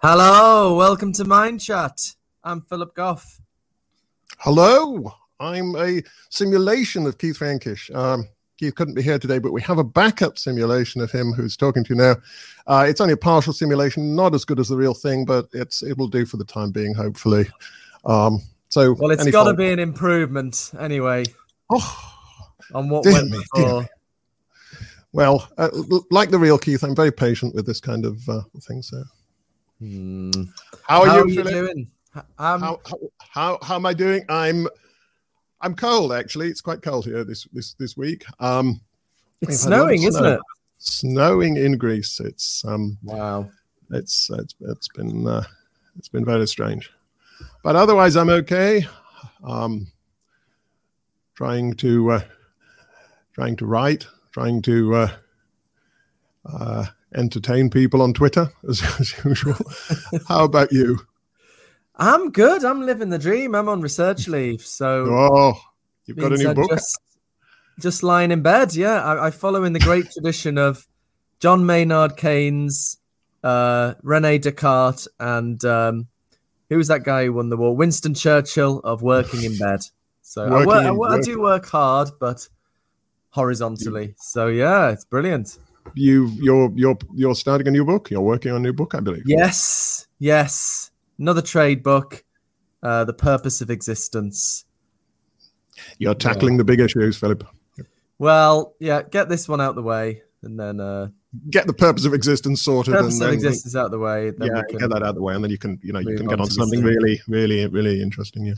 Hello, welcome to Mind Chat. I'm Philip Goff. Hello, I'm a simulation of Keith Frankish. Um, Keith couldn't be here today, but we have a backup simulation of him who's talking to you now. Uh, it's only a partial simulation, not as good as the real thing, but it's it will do for the time being, hopefully. Um, so, well, it's got to be an improvement anyway. Oh, on what went me, before. Well, uh, like the real Keith, I'm very patient with this kind of uh, thing. So, hmm. how are how you, are you doing? Um, how, how, how how am I doing? I'm I'm cold actually. It's quite cold here this this this week. Um, it's had a lot of snowing, isn't it? Snowing in Greece. It's um Wow. it's it's it's been uh, it's been very strange, but otherwise I'm okay. Um, trying to uh, trying to write, trying to uh, uh, entertain people on Twitter as, as usual. How about you? I'm good. I'm living the dream. I'm on research leave, so Oh, you've got a new I'm book. Just, just lying in bed. Yeah, I, I follow in the great tradition of John Maynard Keynes, uh, Rene Descartes, and um, who was that guy who won the war? Winston Churchill of working in bed. So I, work, I, I do work hard, but horizontally. So yeah, it's brilliant. You you're you're you're starting a new book. You're working on a new book, I believe. Yes, yes. Another trade book, uh, The Purpose of Existence. You're tackling the big issues, Philip. Well, yeah, get this one out the way, and then uh, Get the purpose of existence sorted, purpose and of then existence out the way. Then yeah, get that out of the way, and then you can you know you can get on on to to something really really really interesting. Yeah.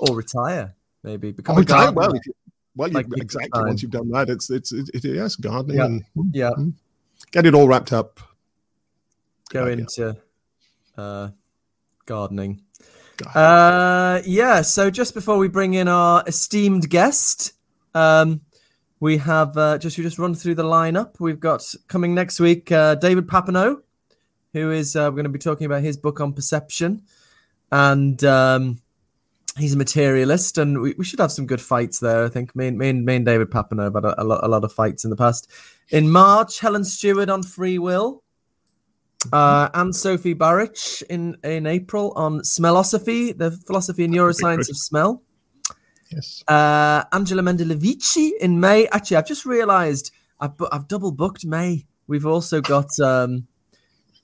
or retire, maybe become Oh, a retire? well, if you, well, Like Keith exactly. Once you've done that, it's it's it, it, yes, gardening Yeah. and yeah, get it all wrapped up. go into uh, gardening. Uh, yeah. So just before we bring in our esteemed guest, um, we have uh, just we just run through the lineup. We've got coming next week uh, David Papineau, who is uh, we're going to be talking about his book on perception, and um, he's a materialist, and we, we should have some good fights there. I think me and me and, me and David Papineau have had a, a lot a lot of fights in the past. In March, Helen Steward on free will. Uh, and Sophie Barwich in, in April on smellosophy, the philosophy and neuroscience of smell. yes. Uh, Angela Mendelovici in May. Actually, I've just realised I've, I've double booked May. We've also got um,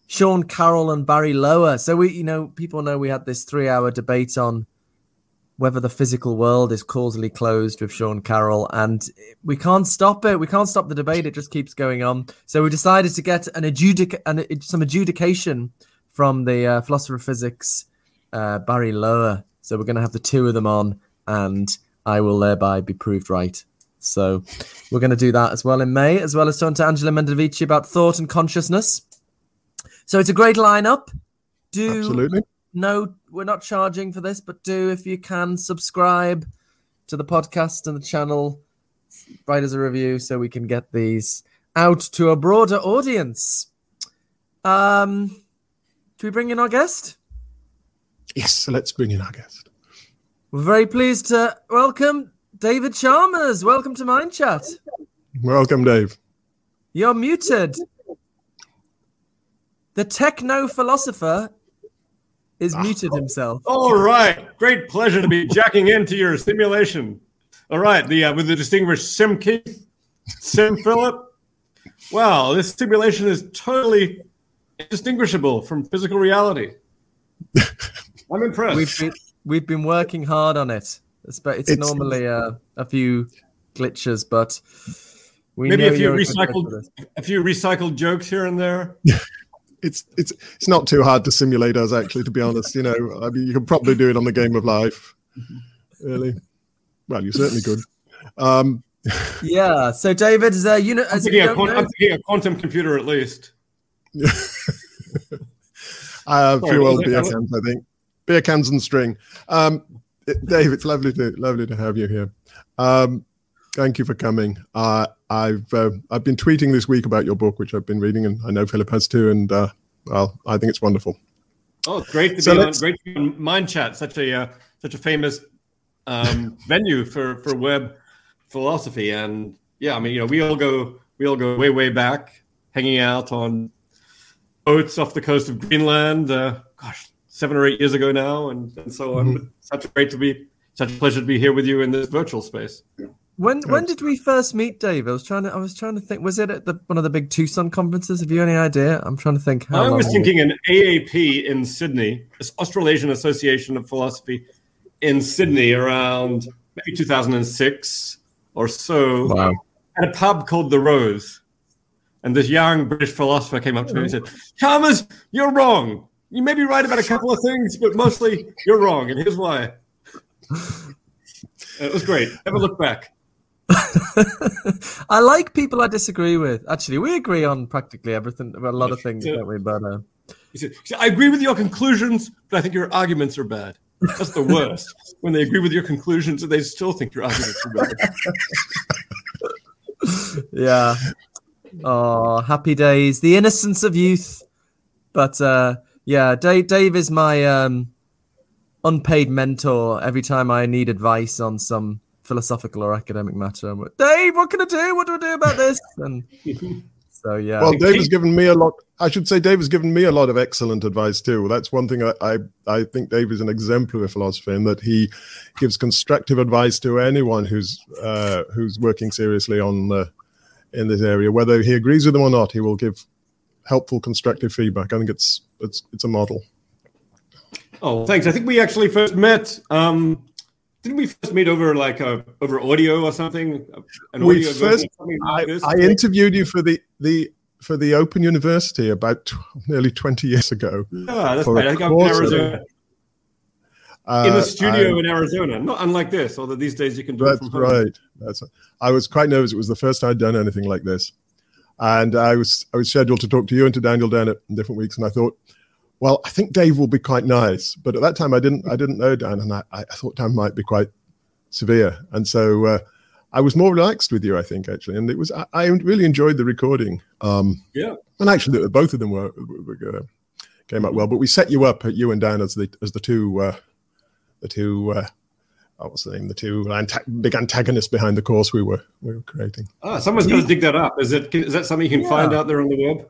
Sean Carroll and Barry Loewer. So we, you know, people know we had this three-hour debate on whether the physical world is causally closed with Sean Carroll, and we can't stop it. We can't stop the debate; it just keeps going on. So we decided to get an adjudic an, some adjudication from the uh, philosopher of physics, uh, Barry Loewer. So we're going to have the two of them on, and I will thereby be proved right. So we're going to do that as well in May, as well as talking to Angela Mendevici about thought and consciousness. So it's a great lineup. Do Absolutely. No, we're not charging for this, but do if you can subscribe to the podcast and the channel, write us a review so we can get these out to a broader audience. Um, do we bring in our guest? Yes. Let's bring in our guest. We're very pleased to welcome David Chalmers. Welcome to Mind Chat. Welcome, Dave. You're muted. The techno philosopher is muted himself. All right, great pleasure to be jacking into your simulation. All right, the uh, with the distinguished Sim Keith, Sim Philip. Wow, this simulation is totally indistinguishable from physical reality. I'm impressed. We've been, we've been working hard on it. It's, but it's, It's- normally uh, a few glitches, but we Maybe know a few you're recycled, this. a few recycled jokes here and there. It's it's it's not too hard to simulate us, actually. To be honest, you know, I mean, you could probably do it on the game of life. Really, well, you certainly could. Um, Yeah. So David, is uh, you know, I'm you thinking, a don't know, I'm thinking a quantum computer at least. I have a Sorry, few old beer cans, I think. Beer cans and string. Um, Dave, it's lovely to lovely to have you here. Um, thank you for coming. Uh, I've uh, I've been tweeting this week about your book, which I've been reading, and I know Philip has too. And uh, well, I think it's wonderful. Oh, great to So be on, great to be on Mind Chat, such a uh, such a famous um, venue for for web philosophy. And yeah, I mean, you know, we all go we all go way way back, hanging out on boats off the coast of Greenland. Uh, gosh, seven or eight years ago now, and, and so on. Mhm. Such great to be, such a pleasure to be here with you in this virtual space. When when did we first meet, Dave? I was trying to I was trying to think. Was it at the one of the big Tucson conferences? Have you any idea? I'm trying to think. How I was long- thinking an AAP in Sydney, this Australasian Association of Philosophy in Sydney around maybe 2006 or so. Wow. at a pub called The Rose. And this young British philosopher came up to me and said, Chalmers, you're wrong. You may be right about a couple of things, but mostly you're wrong. And here's why. it was great. Never look back. I like people I disagree with. Actually, we agree on practically everything, a lot of things, Yeah. don't we? But uh, said, I agree with your conclusions, but I think your arguments are bad. That's the worst. when they agree with your conclusions and they still think your arguments are bad. yeah. Oh, happy days, the innocence of youth. But uh, yeah, Dave, Dave is my um, unpaid mentor every time I need advice on some philosophical or academic matter. I'm like, Dave, what can I do? What do I do about this? And so yeah, Well, Dave has given me a lot. I should say Dave has given me a lot of excellent advice too. That's one thing I, I, I think Dave is an exemplary philosopher in that he gives constructive advice to anyone who's uh, who's working seriously on uh, in this area, whether he agrees with them or not. He will give helpful, constructive feedback. I think it's it's it's a model. Oh, thanks. I think we actually first met. Um, didn't we first meet over like a, over audio or something? An We audio first- something I, like? I interviewed you for the the for the Open University about tw- nearly twenty years ago. Ah, that's right. I think I'm in Arizona. Uh, in the studio I- in Arizona. Not unlike this, although these days you can do it That's from home. right. That's. I was quite nervous. It was the first time I'd done anything like this, and I was I was scheduled to talk to you and to Daniel Dennett in different weeks, and I thought, well, I think Dave will be quite nice, but at that time I didn't I didn't know Dan, and I, I thought Dan might be quite severe, and so uh, I was more relaxed with you, I think actually, and it was I, I really enjoyed the recording. Um, Yeah. and actually both of them were, were, uh, came out well, but we set you up, you and Dan, as the as the two uh, the two. Uh, what was the name? The two anta- big antagonists behind the course we were we were creating. Ah, someone's going to dig that up. Is it? Is that something you can Yeah. find out there on the web?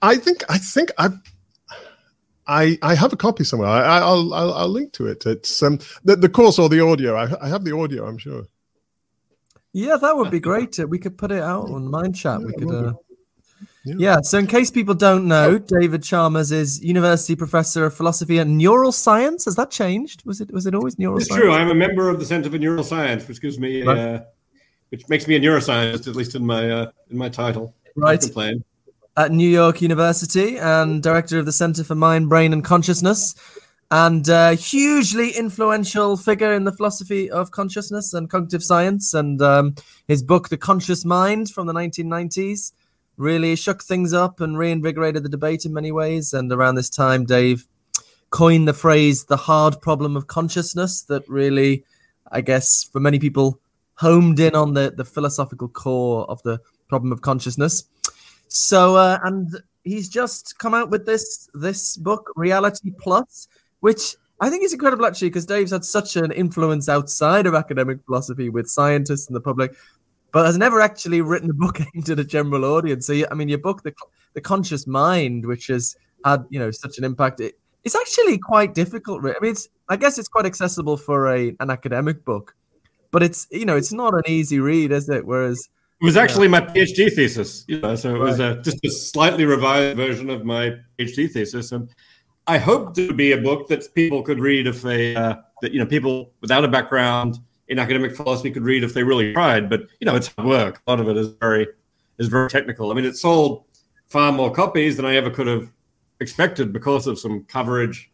I think I think I I I have a copy somewhere. I, I- I'll, I'll I'll link to it. It's um the, the course or the audio. I, I have the audio. I'm sure. Yeah, that would be great. Uh, We could put it out on Mind Chat. We could. Uh... yeah. Yeah. So, in case people don't know, David Chalmers is university professor of philosophy and neuroscience. Has that changed? Was it was it always neuroscience? It's true. I'm a member of the Center for Neuroscience, which gives me, Right. uh, which makes me a neuroscientist, at least in my uh, in my title. Right. Can't complain. At New York University and director of the Center for Mind, Brain, and Consciousness, and uh, hugely influential figure in the philosophy of consciousness and cognitive science. And um, his book, The Conscious Mind, from the 1990s, really shook things up and reinvigorated the debate in many ways. And around this time, Dave coined the phrase "the hard problem of consciousness," that really, I guess, for many people, homed in on the the philosophical core of the problem of consciousness. So, uh, and he's just come out with this this book, Reality Plus, which I think is incredible actually, because Dave's had such an influence outside of academic philosophy with scientists and the public, but has never actually written a book aimed at a general audience. So, I mean, your book, the the Conscious Mind, which has had you know such an impact, it, it's actually quite difficult. I mean, it's I guess it's quite accessible for a an academic book, but it's you know it's not an easy read, is it? Whereas It was actually my PhD thesis, you know, so it was a, just a slightly revised version of my PhD thesis, and I hoped it would be a book that people could read if they, uh, that you know, people without a background in academic philosophy could read if they really tried. But you know, it's hard work. A lot of it is very is very technical. I mean, it sold far more copies than I ever could have expected because of some coverage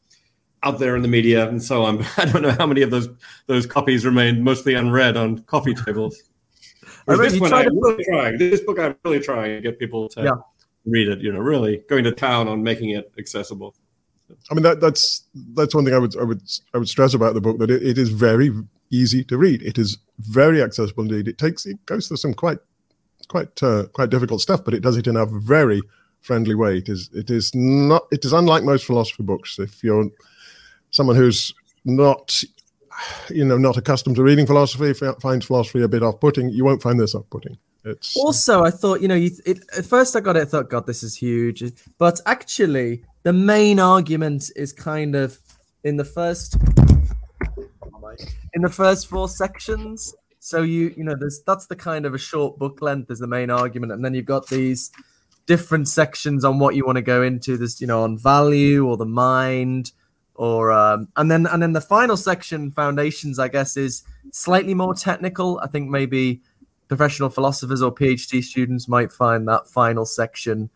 out there in the media and so on. I don't know how many of those those copies remain mostly unread on coffee tables. I Whereas read this one, I'm to really trying. This book, I'm really trying to get people to Yeah. read it. You know, really going to town on making it accessible. I mean that that's that's one thing I would I would I would stress about the book that it, it is very easy to read. It is very accessible indeed. It takes it goes through some quite quite uh, quite difficult stuff, but it does it in a very friendly way. It is it is not it is unlike most philosophy books. If you're someone who's not you know not accustomed to reading philosophy, finds philosophy a bit off-putting, you won't find this off-putting. It's Also, I thought, you know, you, it, at first I got it, I thought, God, this is huge. But actually, the main argument is kind of in the first in the first four sections. So you, you know, there's that's the kind of a short book length is the main argument, and then you've got these different sections on what you want to go into. There's, you know, on value or the mind, or um, and then and then the final section, foundations, I guess, is slightly more technical. I think maybe professional philosophers or PhD students might find that final section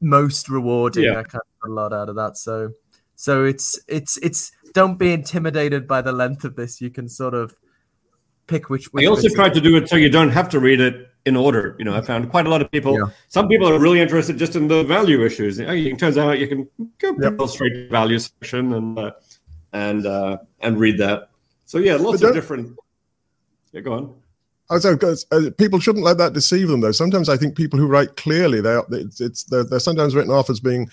most rewarding. Yeah. I kind of got a lot out of that. So so it's it's it's don't be intimidated by the length of this. You can sort of pick which. which I also tried to do it so you don't have to read it in order. You know, I found quite a lot of people. Yeah. Some people are really interested just in the value issues. Oh, you- It turns out you can go Yep. straight to the value section and uh, and uh, and read that. So yeah, lots of different. Yeah, go on. Also, because uh, people shouldn't let that deceive them, though. Sometimes I think people who write clearly, they it's, it's they're, they're sometimes written off as being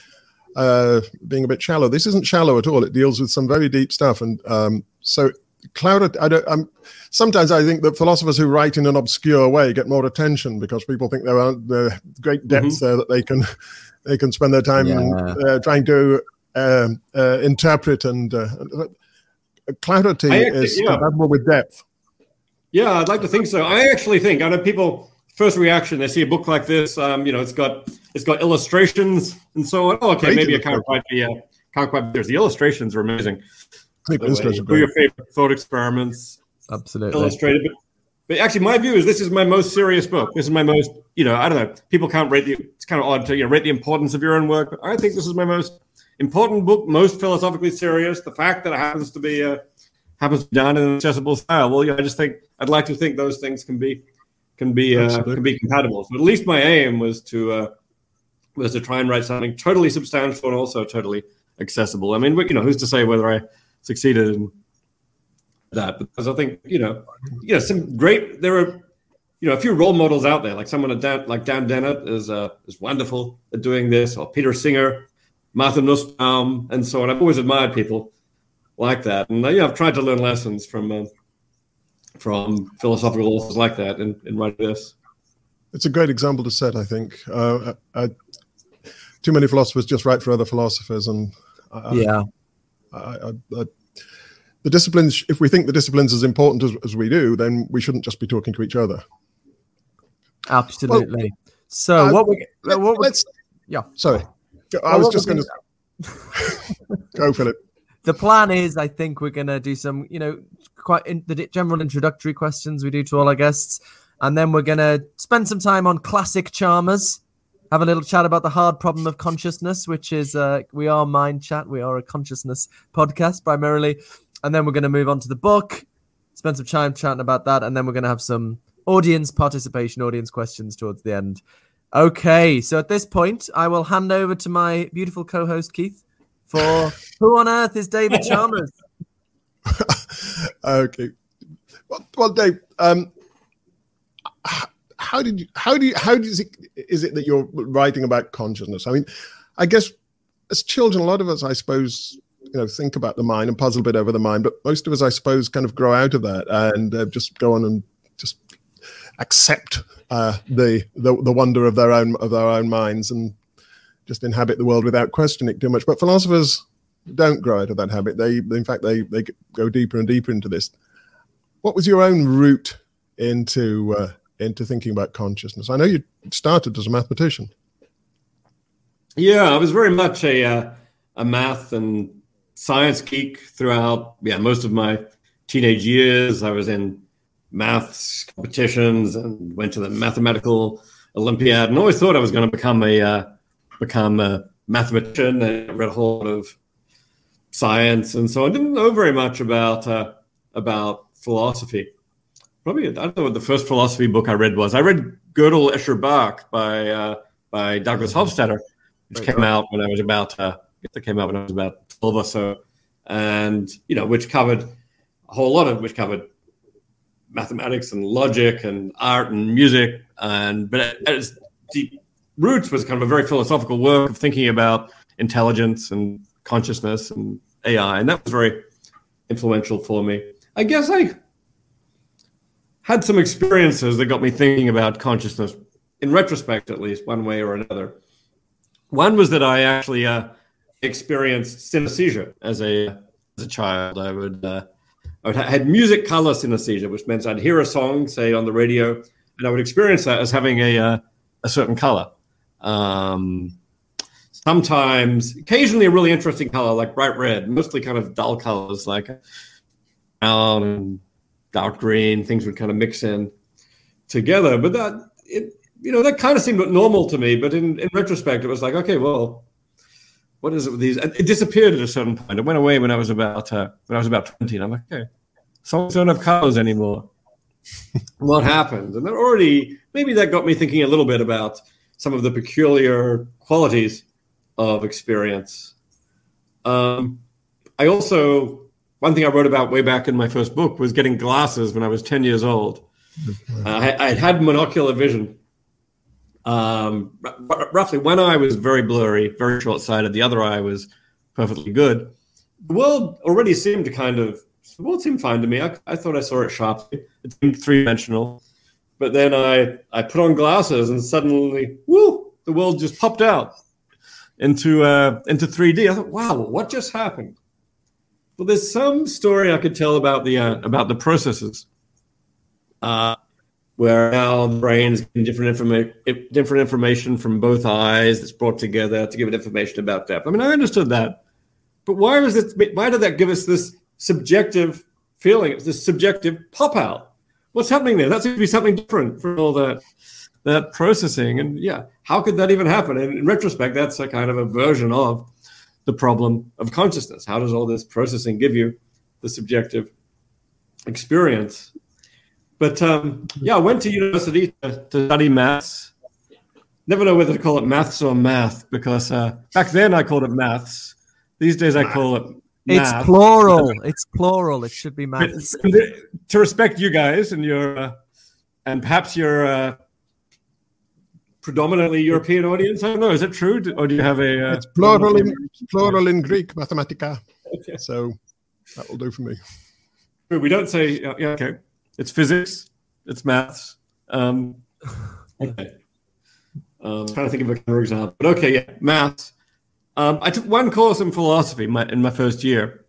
uh, being a bit shallow. This isn't shallow at all. It deals with some very deep stuff, and um, so cloud. I don't. I'm, sometimes I think that philosophers who write in an obscure way get more attention because people think there are there great depths there that they can they can spend their time Yeah. uh, trying to um, uh, interpret and. Uh, clarity actually- is yeah. compatible with depth. Yeah, I'd like to think so. I actually think I know people first reaction they see a book like this. Um, you know, it's got it's got illustrations and so on. Oh, okay, Great maybe I can't quite be uh, can't quite. There's the illustrations are amazing. I think By way. Do your favorite thought experiments. Absolutely. illustrated. But, but actually, my view is this is my most serious book. This is my most, you know, I don't know. People can't rate the. It's kind of odd to you know rate the importance of your own work, but I think this is my most important book, most philosophically serious. The fact that it happens to be uh, happens to be done in an accessible style. Well, yeah, I just think I'd like to think those things can be can be uh, can be compatible. So at least my aim was to uh, was to try and write something totally substantial and also totally accessible. I mean, you know, who's to say whether I succeeded in that? Because I think you know, you know, some great. There are you know a few role models out there, like someone at Dan, like Dan Dennett is uh, is wonderful at doing this, or Peter Singer, Martha Nussbaum, and so on. I've always admired people like that, and uh, yeah, I've tried to learn lessons from uh, from philosophical authors like that in, in writing this. It's a great example to set, I think. Uh, I, too many philosophers just write for other philosophers, and I, Yeah. I, the disciplines. If we think the disciplines as important as, as we do, then we shouldn't just be talking to each other. Absolutely. so uh, what we Let, what we, us yeah. Sorry, I Well, was just going to go, Philip. the plan is I think we're gonna do some, you know, quite in, the general introductory questions we do to all our guests, and then we're gonna spend some time on classic Chalmers, have a little chat about the hard problem of consciousness, which is uh, we are Mind Chat, we are a consciousness podcast primarily, and then we're gonna move on to the book, spend some time chatting about that, and then we're gonna have some audience participation, audience questions towards the end. Okay, so at this point, I will hand over to my beautiful co-host Keith for who on earth is David Chalmers? okay. Well, well Dave, um, how did you, how do you, how does it, is it that you're writing about consciousness? I mean, I guess as children, a lot of us, I suppose, you know, think about the mind and puzzle a bit over the mind, but most of us, I suppose, kind of grow out of that and uh, just go on and just accept uh, the, the the wonder of their own of their own minds and just inhabit the world without questioning it too much. But philosophers don't grow out of that habit. They, in fact, they they go deeper and deeper into this. What was your own route into uh, into thinking about consciousness? I know you started as a mathematician. Yeah, I was very much a uh, a math and science geek throughout yeah most of my teenage years. I was in maths competitions and went to the mathematical Olympiad, and always thought I was going to become a uh, become a mathematician. And I read a whole lot of science, and so I didn't know very much about uh, about philosophy. Probably I don't know what the first philosophy book I read was. I read Gödel Escher Bach by uh, by Douglas Hofstadter, which came out when I was about uh, I guess it came out when I was about twelve or so, and you know which covered a whole lot of which covered mathematics and logic and art and music, and but at its deep roots was kind of a very philosophical work of thinking about intelligence and consciousness and AI, and that was very influential for me. I guess I had some experiences that got me thinking about consciousness, in retrospect, at least, one way or another. One was that I actually uh, experienced synesthesia as a as a child. I would uh, I had music color synesthesia, which meant I'd hear a song, say on the radio, and I would experience that as having a uh, a certain color. Um, sometimes, occasionally, a really interesting color like bright red. Mostly, kind of dull colors like brown and dark green. Things would kind of mix in together. But that it you know that kind of seemed normal to me. But in in retrospect, it was like okay, well what is it with these? It disappeared at a certain point. It went away when I was about uh, when I was about twenty, and I'm like, okay, songs don't have colors anymore. what happened? And that already maybe that got me thinking a little bit about some of the peculiar qualities of experience. Um, I also one thing I wrote about way back in my first book was getting glasses when I was ten years old. Uh, I, I had monocular vision um, r- roughly, one eye was very blurry, very short sighted. The other eye was perfectly good. The world already seemed to kind of, the world seemed fine to me. I, I thought I saw it sharply. It seemed three dimensional. But then I, I put on glasses and suddenly, whoo, the world just popped out into, uh, into 3D. I thought, wow, what just happened? Well, there's some story I could tell about the, uh, about the processes. Uh, where now the brain is getting different information, different information from both eyes that's brought together to give it information about depth. I mean, I understood that, but why was it? Why did that give us this subjective feeling? It's this subjective pop out. What's happening there? That seems to be something different from all that that processing. And yeah, how could that even happen? And in retrospect, that's a kind of a version of the problem of consciousness. How does all this processing give you the subjective experience? But um, yeah, I went to university to, to, study maths. Never know whether to call it maths or math because uh, back then I called it maths. These days I call it. Math. It's plural. It's plural. It should be maths. to respect you guys and your uh, and perhaps your uh, predominantly European audience. I don't know. Is it true, or do you have a? Uh, it's plural in plural in Greek, mathematica. Okay. So that will do for me. We don't say yeah, okay. It's physics. It's maths. Um, okay. Um, trying to think of a counter example, but okay, yeah, maths. Um, I took one course in philosophy in my, in my first year.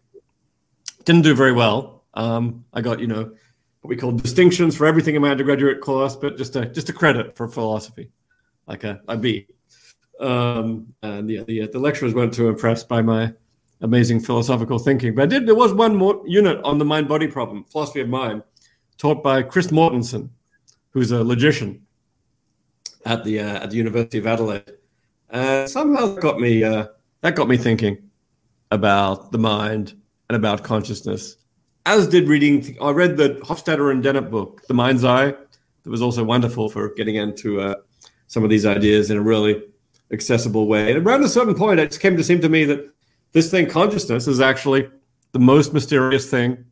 Didn't do very well. Um, I got you know what we call distinctions for everything in my undergraduate course, but just a just a credit for philosophy, like a, a B. Um, and yeah, the the lecturers weren't too impressed by my amazing philosophical thinking. But I did. There was one more unit on the mind body problem, philosophy of mind, taught by Chris Mortensen, who's a logician at the uh, at the University of Adelaide. Uh, somehow that got me uh, that got me thinking about the mind and about consciousness. As did reading, I read the Hofstadter and Dennett book, The Mind's Eye. That was also wonderful for getting into uh, some of these ideas in a really accessible way. And around a certain point, it came to seem to me that this thing, consciousness, is actually the most mysterious thing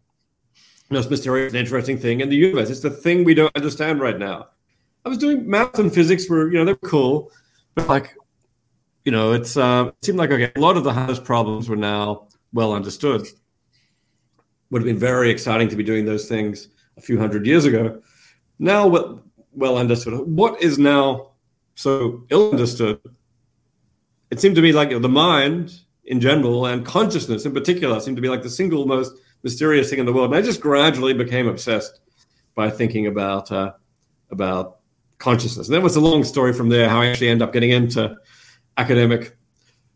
most mysterious and interesting thing in the universe. It's the thing we don't understand right now. I was doing math and physics were, you know, they're cool, but like, you know, it's uh, it seemed like okay, a lot of the hardest problems were now well understood. Would have been very exciting to be doing those things a few hundred years ago. Now, well, well understood. What is now so ill understood? It seemed to me like the mind in general and consciousness in particular seemed to be like the single most mysterious thing in the world. And I just gradually became obsessed by thinking about uh, about consciousness. And that was a long story from there. How I actually end up getting into academic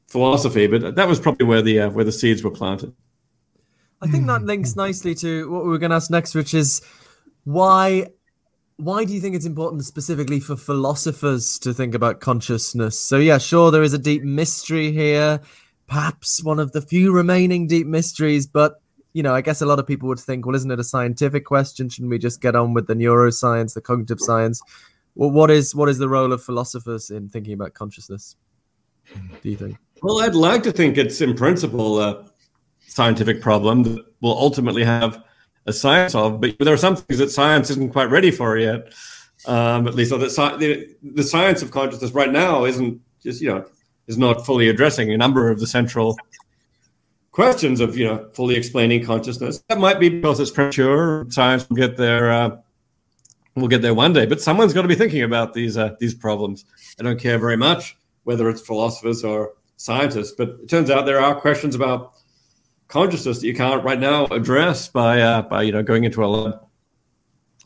philosophy, but that was probably where the uh, where the seeds were planted. I think that links nicely to what we were going to ask next, which is why why do you think it's important specifically for philosophers to think about consciousness? So yeah, sure there is a deep mystery here, perhaps one of the few remaining deep mysteries, but you know, I guess a lot of people would think, well, isn't it a scientific question? Shouldn't we just get on with the neuroscience, the cognitive science? Well, what is what is the role of philosophers in thinking about consciousness? Do you think? Well, I'd like to think it's in principle a scientific problem that will ultimately have a science of, but there are some things that science isn't quite ready for yet. Um, at least, that the, the science of consciousness right now isn't just you know is not fully addressing a number of the central questions of you know fully explaining consciousness. That might be because it's premature. Science will get there uh, we'll get there one day. But someone's got to be thinking about these uh, these problems. I don't care very much whether it's philosophers or scientists, but it turns out there are questions about consciousness that you can't right now address by uh, by you know going into a lab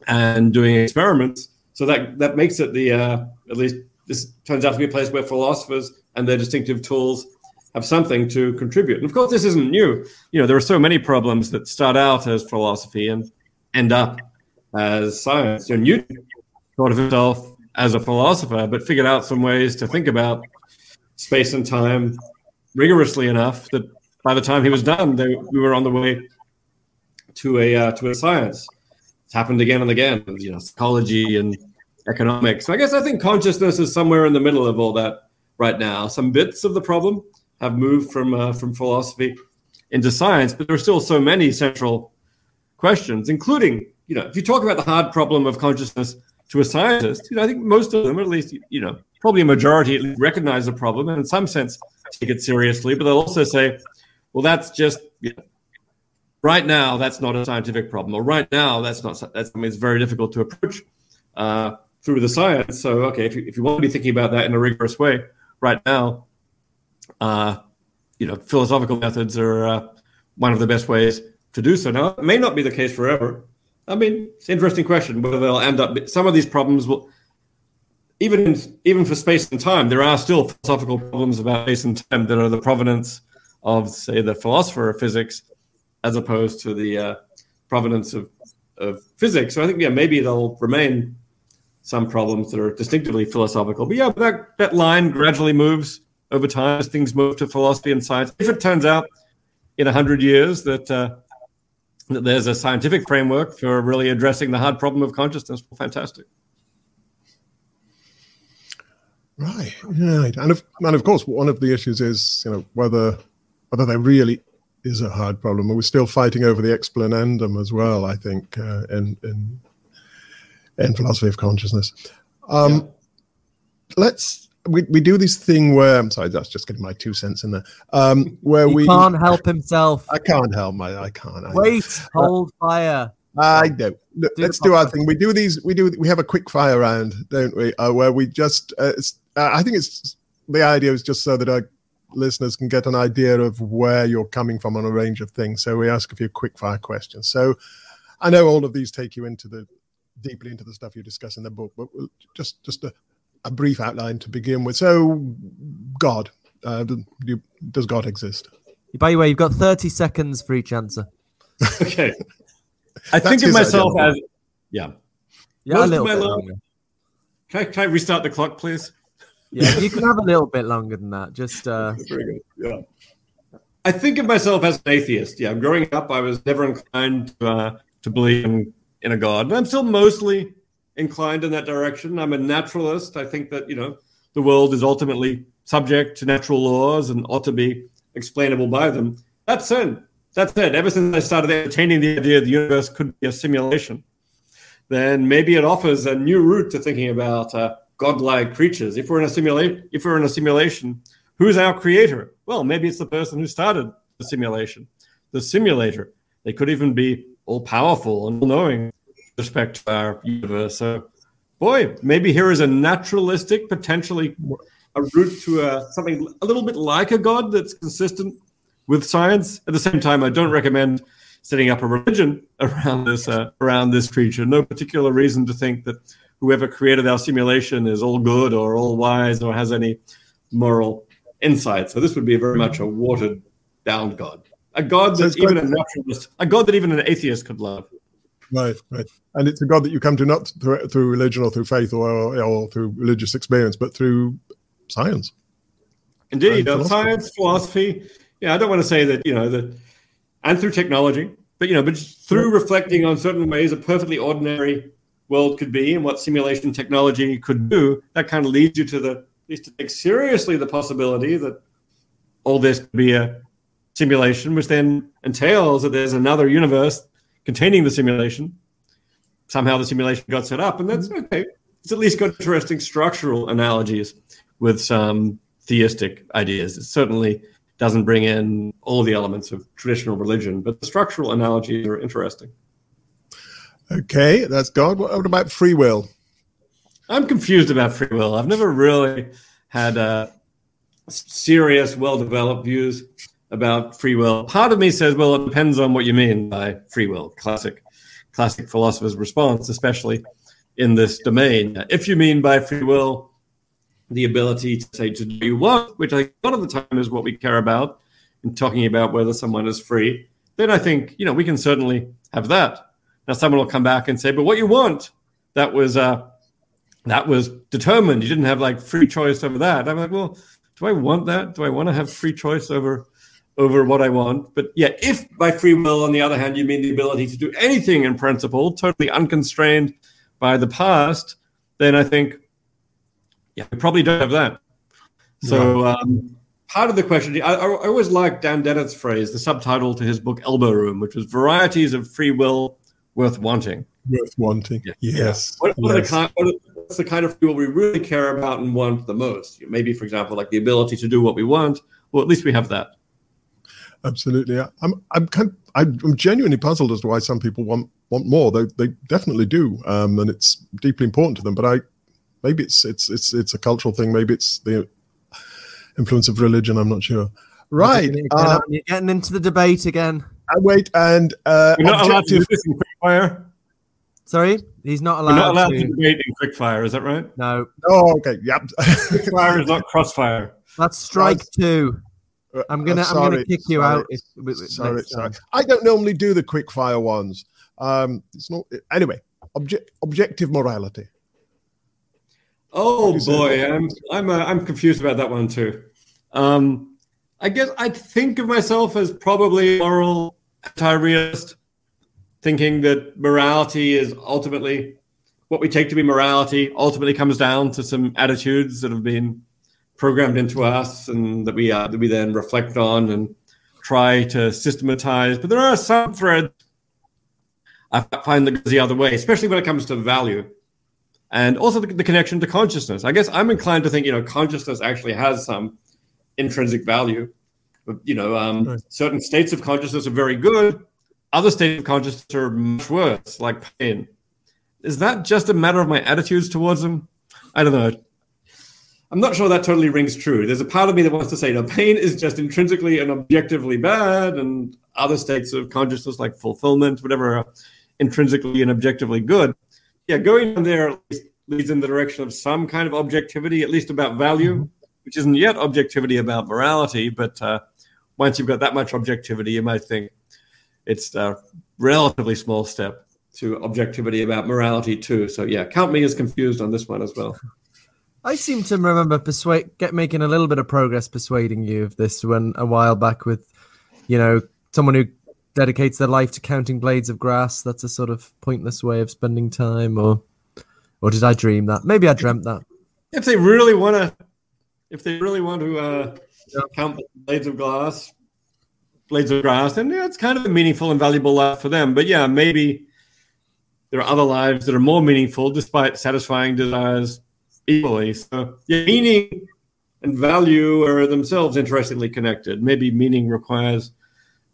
and doing experiments. So that that makes it the uh, at least this turns out to be a place where philosophers and their distinctive tools have something to contribute. And of course, this isn't new. You know, there are so many problems that start out as philosophy and end up as science. You know, Newton thought of himself as a philosopher, but figured out some ways to think about space and time rigorously enough that by the time he was done, they, we were on the way to a uh, to a science. It's happened again and again. You know, psychology and economics. So I guess I think consciousness is somewhere in the middle of all that right now. Some bits of the problem have moved from uh, from philosophy into science, but there are still so many central questions, including you know, if you talk about the hard problem of consciousness to a scientist, you know, I think most of them, or at least you know, probably a majority, recognize the problem and in some sense take it seriously. But they'll also say, well, that's just you know, right now. That's not a scientific problem, or right now that's not. That's mean, it's very difficult to approach uh, through the science. So, okay, if you, if you want to be thinking about that in a rigorous way, right now, uh, you know, philosophical methods are uh, one of the best ways to do so. Now, it may not be the case forever. I mean, it's an interesting question whether they'll end up. Some of these problems will even in, even for space and time, there are still philosophical problems about space and time that are the provenance of, say, the philosopher of physics, as opposed to the uh, provenance of, of physics. So I think, yeah, maybe there'll remain some problems that are distinctively philosophical. But yeah, that, that line gradually moves over time as things move to philosophy and science. If it turns out in 100 years that, uh, that there's a scientific framework for really addressing the hard problem of consciousness, fantastic. Right, right, and of and of course, one of the issues is you know whether whether there really is a hard problem. We're still fighting over the explanandum as well. I think uh, in in in philosophy of consciousness. Um, yeah. Let's we, we do this thing where I'm sorry, that's just getting my two cents in there. Um, where he we can't help himself. I can't help my I can't. I, Wait, hold fire. I don't. do let's do our thing. We do these. We do. We have a quick fire round, don't we? Uh, where we just. Uh, uh, I think it's the idea is just so that our listeners can get an idea of where you're coming from on a range of things. So we ask a few quick fire questions. So I know all of these take you into the deeply into the stuff you discuss in the book, but just just a, a brief outline to begin with. So, God, uh, do, does God exist? By the way, you've got 30 seconds for each answer. okay. I think of myself as, yeah. Yeah, Most a little bit life, can, I, can I restart the clock, please? Yeah, you can have a little bit longer than that. Just, uh. Yeah. I think of myself as an atheist. Yeah, growing up, I was never inclined to, uh, to believe in, in a God. And I'm still mostly inclined in that direction. I'm a naturalist. I think that, you know, the world is ultimately subject to natural laws and ought to be explainable by them. That's it. that said, ever since I started entertaining the idea the universe could be a simulation, then maybe it offers a new route to thinking about uh, godlike creatures. If we're in a simulation, if we're in a simulation, who's our creator? Well, maybe it's the person who started the simulation, the simulator. They could even be all powerful and all knowing respect to our universe. So, boy, maybe here is a naturalistic, potentially a route to a, something a little bit like a god that's consistent with science. At the same time, I don't recommend setting up a religion around this uh, around this creature. No particular reason to think that whoever created our simulation is all good or all wise or has any moral insight. So this would be very much a watered down god, a god that even a naturalist, a god that even an atheist could love. Right, right. And it's a God that you come to not through, through religion or through faith or, or through religious experience, but through science. Indeed, uh, science, philosophy. Yeah, I don't want to say that you know that, and through technology, but you know, but through reflecting on certain ways a perfectly ordinary world could be and what simulation technology could do. That kind of leads you to the at least to take seriously the possibility that all this could be a simulation, which then entails that there's another universe containing the simulation. Somehow the simulation got set up, and that's mm-hmm. okay. It's at least got interesting structural analogies with some theistic ideas. It certainly doesn't bring in all the elements of traditional religion, but the structural analogies are interesting. Okay, that's God. What, about free will? I'm confused about free will. I've never really had uh, serious, well-developed views about free will. Part of me says, well, it depends on what you mean by free will. Classic, classic philosopher's response, especially in this domain. If you mean by free will the ability to say to do what, which I a lot of the time is what we care about in talking about whether someone is free, then I think you know we can certainly have that. Now someone will come back and say, but what you want, that was uh, that was determined. You didn't have like free choice over that. I'm like, well, do I want that? Do I want to have free choice over over what I want? But yeah, if by free will, on the other hand, you mean the ability to do anything in principle, totally unconstrained by the past, then I think, yeah, we probably don't have that. So um, part of the question, I, I always like Dan Dennett's phrase, the subtitle to his book Elbow Room, which was varieties of free will worth wanting. Worth wanting. Yeah. Yes. What, what, Are the kind, what are, what's the kind of free will we really care about and want the most? Maybe, for example, like the ability to do what we want. Well, at least we have that. Absolutely. I- I'm I'm kind I'm I'm genuinely puzzled as to why some people want want more. They they definitely do, um, and it's deeply important to them. But I maybe it's it's it's it's a cultural thing. Maybe it's the influence of religion. I'm not sure. Right. You're Uh, you're getting into the debate again. Uh, wait, and uh, We're not allowed to do this in quickfire. Sorry, he's not allowed. We're allowed, not allowed to. to debate in quickfire. Is that right? No, Oh, okay. Yep. Quickfire is not crossfire. that's strike That's- two. I'm gonna, Uh, I'm gonna kick you sorry, out. If, with- with sorry, sorry. time. I don't normally do the quick fire ones. Um, it's not anyway. Object, objective morality. Oh Is it- boy, I'm I'm uh, I'm confused about that one too. Um, I guess I think of myself as probably a moral anti-realist, thinking that morality is ultimately what we take to be morality. Ultimately, comes down to some attitudes that have been programmed into us, and that we uh, that we then reflect on and try to systematize. But there are some threads I find that goes the other way, especially when it comes to value and also the, the connection to consciousness. I guess I'm inclined to think, you know, consciousness actually has some intrinsic value. But, you know, um, Right. certain states of consciousness are very good. Other states of consciousness are much worse, like pain. Is that just a matter of my attitudes towards them? I don't know. I'm not sure that totally rings true. There's a part of me that wants to say, no, pain is just intrinsically and objectively bad, and other states of consciousness, like fulfillment, whatever, are intrinsically and objectively good yeah, going there at least leads in the direction of some kind of objectivity, at least about value, which isn't yet objectivity about morality. But uh, once you've got that much objectivity, you might think it's a relatively small step to objectivity about morality too. So yeah, count me as confused on this one as well. I seem to remember persuade get making a little bit of progress persuading you of this when a while back with, you know, someone who dedicates their life to counting blades of grass. That's a sort of pointless way of spending time, or or did I dream that? Maybe I dreamt that. If they really want to, if they really want to uh, Yeah. count blades of glass, blades of grass, then yeah, it's kind of a meaningful and valuable life for them. But yeah, maybe there are other lives that are more meaningful despite satisfying desires equally. So yeah, meaning and value are themselves interestingly connected. Maybe meaning requires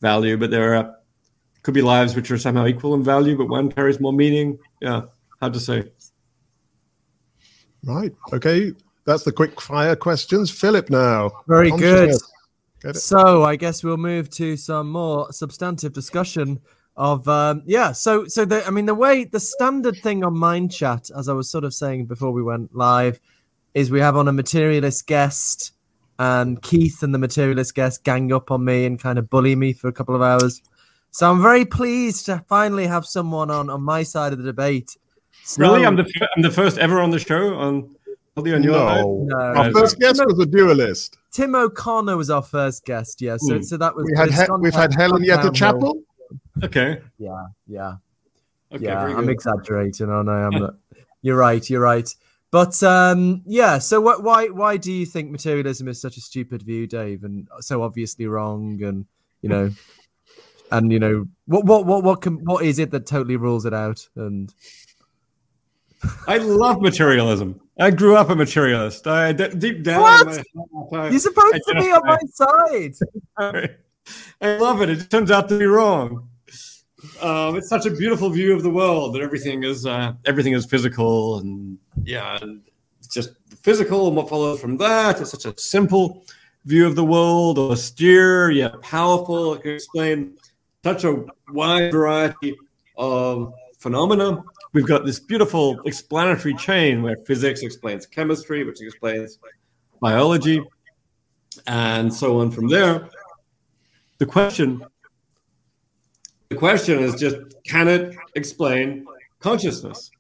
value, but there are could be lives which are somehow equal in value, but one carries more meaning. Yeah, hard to say. Right. Okay. That's the quick fire questions. Philip now. Very good. Consciousness. Get it? So I guess we'll move to some more substantive discussion of um yeah so so the i mean the way the standard thing on mind chat as i was sort of saying before we went live is we have on a materialist guest and keith and the materialist guest gang up on me and kind of bully me for a couple of hours so i'm very pleased to finally have someone on on my side of the debate So- Really, I'm the I'm the first ever on the show on Holly on your side? No. no, Our first guest was a dualist. tim o'connor was our first guest yeah so Hmm. so that was We had it's he- we've had Helen gone Yetter downhill. Chappell. Okay. yeah yeah Okay. yeah, I'm exaggerating, aren't I? I'm not. You're right. You're right. But um, yeah. So what? Why? Why do you think materialism is such a stupid view, Dave, and so obviously wrong? And you know, and you know, what? What? What? What? Can, what is it that totally rules it out? And I love materialism. I grew up a materialist. I d- deep down. What? heart, you're supposed to be on my side. I, I love it. It turns out to be wrong. Um, it's such a beautiful view of the world that everything is uh, everything is physical and yeah, it's just physical and what follows from that. It's such a simple view of the world, austere yet powerful. It can explain such a wide variety of phenomena. We've got this beautiful explanatory chain where physics explains chemistry, which explains biology, and so on from there. The question the question is just can it explain consciousness?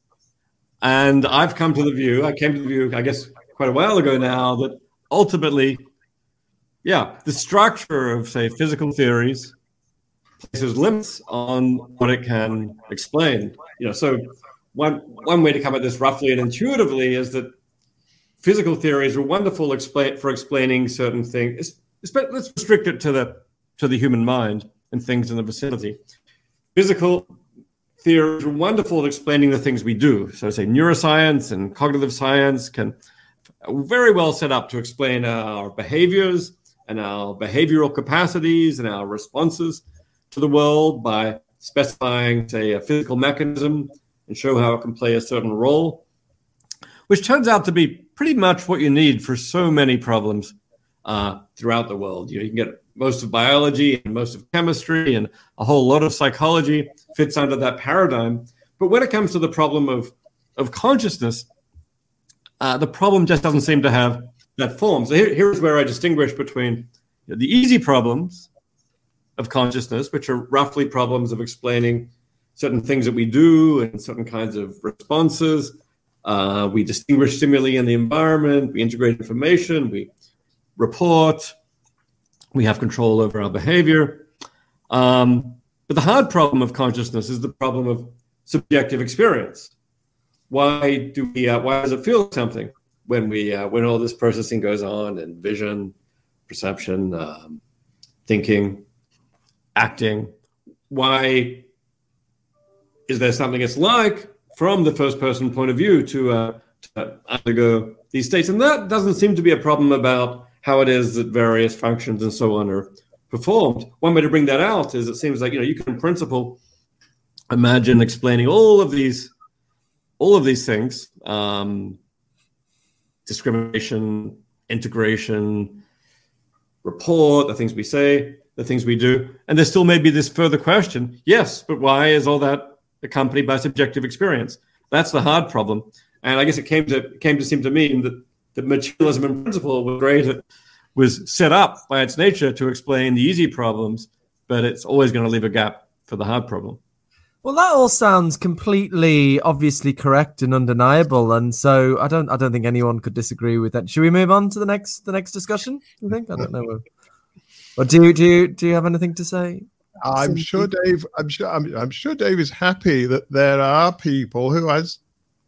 And I've come to the view, I came to the view, I guess, quite a while ago now, that ultimately, yeah, the structure of, say, physical theories places limits on what it can explain. You know, so one one way to come at this roughly and intuitively is that physical theories are wonderful explain, for explaining certain things. Let's restrict it to the to the human mind and things in the vicinity. Physical theories are wonderful at explaining the things we do. So, say neuroscience and cognitive science can very well set up to explain our behaviors and our behavioral capacities and our responses to the world by specifying, say, a physical mechanism and show how it can play a certain role, which turns out to be pretty much what you need for so many problems uh, throughout the world. You, know, you can get most of biology and most of chemistry and a whole lot of psychology fits under that paradigm. But when it comes to the problem of, of consciousness, uh, the problem just doesn't seem to have that form. So here, here's where I distinguish between the easy problems of consciousness, which are roughly problems of explaining certain things that we do and certain kinds of responses. Uh, we distinguish stimuli in the environment, we integrate information, we report, we have control over our behavior. Um, but the hard problem of consciousness is the problem of subjective experience. Why do we? Uh, why does it feel something when we uh, when all this processing goes on and vision, perception, um, thinking, acting? Why is there something it's like from the first person point of view to, uh, to undergo these states? And that doesn't seem to be a problem about how it is that various functions and so on are performed. One way to bring that out is it seems like you know you can in principle imagine explaining all of these all of these things um, discrimination integration report the things we say the things we do and there still may be this further question yes but why is all that accompanied by subjective experience that's the hard problem and i guess it came to came to seem to mean that that materialism in principle was great at, was set up by its nature to explain the easy problems, but it's always going to leave a gap for the hard problem. Well, that all sounds completely obviously correct and undeniable, and so I don't I don't think anyone could disagree with that. Should we move on to the next the next discussion? You think? I don't know. Or do you do you do you have anything to say? I'm sure Dave. I'm sure. I'm, I'm sure Dave is happy that there are people who, has,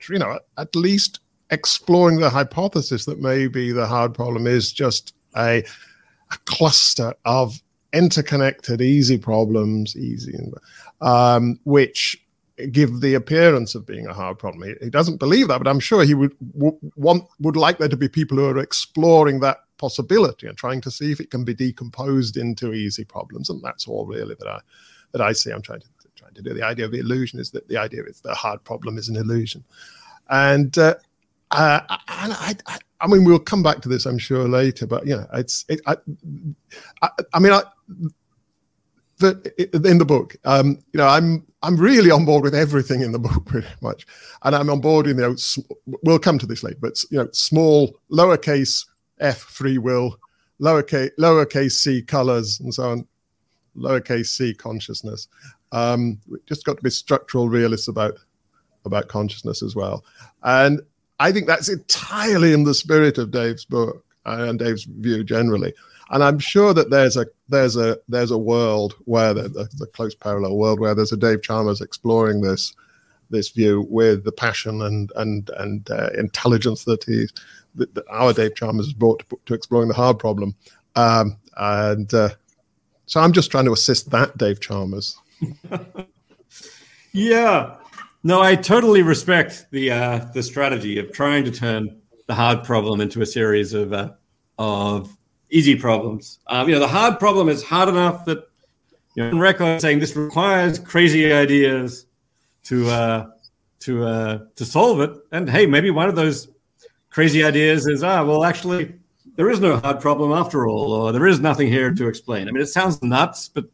you know, at least exploring the hypothesis that maybe the hard problem is just a, a cluster of interconnected easy problems, easy, um, which give the appearance of being a hard problem. He, he doesn't believe that, but I'm sure he would w- want would like there to be people who are exploring that possibility and trying to see if it can be decomposed into easy problems. And that's all really that I that I see. I'm trying to trying to do. The idea of the illusion is that the idea is the hard problem is an illusion, and uh, uh, and I, I, I, mean, we'll come back to this, I'm sure, later. But you know, it's, it, I, I, I mean, I, the, in the book, um, you know, I'm, I'm really on board with everything in the book, pretty much, and I'm on board. In you know, we'll come to this later, but you know, small, lowercase f free will, lowercase, lowercase c colors, and so on, lowercase c consciousness. Um, we just got to be structural realists about about consciousness as well, and I think that's entirely in the spirit of Dave's book and Dave's view generally. And I'm sure that there's a there's a there's a world where the, the, the close parallel world where there's a Dave Chalmers exploring this this view with the passion and and and uh, intelligence that he that, that, our Dave Chalmers has brought to, to exploring the hard problem. Um, and uh, so I'm just trying to assist that Dave Chalmers. yeah, no, I totally respect the uh, the strategy of trying to turn the hard problem into a series of uh, of easy problems. Um, you know, the hard problem is hard enough that you know, on record saying this requires crazy ideas to uh, to uh, to solve it. And hey, maybe one of those crazy ideas is ah, well, actually, there is no hard problem after all, or there is nothing here to explain. I mean, it sounds nuts, but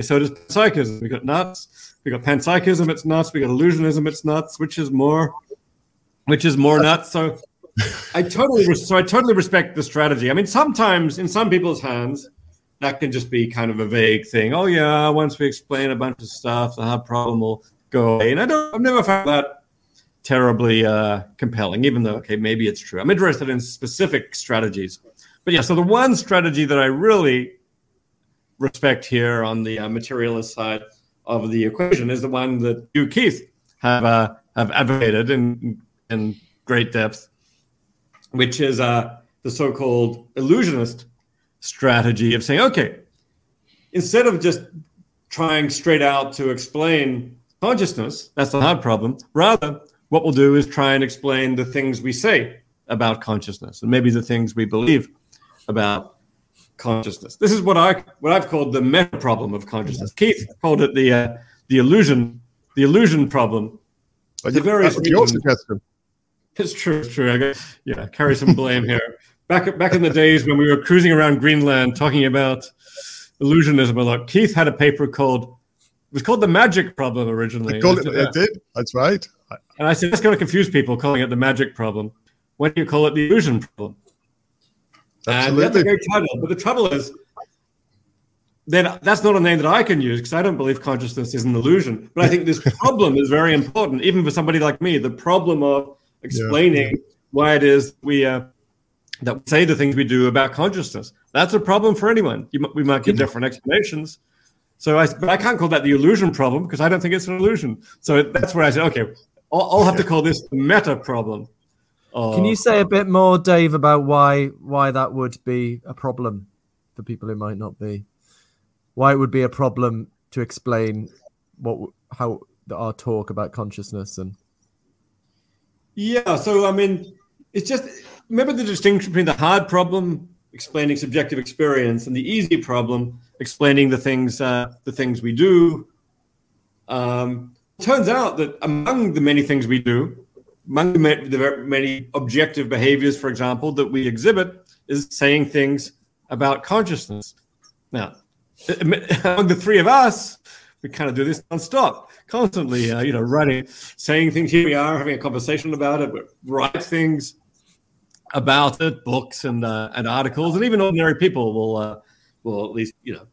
so does psychism. We got nuts. We got panpsychism. It's nuts. We got illusionism. It's nuts. Which is more, which is more nuts. So I totally so I totally respect the strategy. I mean, sometimes in some people's hands, that can just be kind of a vague thing. Oh yeah, once we explain a bunch of stuff, the hard problem will go away. And I don't, I've never found that terribly uh, compelling, even though okay, maybe it's true. I'm interested in specific strategies, but yeah. So the one strategy that I really respect here on the uh, materialist side of the equation is the one that you, Keith, have uh, have advocated in in great depth, which is uh, the so-called illusionist strategy of saying, okay, instead of just trying straight out to explain consciousness, that's the hard problem. Rather, what we'll do is try and explain the things we say about consciousness and maybe the things we believe about consciousness. This is what I what I've called the meta problem of consciousness. Keith called it the uh, the illusion the illusion problem. But the your suggestion. It's true. It's true. I got, yeah, carry some blame here. Back back in the days when we were cruising around Greenland talking about illusionism a lot, Keith had a paper called was called the magic problem originally. It, it, it did. That's right. And I said that's going to confuse people calling it the magic problem. When do you call it the illusion problem? Absolutely. And that's a great title. But the trouble is, then that's not a name that I can use because I don't believe consciousness is an illusion. But I think this problem is very important, even for somebody like me. The problem of explaining yeah. why it is we uh, that we say the things we do about consciousness. That's a problem for anyone. You, we might give different explanations. So I, but I can't call that the illusion problem because I don't think it's an illusion. So that's where I said, okay, I'll, I'll have to call this the meta problem. Can you say a bit more, Dave, about why why that would be a problem for people who might not be? Why it would be a problem to explain what how our talk about consciousness and yeah. So I mean, it's just remember the distinction between the hard problem explaining subjective experience and the easy problem explaining the things uh, the things we do. Um, turns out that among the many things we do, among the many objective behaviors, for example, that we exhibit, is saying things about consciousness. Now, among the three of us, we kind of do this nonstop, constantly, uh, you know, writing, saying things. Here we are having a conversation about it, but write things about it, books and uh, and articles, and even ordinary people will uh, will at least you know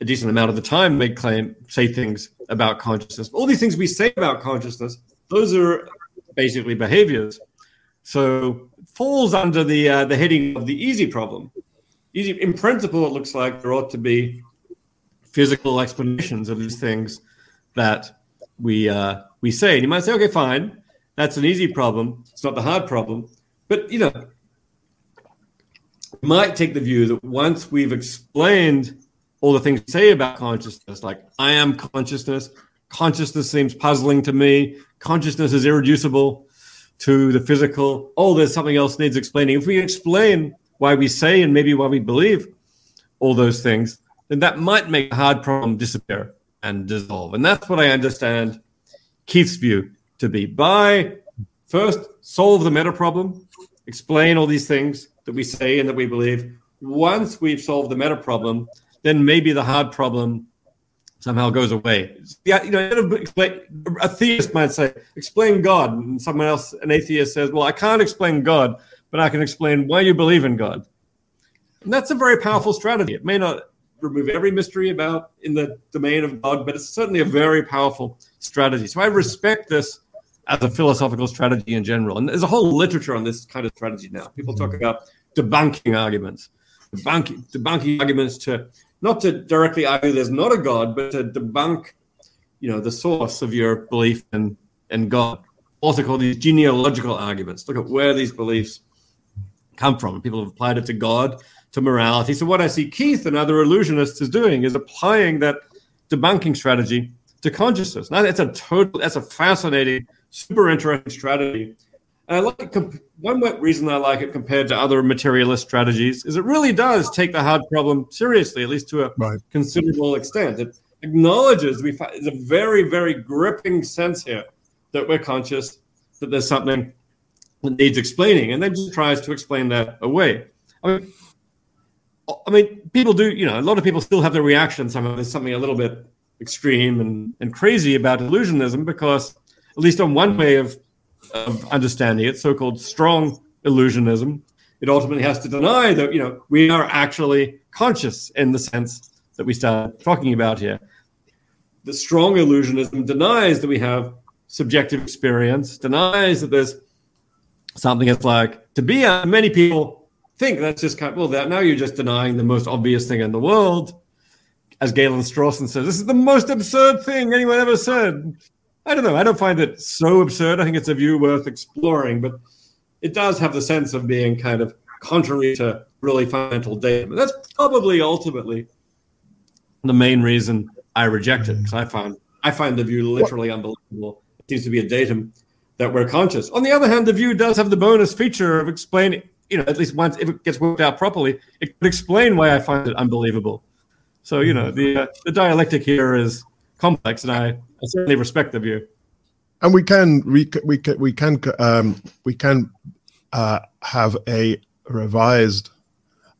a decent amount of the time make claim say things about consciousness. All these things we say about consciousness, those are basically behaviors. So falls under the uh, the heading of the easy problem. Easy in principle, it looks like there ought to be physical explanations of these things that we uh, we say. And you might say, okay, fine, that's an easy problem. It's not the hard problem. But you know, might take the view that once we've explained all the things we say about consciousness, like I am consciousness, consciousness seems puzzling to me. Consciousness is irreducible to the physical. Oh, there's something else needs explaining. If we explain why we say and maybe why we believe all those things, then that might make a hard problem disappear and dissolve. And that's what I understand Keith's view to be. By first solve the meta problem, explain all these things that we say and that we believe. Once we've solved the meta problem, then maybe the hard problem somehow goes away. Yeah, you know, a theist might say, explain God. And someone else, an atheist says, well, I can't explain God, but I can explain why you believe in God. And that's a very powerful strategy. It may not remove every mystery about in the domain of God, but it's certainly a very powerful strategy. So I respect this as a philosophical strategy in general. And there's a whole literature on this kind of strategy now. People talk about debunking arguments, debunking, debunking arguments to not to directly argue there's not a God, but to debunk, you know, the source of your belief in, in God. Also called these genealogical arguments. Look at where these beliefs come from. People have applied it to God, to morality. So what I see Keith and other illusionists is doing is applying that debunking strategy to consciousness. Now that's a total, that's a fascinating, super interesting strategy. And I like it. Comp- one reason I like it compared to other materialist strategies is it really does take the hard problem seriously, at least to a Right. considerable extent. It acknowledges we find there's a very, very gripping sense here that we're conscious that there's something that needs explaining, and then just tries to explain that away. I mean, I mean, people do, you know, a lot of people still have the reaction somehow there's something a little bit extreme and, and crazy about illusionism because, at least on one way of, of understanding it, so called strong illusionism, it ultimately has to deny that, you know, we are actually conscious in the sense that we start talking about here. The strong illusionism denies that we have subjective experience, denies that there's something that's like to be a many people think that's just kind of well that now you're just denying the most obvious thing in the world. As galen strawson says this is the most absurd thing anyone ever said i don't know i don't find it so absurd i think it's a view worth exploring but it does have the sense of being kind of contrary to really fundamental data but that's probably ultimately the main reason i reject it because i find i find the view literally unbelievable it seems to be a datum that we're conscious. On the other hand, the view does have the bonus feature of explaining, you know, at least once if it gets worked out properly, it could explain why I find it unbelievable. So, you know, the uh, the dialectic here is complex, and I, I certainly respect the view. and we can we ca- we ca- we can um, we can uh, have a revised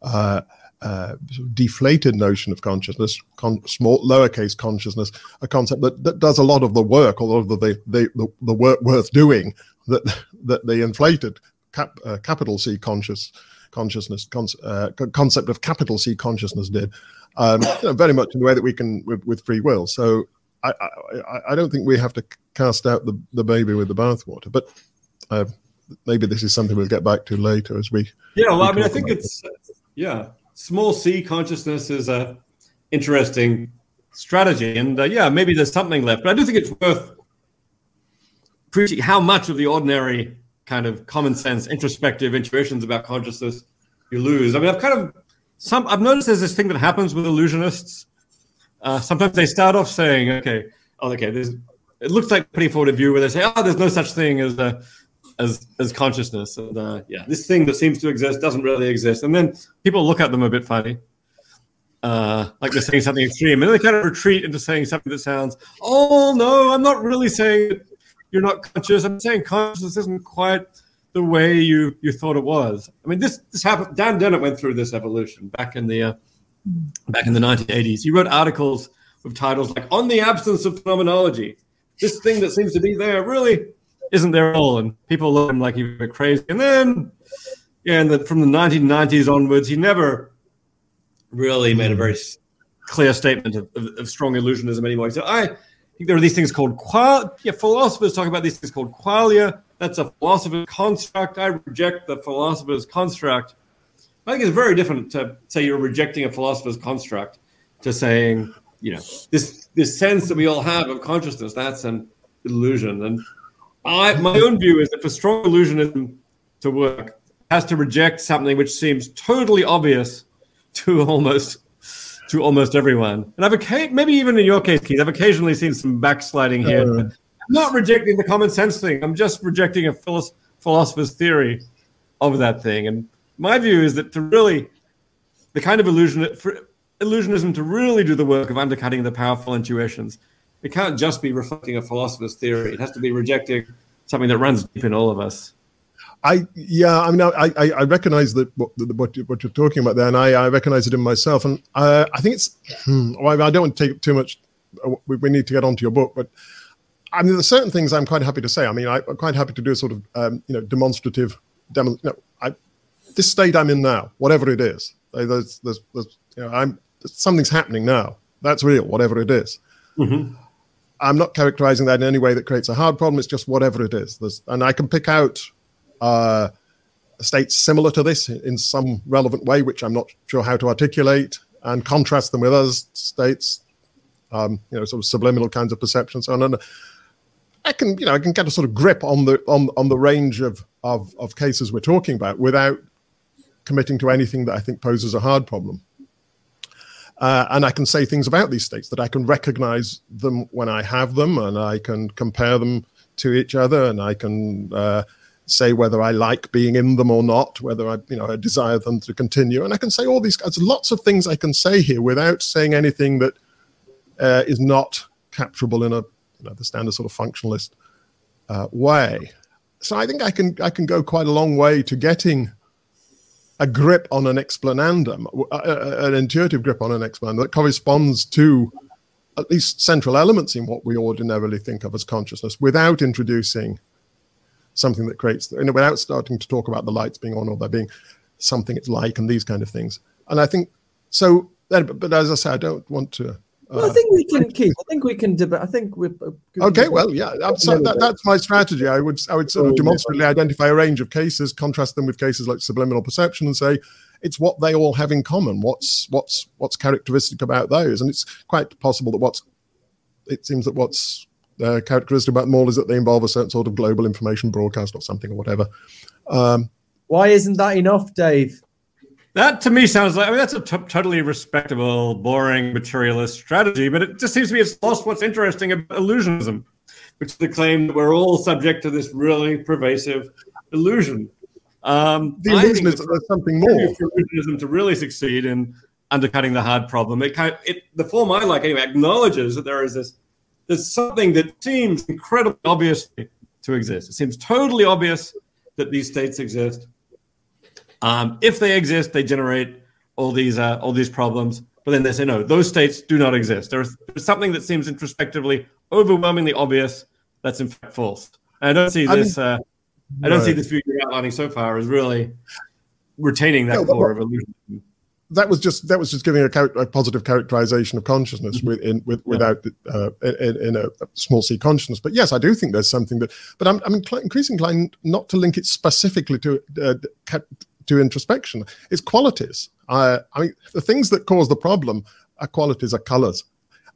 uh, uh, deflated notion of consciousness, con- small lowercase consciousness, a concept that, that does a lot of the work, a lot of the the, the, the work worth doing that that the inflated cap, uh, capital C conscious consciousness con- uh, concept of capital C consciousness did, um, you know, very much in the way that we can with, with free will. So I, I, I don't think we have to cast out the, the baby with the bathwater, but uh, maybe this is something we'll get back to later as we. Yeah, well, I mean, I think it's yeah, small c consciousness is a interesting strategy, and uh, yeah, maybe there's something left, but I do think it's worth appreciating how much of the ordinary kind of common sense introspective intuitions about consciousness you lose. I mean, I've kind of some I've noticed there's this thing that happens with illusionists. Uh, sometimes they start off saying, "Okay, oh, okay, there's." It looks like pretty forward view where they say, "Oh, there's no such thing as a as as consciousness," and uh, yeah, this thing that seems to exist doesn't really exist. And then people look at them a bit funny, uh, like they're saying something extreme, and they kind of retreat into saying something that sounds, "Oh no, I'm not really saying you're not conscious. I'm saying consciousness isn't quite the way you you thought it was." I mean, this this happened. Dan Dennett went through this evolution back in the uh, back in the 1980s. He wrote articles with titles like "On the Absence of Phenomenology." This thing that seems to be there really isn't there at all, and people look at him like he was crazy. And then, yeah, and the, from the 1990s onwards, he never really made a very clear statement of, of, of strong illusionism anymore. So I think there are these things called qual. Yeah, philosophers talk about these things called qualia. That's a philosopher's construct. I reject the philosopher's construct. I think it's very different to say you're rejecting a philosopher's construct to saying, you know, this this sense that we all have of consciousness. That's an illusion. And I, my own view is that for strong illusionism to work, it has to reject something which seems totally obvious to almost to almost everyone. And I've occa- maybe even in your case, Keith, I've occasionally seen some backsliding here. Uh. I'm not rejecting the common sense thing. I'm just rejecting a philosopher's theory of that thing. And my view is that to really, the kind of illusion illusionism to really do the work of undercutting the powerful intuitions, it can't just be reflecting a philosopher's theory. It has to be rejecting something that runs deep in all of us. I yeah, I mean, I I, I recognize that what, what what you're talking about there, and I, I recognize it in myself, and uh, I think it's. Hmm, I don't want to take too much. uh, We, we need to get onto your book, but I mean, there's certain things I'm quite happy to say. I mean, I, I'm quite happy to do a sort of um, you know demonstrative demo. You know, I, this state I'm in now, whatever it is, there's, there's, there's you know, I'm something's happening now. That's real, whatever it is. I'm not characterizing that in any way that creates a hard problem. It's just whatever it is. There's, and I can pick out uh, states similar to this in some relevant way, which I'm not sure how to articulate, and contrast them with other states, um, you know, sort of subliminal kinds of perceptions. And I can, you know, I can get a sort of grip on the on on the range of of, of cases we're talking about without committing to anything that I think poses a hard problem. Uh, and I can say things about these states that I can recognize them when I have them, and I can compare them to each other, and I can uh, say whether I like being in them or not, whether I, you know, I desire them to continue. And I can say all these, there's lots of things I can say here without saying anything that uh, is not capturable in a, you know, the standard sort of functionalist uh, way. So I think I can, I can go quite a long way to getting a grip on an explanandum, an intuitive grip on an explanandum that corresponds to at least central elements in what we ordinarily think of as consciousness without introducing something that creates, you know, without starting to talk about the lights being on or there being something it's like and these kind of things. And I think so. But as I say, I don't want to. Uh, well, I think we can keep. I think we can debate. I think we're okay. Well, yeah, so that, that's my strategy. I would, I would sort of demonstrably identify a range of cases, contrast them with cases like subliminal perception, and say it's what they all have in common. What's what's what's characteristic about those? And it's quite possible that what's it seems that what's uh, characteristic about them all is that they involve a certain sort of global information broadcast or something or whatever. Um, Why isn't that enough, Dave? That to me sounds like I mean, that's a t- totally respectable, boring materialist strategy, but it just seems to me it's lost what's interesting about illusionism, which is the claim that we're all subject to this really pervasive illusion. Um, the illusion is something more. For illusionism to really succeed in undercutting the hard problem, it kind of, it the form I like anyway acknowledges that there is this there's something that seems incredibly obvious to exist. It seems totally obvious that these states exist. Um, if they exist, they generate all these uh, all these problems. But then they say no, those states do not exist. There's, there's something that seems introspectively overwhelmingly obvious that's in fact false. And I don't see this. I, mean, uh, I don't right. see this view you're outlining so far as really retaining that core of illusion that was just that was just giving a, a positive characterization of consciousness mm-hmm. with, with, yeah. without uh, in, in, a small c consciousness. But yes, I do think there's something that. But I'm, I'm increasingly inclined not to link it specifically to uh, to introspection. It's qualities. I, I mean, the things that cause the problem are qualities, are colors,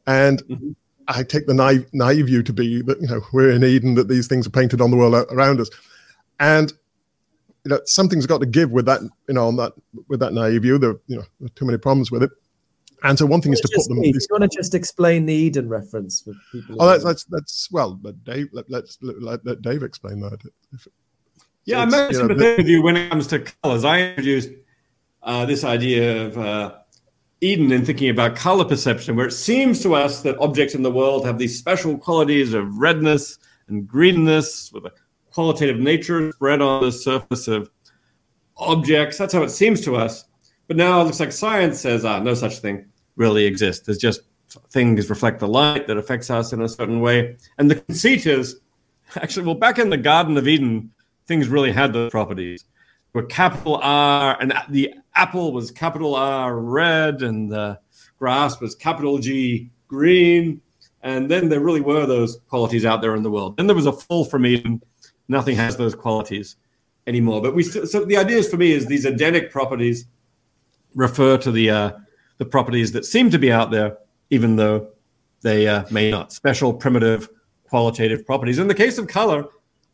and. Mm-hmm. I take the naive, naive view to be that you know we're in Eden, that these things are painted on the world around us, and you know something's got to give with that you know on that with that naive view there you know there too many problems with it and so one thing is to put them. Do you want to just explain the Eden reference for people? Oh, that's, that's, that's well, let Dave let, let's let, let Dave explain that. If, yeah, I'm very sympathetic with you when it comes to colors. I introduced uh, this idea of uh, Eden in thinking about color perception, where it seems to us that objects in the world have these special qualities of redness and greenness with a qualitative nature spread on the surface of objects. That's how it seems to us. But now it looks like science says, ah, no such thing really exists. There's just things reflect the light that affects us in a certain way. And the conceit is actually, well, back in the Garden of Eden, things really had those properties. Where capital R and the apple was capital R red, and the grass was capital G green. And then there really were those qualities out there in the world. Then there was a fall from Eden nothing has those qualities anymore. But we still, so the idea is for me is these Edenic properties refer to the uh, the properties that seem to be out there, even though they uh, may not. Special, primitive, qualitative properties. In the case of color,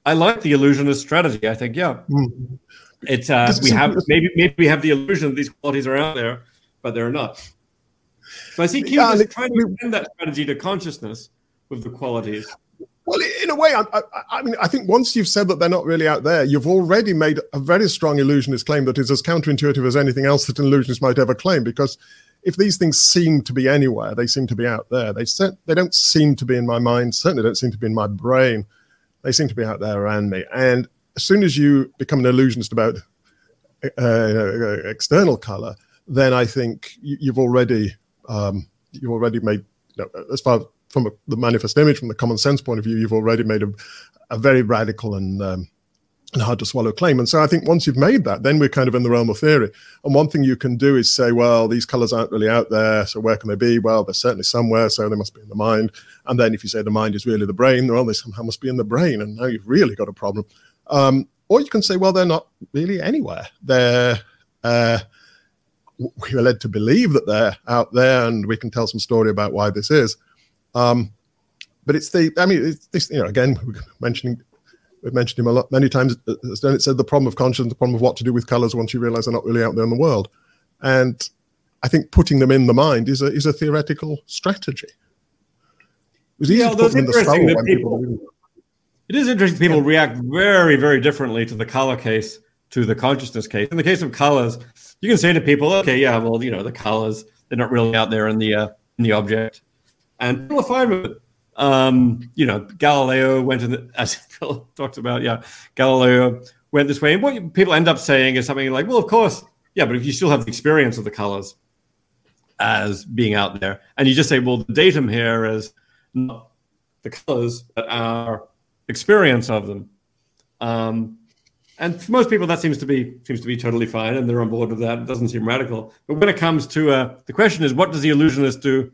I like the illusionist strategy. I think, yeah, mm. it's uh, we have maybe maybe we have the illusion that these qualities are out there, but they're not. So I see Q yeah, trying to extend that strategy to consciousness with the qualities. Well, in a way, I, I, I, mean, I think once you've said that they're not really out there, you've already made a very strong illusionist claim that is as counterintuitive as anything else that an illusionist might ever claim. Because if these things seem to be anywhere, they seem to be out there. They they don't seem to be in my mind. Certainly, don't seem to be in my brain. They seem to be out there around me. And as soon as you become an illusionist about uh, external color, then I think you, have already um, you've already made you know, as far from the manifest image, from the common sense point of view, you've already made a, a very radical and um, and hard to swallow claim. And so I think once you've made that, then we're kind of in the realm of theory. And one thing you can do is say, well, these colors aren't really out there. So where can they be? Well, they're certainly somewhere. So they must be in the mind. And then if you say the mind is really the brain, well, they somehow must be in the brain. And now you've really got a problem. Um, or you can say, well, they're not really anywhere. They're, uh, we were led to believe that they're out there and we can tell some story about why this is. Um, but it's the, I mean, it's this, you know, again, mentioning, we've mentioned him a lot, many times. As it said, the problem of conscience, the problem of what to do with colors once you realize they're not really out there in the world. And I think putting them in the mind is a, is a theoretical strategy. It was easy yeah, to put them in the soul people, people It is interesting. People yeah. react very, very differently to the color case to the consciousness case. In the case of colors, you can say to people, "Okay, yeah, well, you know, the colors they're not really out there in the uh, in the object," and people are fine with it. Um, you know, Galileo went in, the, as Phil talked about. Yeah, Galileo went this way, and what people end up saying is something like, "Well, of course, yeah, but if you still have the experience of the colors as being out there, and you just say, well, the datum here is not the colors, but our experience of them. Um, and for most people, that seems to be seems to be totally fine, and they're on board with that. It doesn't seem radical. But when it comes to uh, the question is, what does the illusionist do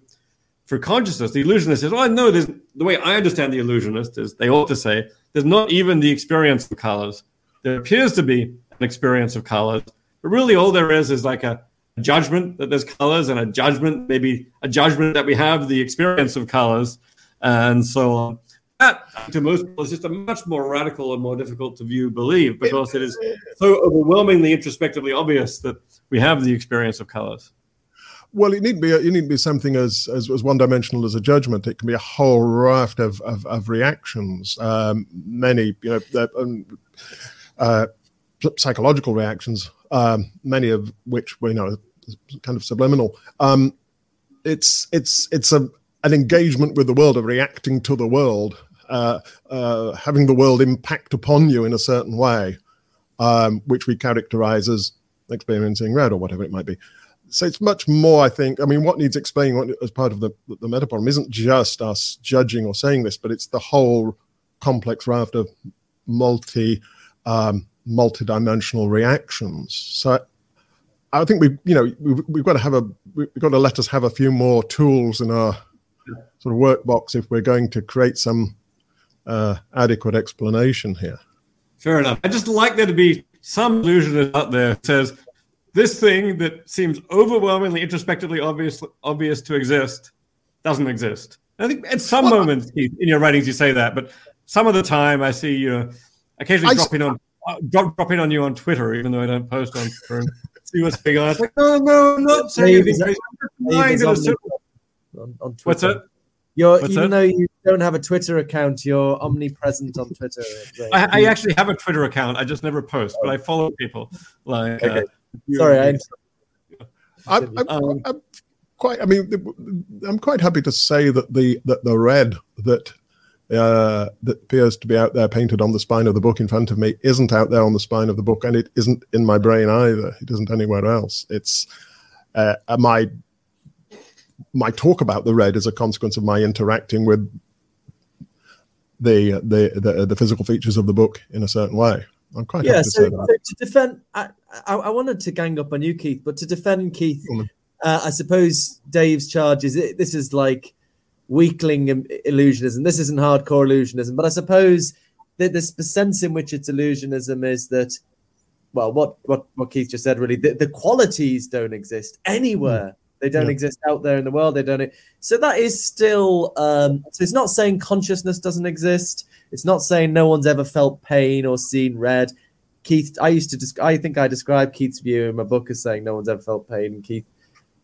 for consciousness? The illusionist says, "Oh, I know. There's the way I understand the illusionist is they ought to say there's not even the experience of colors. There appears to be an experience of colors, but really all there is is like a judgment that there's colors and a judgment, maybe a judgment that we have the experience of colors, and so on." that to most people is just a much more radical and more difficult to view believe because it is so overwhelmingly introspectively obvious that we have the experience of colors well it need be it need be something as, as, as one dimensional as a judgment. It can be a whole raft of of, of reactions. Um, many you know um, uh, psychological reactions um, many of which we know kind of subliminal. Um, it's it's it's a an engagement with the world of reacting to the world uh, uh, having the world impact upon you in a certain way, um, which we characterize as experiencing red or whatever it might be. So it's much more, I think. I mean, what needs explaining what, as part of the, the meta problem isn't just us judging or saying this, but it's the whole complex raft of multi um, multi-dimensional reactions. So I think we, you know, we've, we've, got to have a, we've got to let us have a few more tools in our sort of workbox if we're going to create some uh, adequate explanation here. Fair enough. I just like there to be some illusionist out there says this thing that seems overwhelmingly introspectively obvious obvious to exist doesn't exist. I think at some well, moments in your writings you say that, but some of the time I see you occasionally I dropping on uh, drop, dropping on you on Twitter, even though I don't post on Twitter. see what's going on. It's like, no, no, I'm not saying anything. On, on What's that? You're What's even that? though you don't have a Twitter account, you're omnipresent on Twitter. I, I, actually have a Twitter account. I just never post, but I follow people. Like, okay. uh, sorry, I. I'm, I'm, um, I'm, quite. I mean, I'm quite happy to say that the that the red that uh, that appears to be out there painted on the spine of the book in front of me isn't out there on the spine of the book, and it isn't in my brain either. It isn't anywhere else. It's uh, my my talk about the red is a consequence of my interacting with the the the, the physical features of the book in a certain way. I'm quite yeah. So, to, so to defend, I, I, I, wanted to gang up on you, Keith, but to defend Keith, mm. uh, I suppose Dave's charge is it, this is like weakling illusionism. This isn't hardcore illusionism, but I suppose that the sense in which it's illusionism is that, well, what what what Keith just said really, the, the qualities don't exist anywhere. Mm they don't yeah. exist out there in the world. They don't. So that is still. Um, so it's not saying consciousness doesn't exist. It's not saying no one's ever felt pain or seen red. Keith, I used to. Desc- I think I described Keith's view in my book as saying no one's ever felt pain, and Keith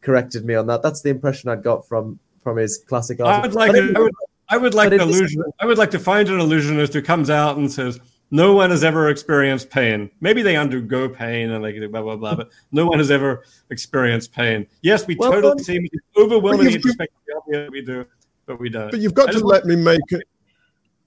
corrected me on that. That's the impression I got from from his classic article. I would like. To, I would. I would like an illusion. I would like to find an illusionist who comes out and says, no one has ever experienced pain. Maybe they undergo pain and they blah blah blah, but no one has ever experienced pain. Yes, we well, totally seem overwhelmingly introspective. We do, but we don't. But you've got to let me make it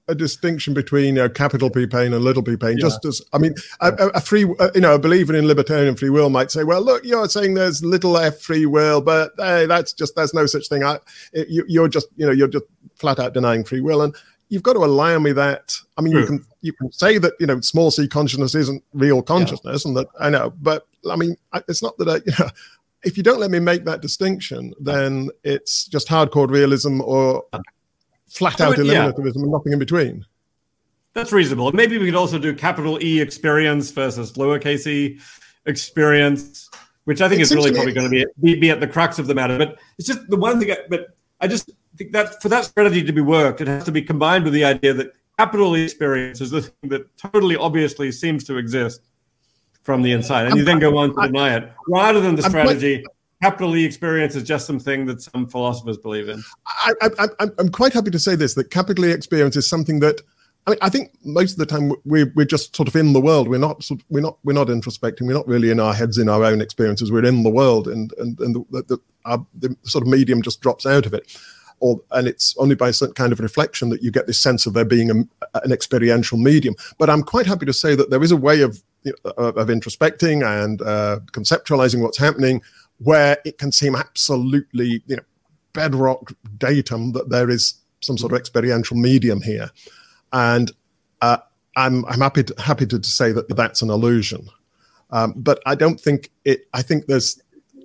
a distinction between you know, capital P pain and little p pain. Yeah. Just as I mean, a, a free, uh, you know, a believer in libertarian free will might say, "Well, look, you're saying there's little f free will, but hey, that's just there's no such thing. I, you, you're just, you know, you're just flat out denying free will." And you've got to allow me that. I mean, you can you can say that you know small c consciousness isn't real consciousness, yeah. and that I know, but I mean, it's not that I. You know, if you don't let me make that distinction, then it's just hardcore realism or flat out eliminativism yeah. and nothing in between. That's reasonable. Maybe we could also do capital E experience versus lowercase e experience, which I think is really probably going to be, be, at the crux of the matter. But it's just the one thing. I, but I just think that for that strategy to be worked, it has to be combined with the idea that capital experience is the thing that totally obviously seems to exist from the inside, and you then go on to deny it, rather than the strategy. Capital E experience is just something that some philosophers believe in. I, am quite happy to say this: that capital E experience is something that I mean, I think most of the time we're we're just sort of in the world. We're not we're not we're not introspecting. We're not really in our heads in our own experiences. We're in the world, and and and the the, our, the sort of medium just drops out of it. Or, and it's only by some kind of reflection that you get this sense of there being a, an experiential medium. But I'm quite happy to say that there is a way of you know, of introspecting and uh, conceptualizing what's happening where it can seem absolutely you know bedrock datum that there is some sort of experiential medium here and uh, I'm I'm happy to, happy to, to say that that's an illusion. Um, but I don't think it. I think there's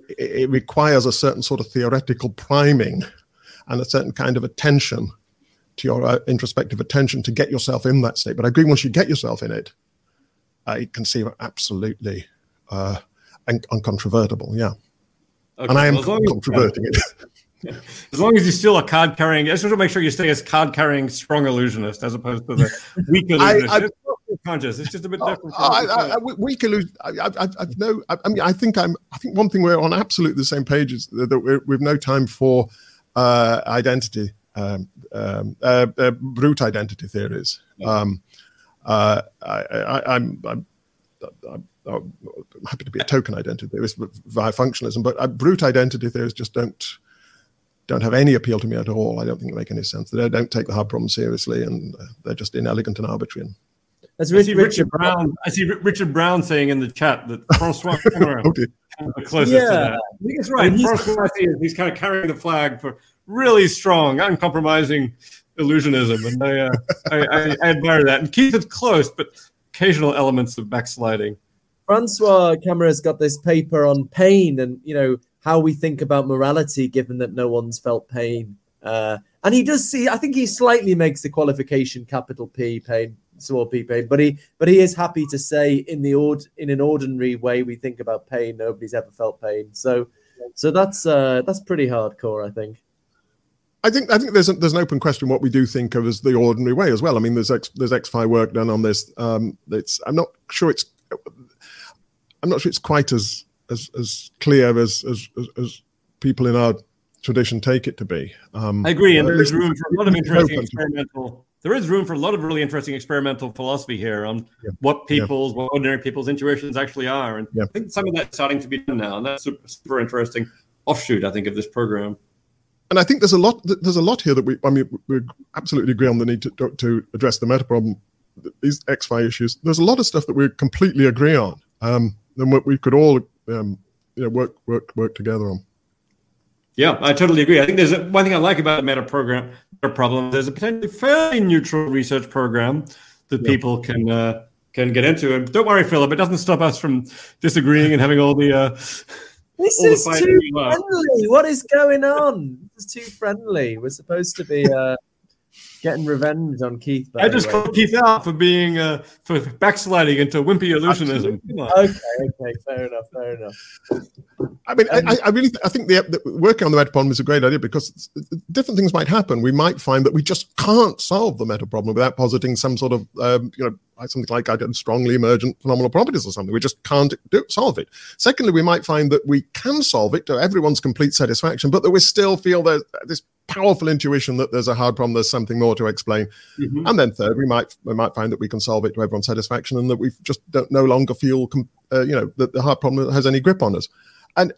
it requires a certain sort of theoretical priming and a certain kind of attention to your uh, introspective attention to get yourself in that state. But I agree, once you get yourself in it, uh, it can seem absolutely uh, un- uncontrovertible. Yeah. Okay, and I am well, controverting it. As long as you're still a card carrying, I just want to make sure you stay as card carrying strong illusionist as opposed to the weak illusionist. I, I, conscious. It's just a bit different. I, I, weak illusion. I, I, I no. I, mean, I think I'm. I think one thing we're on absolutely the same page is that we're, we've no time for uh, identity, um, um, uh, uh, brute identity theories. Um, uh, I, am I'm, I'm, I'm, happy to be a token identity theorist via functionalism, but uh, brute identity theories just don't don't have any appeal to me at all. I don't think they make any sense. They don't take the hard problem seriously, and uh, they're just inelegant and arbitrary. And, That's I see Richard Brown. I see Richard Brown saying in the chat that Francois Kammerer okay. the closest yeah. to that. I think it's right. Francois is he's kind of carrying the flag for really strong, uncompromising illusionism, and I, uh, I, I, I, admire that. And Keith is close, but occasional elements of backsliding. Francois Kammerer's got this paper on pain, and you know how we think about morality, given that no one's felt pain. Uh, and he does see. I think he slightly makes the qualification capital P pain, small p pain, but he but he is happy to say in the ord in an ordinary way we think about pain. Nobody's ever felt pain. So so that's uh, that's pretty hardcore, I think. I think I think there's a, there's an open question what we do think of as the ordinary way as well. I mean, there's X, there's X-Phi work done on this. Um, it's I'm not sure it's I'm not sure it's quite as as, as clear as, as, as people in our tradition take it to be. Um, I agree, and there is room for a lot of interesting experimental. There is room for a lot of really interesting experimental philosophy here on yeah. what people's, yeah. what ordinary people's intuitions actually are, and yeah. I think some of that's starting to be done now, and that's super, super interesting offshoot, I think, of this program. And I think there's a lot. There's a lot here that we. I mean, we absolutely agree on the need to to address the meta problem, these X-Phi issues. There's a lot of stuff that we completely agree on, um, and what we could all um, you know, work work work together on. Yeah, I totally agree. I think there's a, one thing I like about the meta program meta problem. There's a potentially fairly neutral research program that yeah. people can uh, can get into. And don't worry, Philip, it doesn't stop us from disagreeing and having all the. Uh, this all is the too friendly. What is going on? This is too friendly. We're supposed to be. Uh, getting revenge on Keith. I just called Keith out for being uh, for backsliding into wimpy illusionism. Okay, okay, fair enough, fair enough. I mean, um, I, I, really, I think the, the, working on the meta problem is a great idea because different things might happen. We might find that we just can't solve the meta problem without positing some sort of, um, you know, something like strongly emergent phenomenal properties or something. We just can't do, solve it. Secondly, we might find that we can solve it to everyone's complete satisfaction, but that we still feel there's this powerful intuition that there's a hard problem, there's something more to explain. Mm-hmm. And then third, we might we might find that we can solve it to everyone's satisfaction, and that we just don't no longer feel uh, you know that the hard problem has any grip on us. And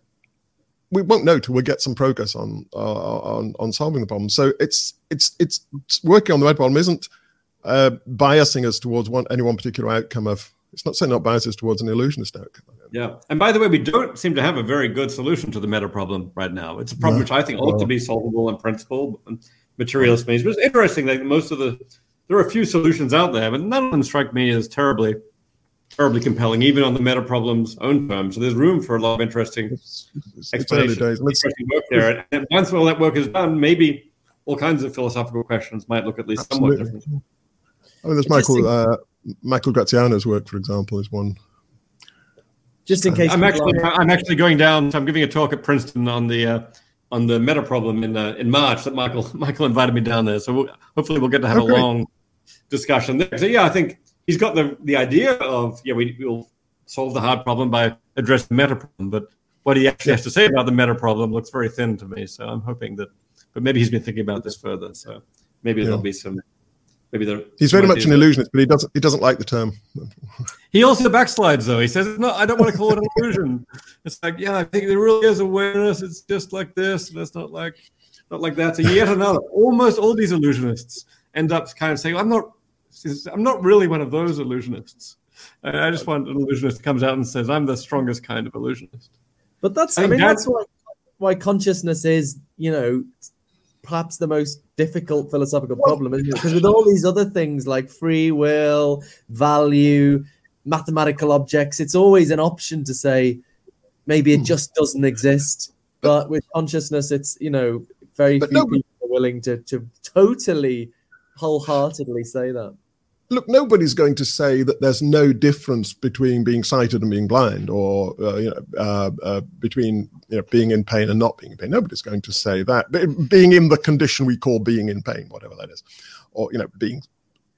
we won't know till we get some progress on uh, on on solving the problem. So it's it's it's working on the red problem isn't uh, biasing us towards one any one particular outcome of. It's not certainly not biases towards an illusionist outcome. Yeah, and by the way, we don't seem to have a very good solution to the meta problem right now. It's a problem no. which I think ought to be solvable in principle, materialist means. But it's interesting that most of the there are a few solutions out there, but none of them strike me as terribly terribly compelling, even on the meta problem's own terms. So there's room for a lot of interesting it's, it's explanations, interesting work there. And once all that work is done, maybe all kinds of philosophical questions might look at least Absolutely. somewhat different. I mean, there's Michael uh, Michael Graziano's work, for example, is one. Just in case, I'm actually are... I'm actually going down. So I'm giving a talk at Princeton on the uh, on the meta problem in uh, in March. That Michael Michael invited me down there, so we'll, hopefully we'll get to have okay. a long discussion there. So yeah, I think he's got the the idea of yeah we will solve the hard problem by addressing the meta problem, but what he actually has to say about the meta problem looks very thin to me. So I'm hoping that, but maybe he's been thinking about this further. So maybe yeah. there'll be some maybe they're He's very much an illusionist, but he doesn't he doesn't like the term. He also backslides though. He says, "No, I don't want to call it an illusion." It's like, yeah, I think there really is awareness. It's just like this, and it's not like not like that. So yet another. Almost all these illusionists end up kind of saying, "I'm not, I'm not really one of those illusionists." I just want an illusionist who comes out and says, "I'm the strongest kind of illusionist." But that's, I, I mean, that's why why consciousness is, you know, perhaps the most difficult philosophical problem, isn't it? Because with all these other things like free will, value, mathematical objects, it's always an option to say maybe it hmm. just doesn't exist. But with consciousness, it's you know very few no, people are willing to to totally wholeheartedly say that look, nobody's going to say that there's no difference between being sighted and being blind, or uh, you know, uh, uh, between you know, being in pain and not being in pain. Nobody's going to say that. Being in the condition we call being in pain, whatever that is, or you know, being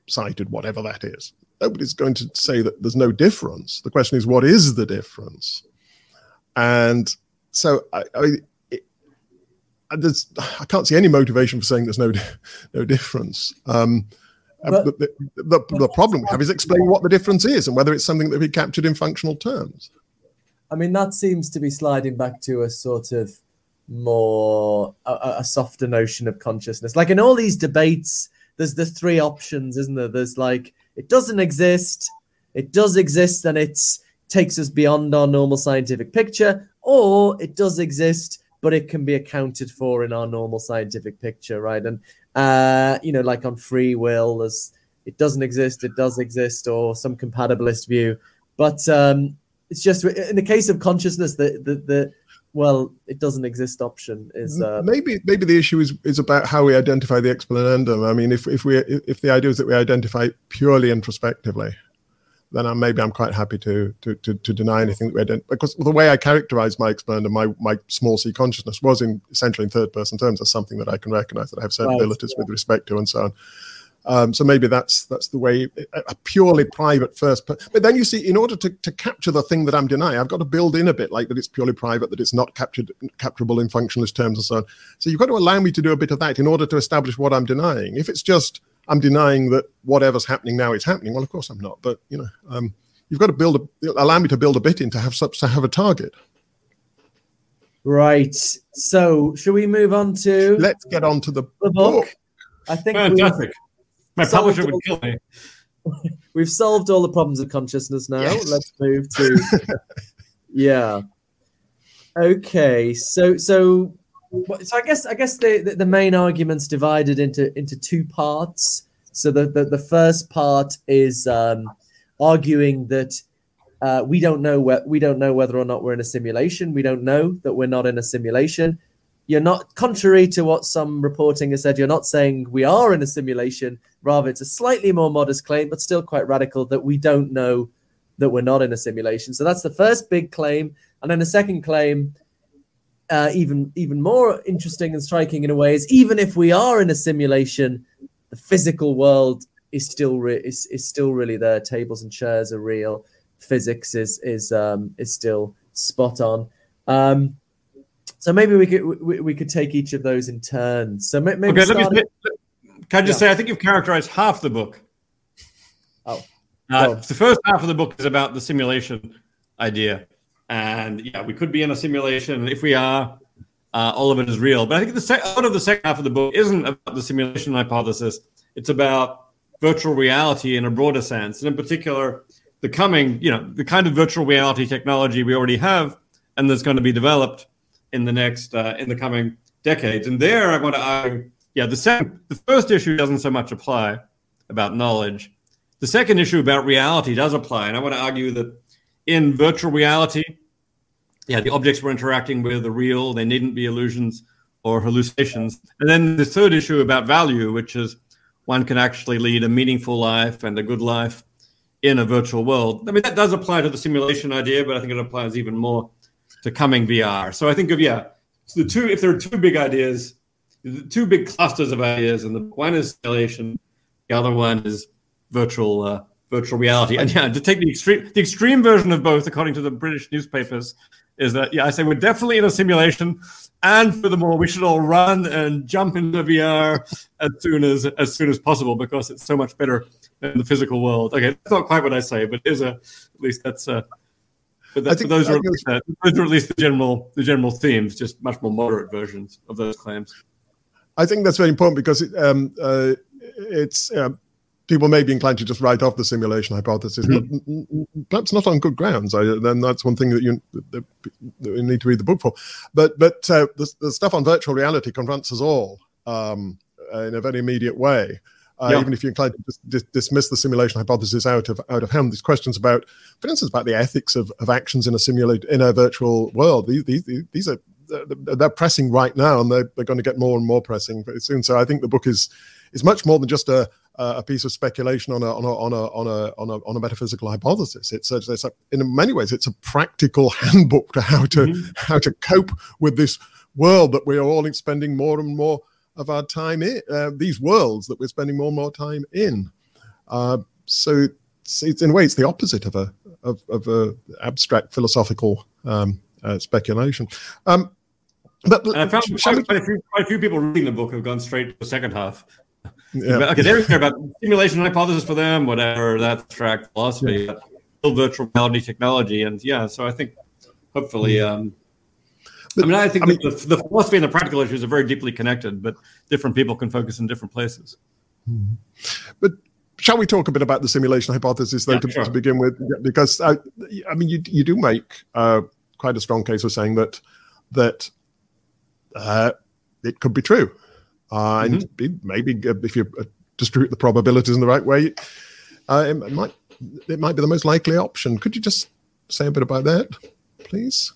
sighted, whatever that is. Nobody's going to say that there's no difference. The question is, what is the difference? And so I, I there's, I can't see any motivation for saying there's no no difference. Um, Uh, but, the, the, the, problem we have is explaining what the difference is and whether it's something that we captured in functional terms. I mean, that seems to be sliding back to a sort of more a, a softer notion of consciousness. Like in all these debates, there's the three options, isn't there? There's like it doesn't exist, it does exist, and it takes us beyond our normal scientific picture, or it does exist, but it can be accounted for in our normal scientific picture, right? And uh, you know, like on free will, as it doesn't exist, it does exist, or some compatibilist view. But um, it's just in the case of consciousness, the the, the well, it doesn't exist option is uh, maybe maybe the issue is is about how we identify the explanandum. I mean, if if we if the idea is that we identify purely introspectively, then I'm, maybe I'm quite happy to, to, to, to deny anything that we identify. Because the way I characterize my explanandum, my, my small c consciousness was in essentially in third person terms as something that I can recognize, that I have certain right. abilities yeah. with respect to, and so on. Um, so maybe that's that's the way a, purely private first. but then you see, in order to, to capture the thing that I'm denying, I've got to build in a bit like that it's purely private, that it's not captured capturable in functionalist terms and so on. So you've got to allow me to do a bit of that in order to establish what I'm denying. If it's just I'm denying that whatever's happening now is happening. Well, of course I'm not, but you know, um, you've got to build a allow me to build a bit in to have to have a target. Right. So, should we move on to? Let's get on to the, the book. book. I think fantastic. My publisher would kill me. We've solved all the problems of consciousness now. Yes. Let's move to. yeah. Okay. So so so I guess I guess the, the, the main argument's divided into into two parts. So the the, the first part is um, arguing that uh, we don't know wh- we don't know whether or not we're in a simulation. We don't know that we're not in a simulation. You're not contrary to what some reporting has said. You're not saying we are in a simulation. Rather, it's a slightly more modest claim, but still quite radical that we don't know that we're not in a simulation. So that's the first big claim, and then the second claim uh, even even more interesting and striking in a way is even if we are in a simulation, the physical world is still re- is, is still really there. Tables and chairs are real. Physics is is um, is still spot on. Um, so maybe we could we, we could take each of those in turn. So maybe okay, let me, can I just yeah. say I think you've characterized half the book. Oh, uh, the first half of the book is about the simulation idea. And yeah, we could be in a simulation. If we are, uh, all of it is real. But I think the se- of the second half of the book isn't about the simulation hypothesis. It's about virtual reality in a broader sense, and in particular, the coming, you know, the kind of virtual reality technology we already have, and that's going to be developed in the next, uh, in the coming decades. And there, I want to argue, yeah, the second, the first issue doesn't so much apply about knowledge. The second issue about reality does apply, and I want to argue that in virtual reality, yeah, the objects we're interacting with are real. They needn't be illusions or hallucinations. And then the third issue about value, which is one can actually lead a meaningful life and a good life in a virtual world. I mean, that does apply to the simulation idea, but I think it applies even more to coming VR. So I think of, yeah, the two, if there are two big ideas, two big clusters of ideas, and the one is simulation, the other one is virtual uh, virtual reality. And yeah, to take the extreme the extreme version of both, according to the British newspapers, is that yeah, I say we're definitely in a simulation, and furthermore, we should all run and jump into VR as soon as as soon as possible because it's so much better than the physical world. Okay, that's not quite what I say, but is a at least that's uh but, that, think- those are uh, those are at least the general the general themes, just much more moderate versions of those claims. I think that's very important because it, um, uh, it's uh, people may be inclined to just write off the simulation hypothesis, but n- n- perhaps not on good grounds. I, then that's one thing that you that, we need to read the book for. But but uh, the, the stuff on virtual reality confronts us all um, in a very immediate way. Uh, Yeah. Even if you're inclined to dis- dis- dismiss the simulation hypothesis out of out of hand, these questions about, for instance, about the ethics of, of actions in a simulate in a virtual world. These these, these are they're, they're pressing right now, and they're, they're going to get more and more pressing very soon. So I think the book is is much more than just a a piece of speculation on a on a on a on a on a, on a metaphysical hypothesis. It's, a, it's a, in many ways it's a practical handbook to how to how to cope with this world that we are all spending more and more of our time in. Uh, these worlds that we're spending more and more time in. Uh, so it's, it's in a way it's the opposite of a of, of a abstract philosophical um, uh, speculation. Um, but And I found quite, a few, quite a few people reading the book have gone straight to the second half. Yeah. Okay, they're here about simulation hypothesis for them, whatever that track philosophy, but still virtual reality technology, and yeah. So I think hopefully, um, But, I mean, I think I mean- the, the philosophy and the practical issues are very deeply connected, but different people can focus in different places. But shall we talk a bit about the simulation hypothesis, though, Yeah, to, sure. to begin with? Because I, I mean, you you do make uh, quite a strong case for saying that that uh, it could be true, uh, and Mm-hmm. maybe if you uh, distribute the probabilities in the right way, uh, it might it might be the most likely option. Could you just say a bit about that, please?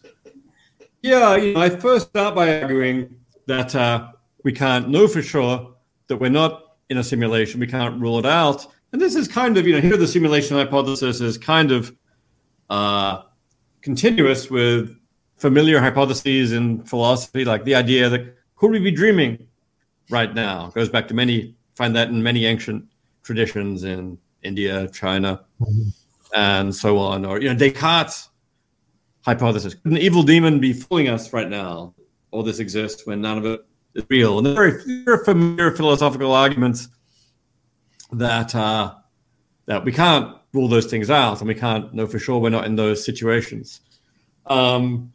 Yeah, you know, I first start by arguing that uh, we can't know for sure that we're not in a simulation. We can't rule it out. And this is kind of, you know, here the simulation hypothesis is kind of uh, continuous with familiar hypotheses in philosophy, like the idea that could we be dreaming right now? It goes back to many, find that in many ancient traditions in India, China, and so on. Or, you know, Descartes' hypothesis. Could an evil demon be fooling us right now? All this exists when none of it is real. And they're very, very familiar philosophical arguments that uh, that we can't rule those things out, and we can't know for sure we're not in those situations. Um,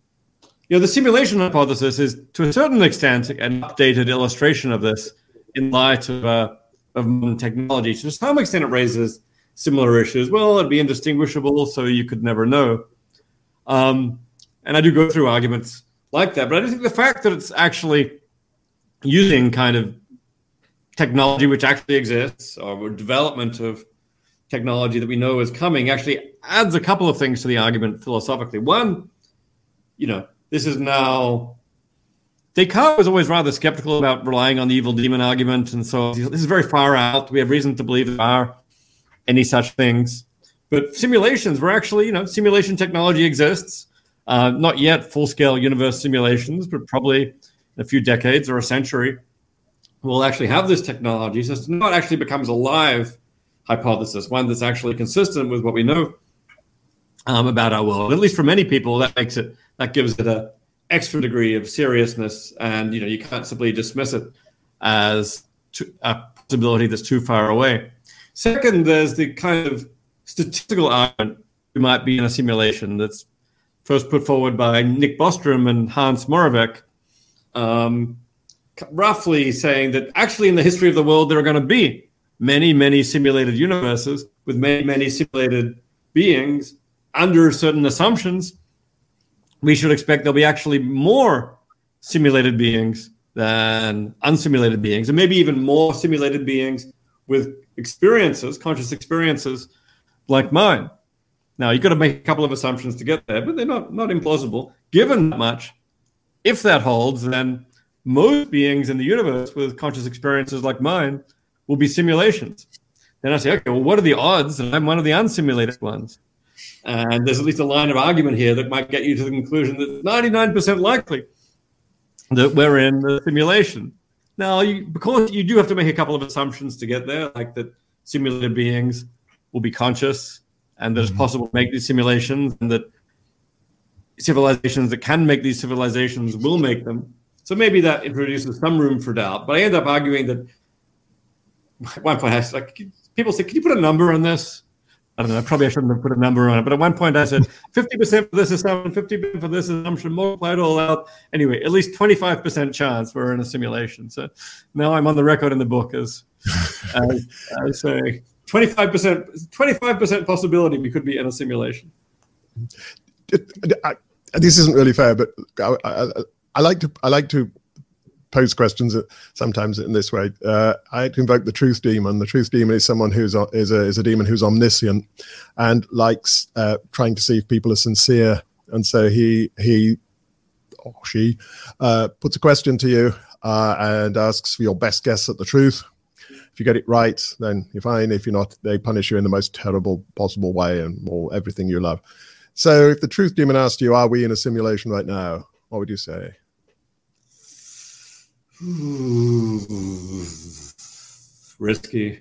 you know, the simulation hypothesis is to a certain extent an updated illustration of this in light of uh, of technology. To some extent, it raises similar issues. Well, it'd be indistinguishable, so you could never know. Um, and I do go through arguments like that, but I do think the fact that it's actually using kind of technology which actually exists or development of technology that we know is coming actually adds a couple of things to the argument philosophically. One, you know, this is now Descartes was always rather skeptical about relying on the evil demon argument, and so this is very far out. We have reason to believe there are any such things. But simulations were actually, you know, simulation technology exists. Uh, not yet full scale universe simulations, but probably a few decades or a century, we'll actually have this technology. So it's not actually becomes a live hypothesis, one that's actually consistent with what we know um, about our world. At least for many people, that makes it that gives it a extra degree of seriousness, and you know you can't simply dismiss it as a possibility that's too far away. Second, there's the kind of statistical argument we might be in a simulation that's first put forward by Nick Bostrom and Hans Moravec, um, roughly saying that actually in the history of the world there are going to be many, many simulated universes with many, many simulated beings under certain assumptions. We should expect there'll be actually more simulated beings than unsimulated beings, and maybe even more simulated beings with experiences, conscious experiences like mine. Now you've got to make a couple of assumptions to get there, but they're not not implausible. Given that much, if that holds, then most beings in the universe with conscious experiences like mine will be simulations. Then I say, okay, well, what are the odds that I'm one of the unsimulated ones? And there's at least a line of argument here that might get you to the conclusion that 99% likely that we're in the simulation. Now, you, because you do have to make a couple of assumptions to get there, like that simulated beings will be conscious and that it's mm-hmm. possible to make these simulations and that civilizations that can make these civilizations will make them. So maybe that introduces some room for doubt. But I end up arguing that at one point I like people say, "Can you put a number on this?" I don't know. Probably I shouldn't have put a number on it. But at one point I said, 50% for this is seven, 50% for this assumption, multiply it all out. Anyway, at least 25% chance we're in a simulation. So now I'm on the record in the book as, as say 25%, 25% possibility we could be in a simulation. I, this isn't really fair, but I, I, I like to I like to pose questions sometimes in this way. Uh, I invoke the truth demon. The truth demon is someone who's is a is a demon who's omniscient and likes uh, trying to see if people are sincere. And so he he or she uh, puts a question to you uh, and asks for your best guess at the truth. If you get it right, then you're fine. If you're not, they punish you in the most terrible possible way and all everything you love. So if the truth demon asked you, "Are we in a simulation right now?" What would you say? risky.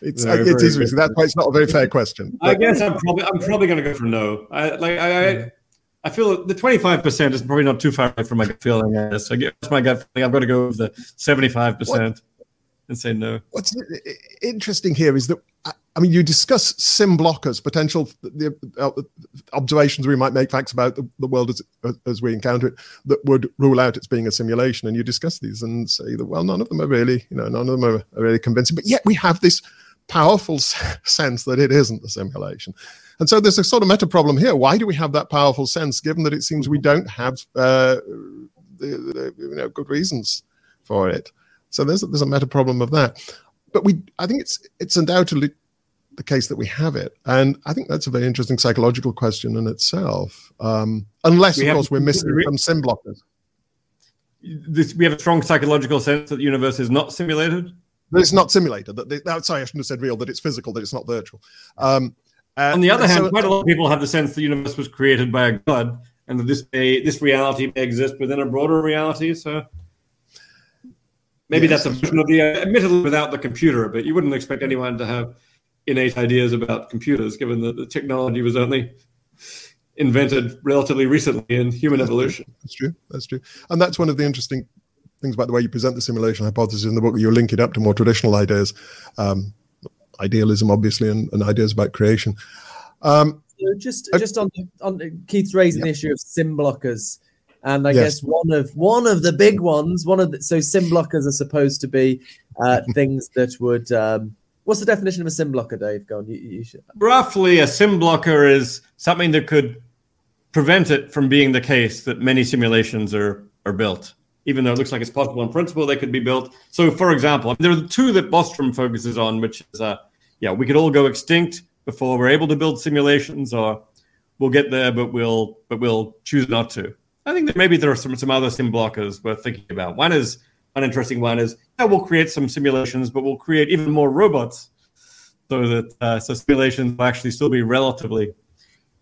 It's very, it is risky. That's why it's not a very fair question. I guess I'm probably I'm probably going to go for no. I like I. I I feel the 25% is probably not too far away from my gut feeling. I guess. I guess my gut feeling. I've got to go with the 75% what, and say no. What's interesting here is that uh, I mean, you discuss sim blockers, potential the uh, observations we might make, facts about the, the world as, as we encounter it that would rule out it's being a simulation. And you discuss these and say that, well, none of them are really, you know, none of them are, are really convincing. But yet we have this powerful sense that it isn't a simulation. And so there's a sort of meta problem here. Why do we have that powerful sense, given that it seems we don't have uh, the, the, you know, good reasons for it? So there's there's a meta problem of that. But we, I think it's it's undoubtedly the case that we have it? And I think that's a very interesting psychological question in itself. Um, unless, we of course, we're missing some sim blockers. This, we have a strong psychological sense that the universe is not simulated. That it's not simulated. That, they, that sorry, I shouldn't have said real. That it's physical. That it's not virtual. Um, uh, On the other hand, quite a lot of people have the sense the universe was created by a god, and that this may, this reality may exist within a broader reality. So maybe yes, that's a version of the, uh, admittedly without the computer, but you wouldn't expect anyone to have innate ideas about computers, given that the technology was only invented relatively recently in human evolution. That's true. That's true. And that's one of the interesting things about the way you present the simulation hypothesis in the book. You link it up to more traditional ideas, um, idealism, obviously, and, and, ideas about creation. Um, so just uh, just on on Keith's raising yeah. the issue of sim blockers. And I yes. guess one of one of the big ones, one of the, so sim blockers are supposed to be uh, things that would um, What's the definition of a sim blocker, Dave? Go on. You, you should... Roughly, a sim blocker is something that could prevent it from being the case that many simulations are are built. Even though it looks like it's possible in principle, they could be built. So, for example, there are two that Bostrom focuses on, which is, uh, yeah, we could all go extinct before we're able to build simulations, or we'll get there, but we'll but we'll choose not to. I think that maybe there are some some other sim blockers worth thinking about. One is an interesting one is yeah, we'll create some simulations, but we'll create even more robots so that uh, so simulations will actually still be relatively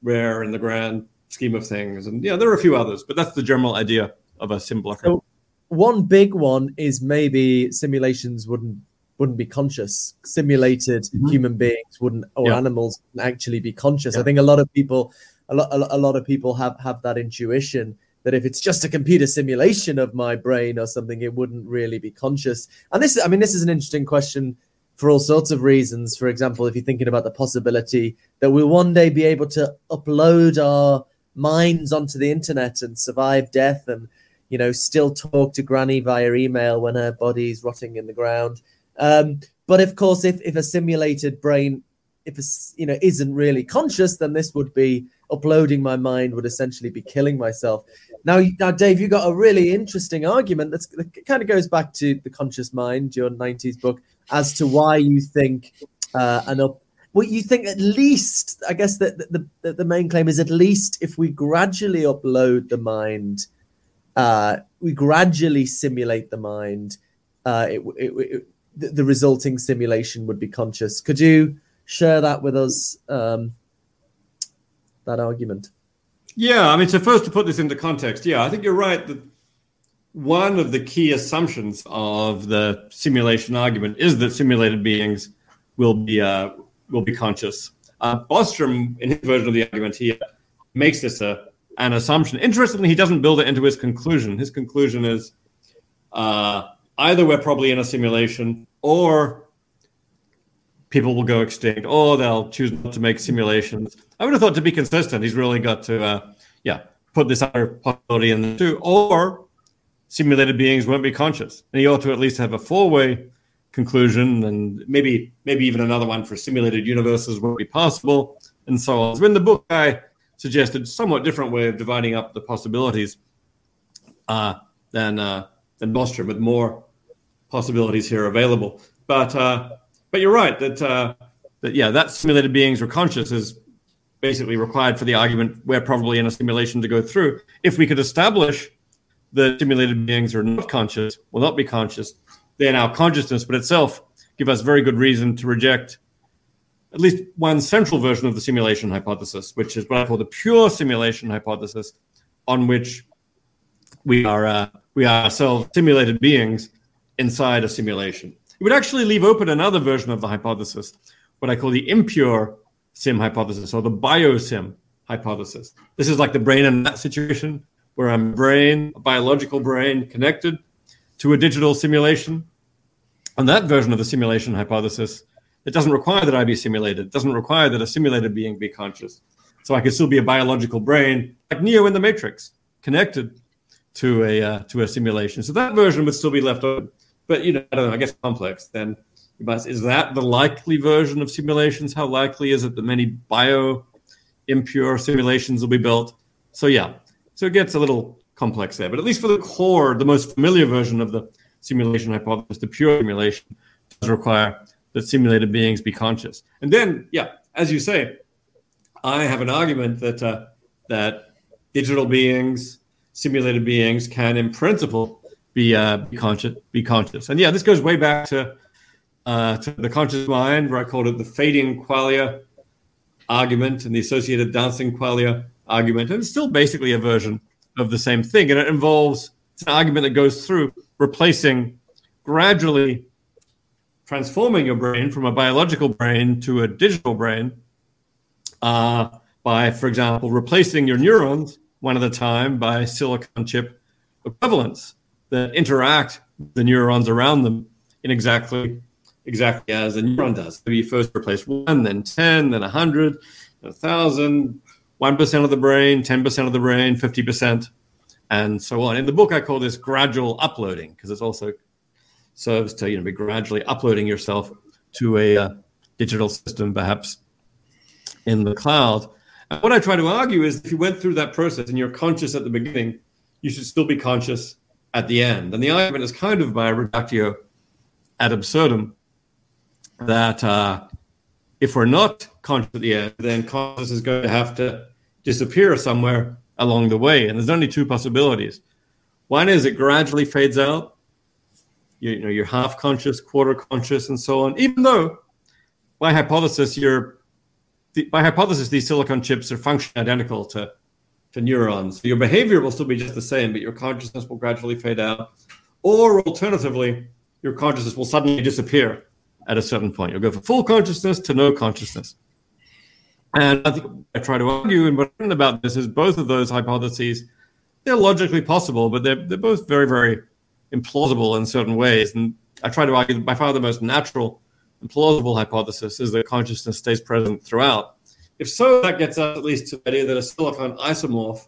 rare in the grand scheme of things. And yeah, there are a few others, but that's the general idea of a sim blocker. So one big one is maybe simulations wouldn't wouldn't be conscious. Simulated mm-hmm. human beings wouldn't or yeah. animals wouldn't actually be conscious. Yeah. I think a lot of people a lot a lot of people have have that intuition that if it's just a computer simulation of my brain or something, it wouldn't really be conscious. And this, I mean, this is an interesting question for all sorts of reasons. For example, if you're thinking about the possibility that we'll one day be able to upload our minds onto the internet and survive death and, you know, still talk to granny via email when her body's rotting in the ground. Um, but of course, if, if a simulated brain, if a, you know, isn't really conscious, then this would be uploading my mind would essentially be killing myself. Now, now, Dave, you got a really interesting argument that's, that kind of goes back to the conscious mind, your '90s book, as to why you think uh, an up. Well, you think at least, I guess that the, the, the main claim is at least if we gradually upload the mind, uh, we gradually simulate the mind, uh, it, it, it, the, resulting simulation would be conscious. Could you share that with us? Um, that argument? Yeah, I mean, so first to put this into context, yeah, I think you're right that one of the key assumptions of the simulation argument is that simulated beings will be uh, will be conscious. Uh, Bostrom, in his version of the argument, he makes this a an assumption. Interestingly, he doesn't build it into his conclusion. His conclusion is uh, either we're probably in a simulation or people will go extinct or they'll choose not to make simulations. I would have thought to be consistent, he's really got to, uh, yeah, put this other possibility in there too. Or simulated beings won't be conscious. And he ought to at least have a four-way conclusion and maybe maybe even another one for simulated universes won't be possible and so on. So in the book, I suggested somewhat different way of dividing up the possibilities uh, than uh, than Bostrom, with more possibilities here available. But uh, but you're right that uh, that yeah, that simulated beings are conscious is basically required for the argument we're probably in a simulation to go through. If we could establish that simulated beings are not conscious, will not be conscious, then our consciousness but itself give us very good reason to reject at least one central version of the simulation hypothesis, which is what I call the pure simulation hypothesis, on which we are uh, we are ourselves simulated beings inside a simulation. It would actually leave open another version of the hypothesis, what I call the impure sim hypothesis or the biosim hypothesis. This is like the brain in that situation where I'm brain, a biological brain connected to a digital simulation. And that version of the simulation hypothesis, it doesn't require that I be simulated. It doesn't require that a simulated being be conscious. So I could still be a biological brain, like Neo in the Matrix, connected to a uh, to a simulation. So that version would still be left open. But you know, I don't know. I guess complex. Then is that the likely version of simulations? How likely is it that many bio impure simulations will be built? So yeah, so it gets a little complex there. But at least for the core, the most familiar version of the simulation hypothesis, the pure simulation, does require that simulated beings be conscious. And then, yeah, as you say, I have an argument that uh, that digital beings simulated beings can, in principle, be uh, be conscious. Be conscious, and yeah, this goes way back to uh, to the conscious mind, where I called it the fading qualia argument and the associated dancing qualia argument, and it's still basically a version of the same thing, and it involves it's an argument that goes through replacing gradually transforming your brain from a biological brain to a digital brain uh, by, for example, replacing your neurons one at a time by silicon chip equivalents that interact the neurons around them in exactly exactly as a neuron does. So you first replace one, then 10, then 100, 1,000, 1% of the brain, 10% of the brain, 50%, and so on. In the book, I call this gradual uploading because it also serves to you know be gradually uploading yourself to a uh, digital system, perhaps in the cloud. And what I try to argue is if you went through that process and you're conscious at the beginning, you should still be conscious at the end. And the argument is kind of by reductio ad absurdum that uh, if we're not conscious at the end, then consciousness is going to have to disappear somewhere along the way. And there's only two possibilities. One is it gradually fades out. You, you know, you're half conscious, quarter conscious, and so on. Even though, by hypothesis, you're the, by hypothesis, these silicon chips are functionally identical to, to neurons. Your behavior will still be just the same, but your consciousness will gradually fade out. Or alternatively, your consciousness will suddenly disappear at a certain point. You'll go from full consciousness to no consciousness. And I think I try to argue and what about this is both of those hypotheses, they're logically possible, but they're, they're both very, very implausible in certain ways. And I try to argue that by far the most natural and plausible hypothesis is that consciousness stays present throughout. If so, that gets us at least to the idea that a silicon isomorph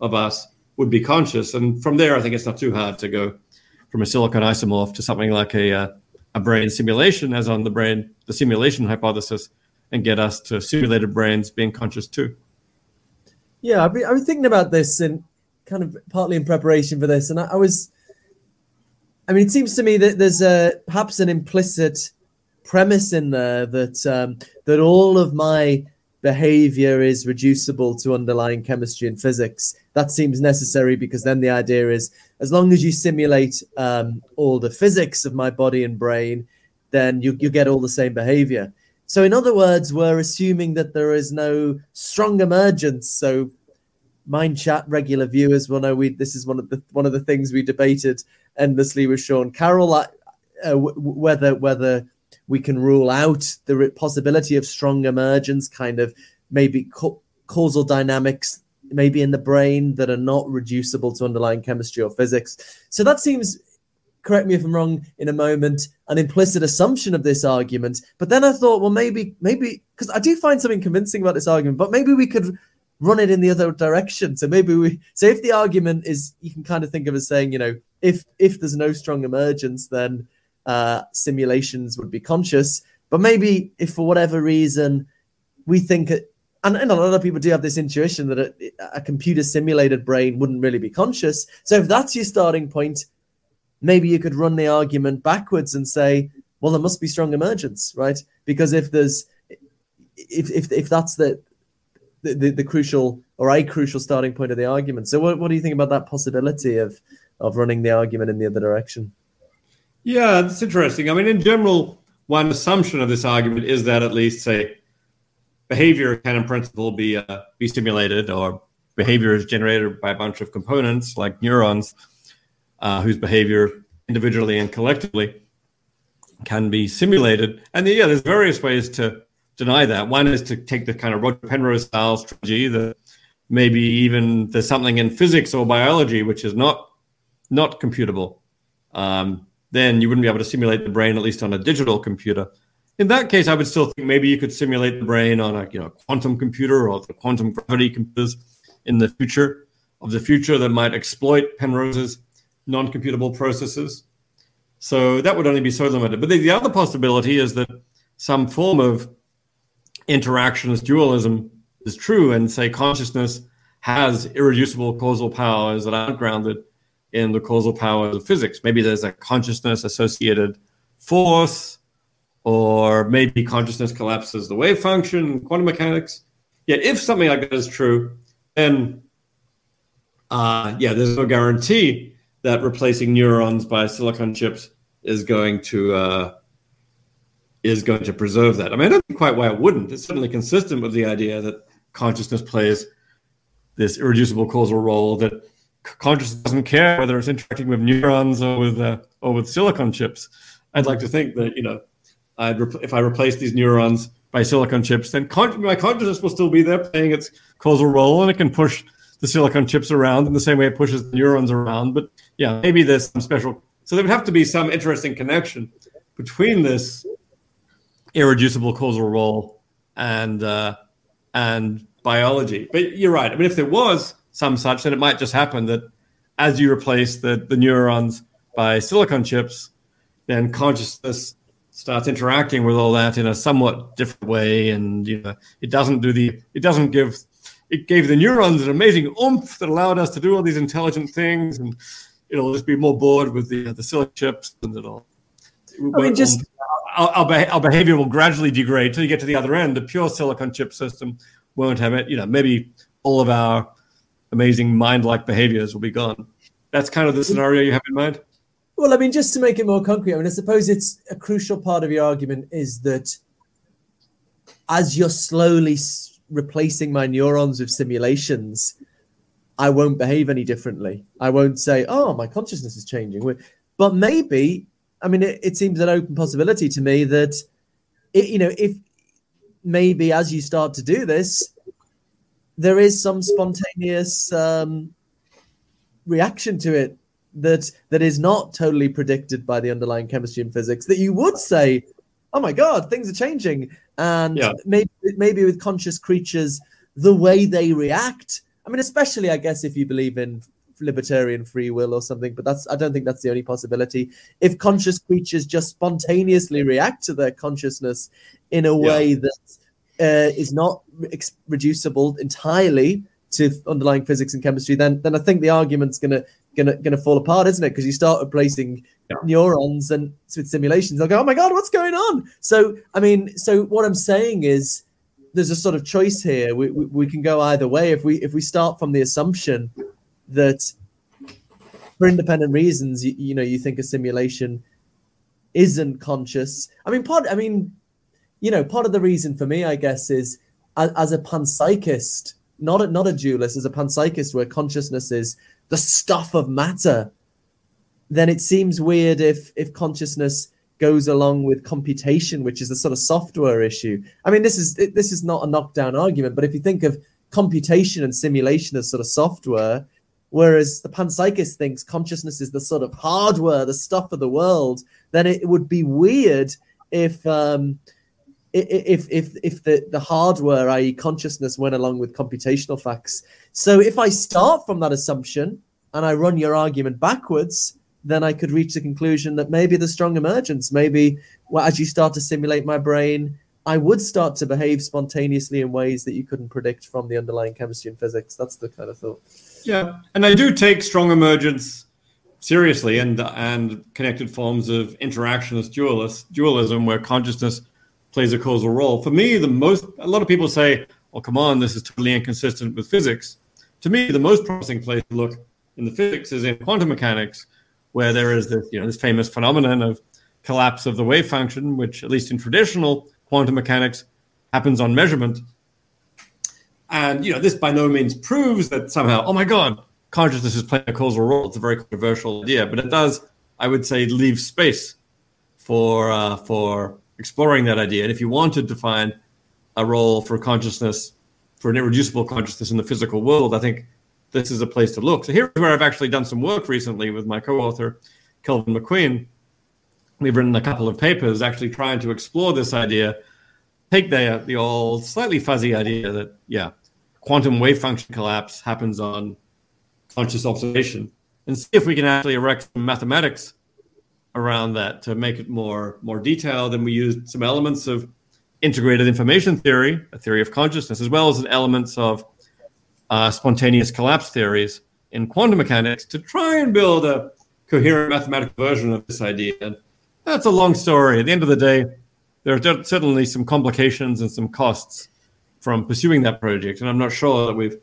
of us would be conscious. And from there, I think it's not too hard to go from a silicon isomorph to something like a, uh, a brain simulation, as on the brain, the simulation hypothesis, and get us to simulated brains being conscious too. Yeah, I've been, I've been thinking about this and kind of partly in preparation for this. And I, I was, I mean, it seems to me that there's a, perhaps an implicit premise in there that um, that all of my behavior is reducible to underlying chemistry and physics. That seems necessary because then the idea is as long as you simulate um, all the physics of my body and brain, then you, you get all the same behavior. So, in other words, we're assuming that there is no strong emergence. So, mind chat regular viewers will know we this is one of the one of the things we debated endlessly with Sean Carroll, uh, whether whether we can rule out the possibility of strong emergence, kind of maybe causal dynamics maybe in the brain that are not reducible to underlying chemistry or physics. So that seems correct me if I'm wrong in a moment, an implicit assumption of this argument. But then I thought, well, maybe, maybe, because I do find something convincing about this argument, but maybe we could run it in the other direction. So maybe we, so if the argument is, you can kind of think of as saying, you know, if if there's no strong emergence, then uh, simulations would be conscious. But maybe if for whatever reason we think it, and, and a lot of people do have this intuition that a, a computer simulated brain wouldn't really be conscious. So if that's your starting point, maybe you could run the argument backwards and say, well, there must be strong emergence, right? Because if there's if if if that's the the, the, crucial or a crucial starting point of the argument. So what, what do you think about that possibility of of running the argument in the other direction? Yeah, that's interesting. I mean, in general, one assumption of this argument is that at least say behavior can in principle be uh, be simulated or behavior is generated by a bunch of components like neurons uh, whose behavior individually and collectively can be simulated. And yeah, there's various ways to deny that. One is to take the kind of Roger Penrose style strategy that maybe even there's something in physics or biology which is not not computable. Um, then you wouldn't be able to simulate the brain at least on a digital computer. In that case, I would still think maybe you could simulate the brain on a you know quantum computer or the quantum gravity computers in the future of the future that might exploit Penrose's non-computable processes. So that would only be so limited. But the, the other possibility is that some form of interactionist dualism is true, and say consciousness has irreducible causal powers that aren't grounded in the causal powers of physics. Maybe there's a consciousness associated force, or maybe consciousness collapses the wave function in quantum mechanics. Yet, if something like that is true, then uh, yeah, there's no guarantee that replacing neurons by silicon chips is going to uh, is going to preserve that. I mean, I don't know quite why it wouldn't. It's certainly consistent with the idea that consciousness plays this irreducible causal role. That consciousness doesn't care whether it's interacting with neurons or with uh, or with silicon chips. I'd like to think that you know, I'd if I replace these neurons by silicon chips, then con- my consciousness will still be there playing its causal role, and it can push the silicon chips around in the same way it pushes the neurons around. But yeah, maybe there's some special. So there would have to be some interesting connection between this irreducible causal role and uh, and biology. But you're right. I mean, if there was some such, then it might just happen that as you replace the, the neurons by silicon chips, then consciousness starts interacting with all that in a somewhat different way, and you know, it doesn't do the it doesn't give it gave the neurons an amazing oomph that allowed us to do all these intelligent things, and it'll just be more bored with the the silicon chips, and it'll. I mean, just our, our, our, behavior will gradually degrade till you get to the other end. The pure silicon chip system won't have it. You know, maybe all of our amazing mind-like behaviors will be gone. That's kind of the scenario you have in mind. Well, I mean, just to make it more concrete, I mean, I suppose it's a crucial part of your argument is that as you're slowly replacing my neurons with simulations, I won't behave any differently. I won't say, oh, my consciousness is changing. But maybe, I mean, it, it seems an open possibility to me that, it, you know, if maybe as you start to do this, there is some spontaneous um, reaction to it that that is not totally predicted by the underlying chemistry and physics that you would say oh my god things are changing and yeah. maybe maybe with conscious creatures the way they react i mean especially i guess if you believe in libertarian free will or something but that's i don't think that's the only possibility if conscious creatures just spontaneously react to their consciousness in a way yeah. that uh, is not re- reducible entirely to underlying physics and chemistry then then i think the argument's going to gonna gonna fall apart, isn't it? Because you start replacing yeah. neurons and with simulations, they'll go, "Oh my god, what's going on?" So, I mean, so what I'm saying is, there's a sort of choice here. We, we, we can go either way. If we if we start from the assumption that for independent reasons, you, you know, you think a simulation isn't conscious. I mean, part. I mean, you know, part of the reason for me, I guess, is as, as a panpsychist, not a, not a dualist, as a panpsychist, where consciousness is the stuff of matter, then it seems weird if if consciousness goes along with computation, which is a sort of software issue. I mean, this is this is not a knockdown argument, but if you think of computation and simulation as sort of software, whereas the panpsychist thinks consciousness is the sort of hardware, the stuff of the world, then it would be weird if um, if if if the the hardware, i.e., consciousness, went along with computational facts. So if I start from that assumption and I run your argument backwards, then I could reach the conclusion that maybe the strong emergence, maybe well, as you start to simulate my brain, I would start to behave spontaneously in ways that you couldn't predict from the underlying chemistry and physics. That's the kind of thought. Yeah, and I do take strong emergence seriously, and and connected forms of interactionist dualist dualism, where consciousness plays a causal role. For me, the most a lot of people say, "Oh, come on, this is totally inconsistent with physics." To me, the most promising place to look in the physics is in quantum mechanics, where there is this you know this famous phenomenon of collapse of the wave function, which at least in traditional quantum mechanics happens on measurement. And you know, this by no means proves that somehow, oh my God, consciousness is playing a causal role. It's a very controversial idea, but it does, I would say, leave space for uh, for exploring that idea. And if you wanted to find a role for consciousness, for an irreducible consciousness in the physical world, I think this is a place to look. So here's where I've actually done some work recently with my co-author, Kelvin McQueen, we've written a couple of papers actually trying to explore this idea, take the the old slightly fuzzy idea that yeah, quantum wave function collapse happens on conscious observation, and see if we can actually erect some mathematics around that to make it more more detailed. And we used some elements of integrated information theory, a theory of consciousness, as well as elements of uh, spontaneous collapse theories in quantum mechanics to try and build a coherent mathematical version of this idea. And that's a long story. At the end of the day, there are certainly some complications and some costs from pursuing that project, and I'm not sure that we've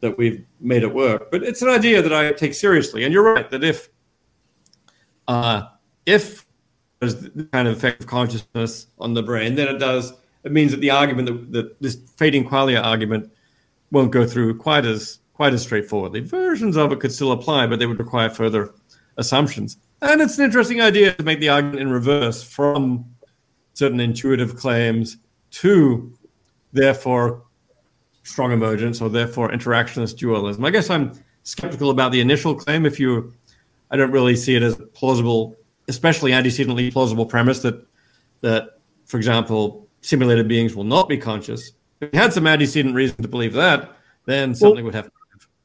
that we've made it work. But it's an idea that I take seriously. And you're right that if uh, if there's the kind of effect of consciousness on the brain, then it does. It means that the argument that, that this fading qualia argument won't go through quite as quite as straightforwardly. Versions of it could still apply, but they would require further assumptions. And it's an interesting idea to make the argument in reverse from certain intuitive claims to therefore strong emergence or therefore interactionist dualism. I guess I'm skeptical about the initial claim. If you, I don't really see it as plausible, especially antecedently plausible premise that that, for example, simulated beings will not be conscious. If you had some antecedent reason to believe that, then something well, would have. To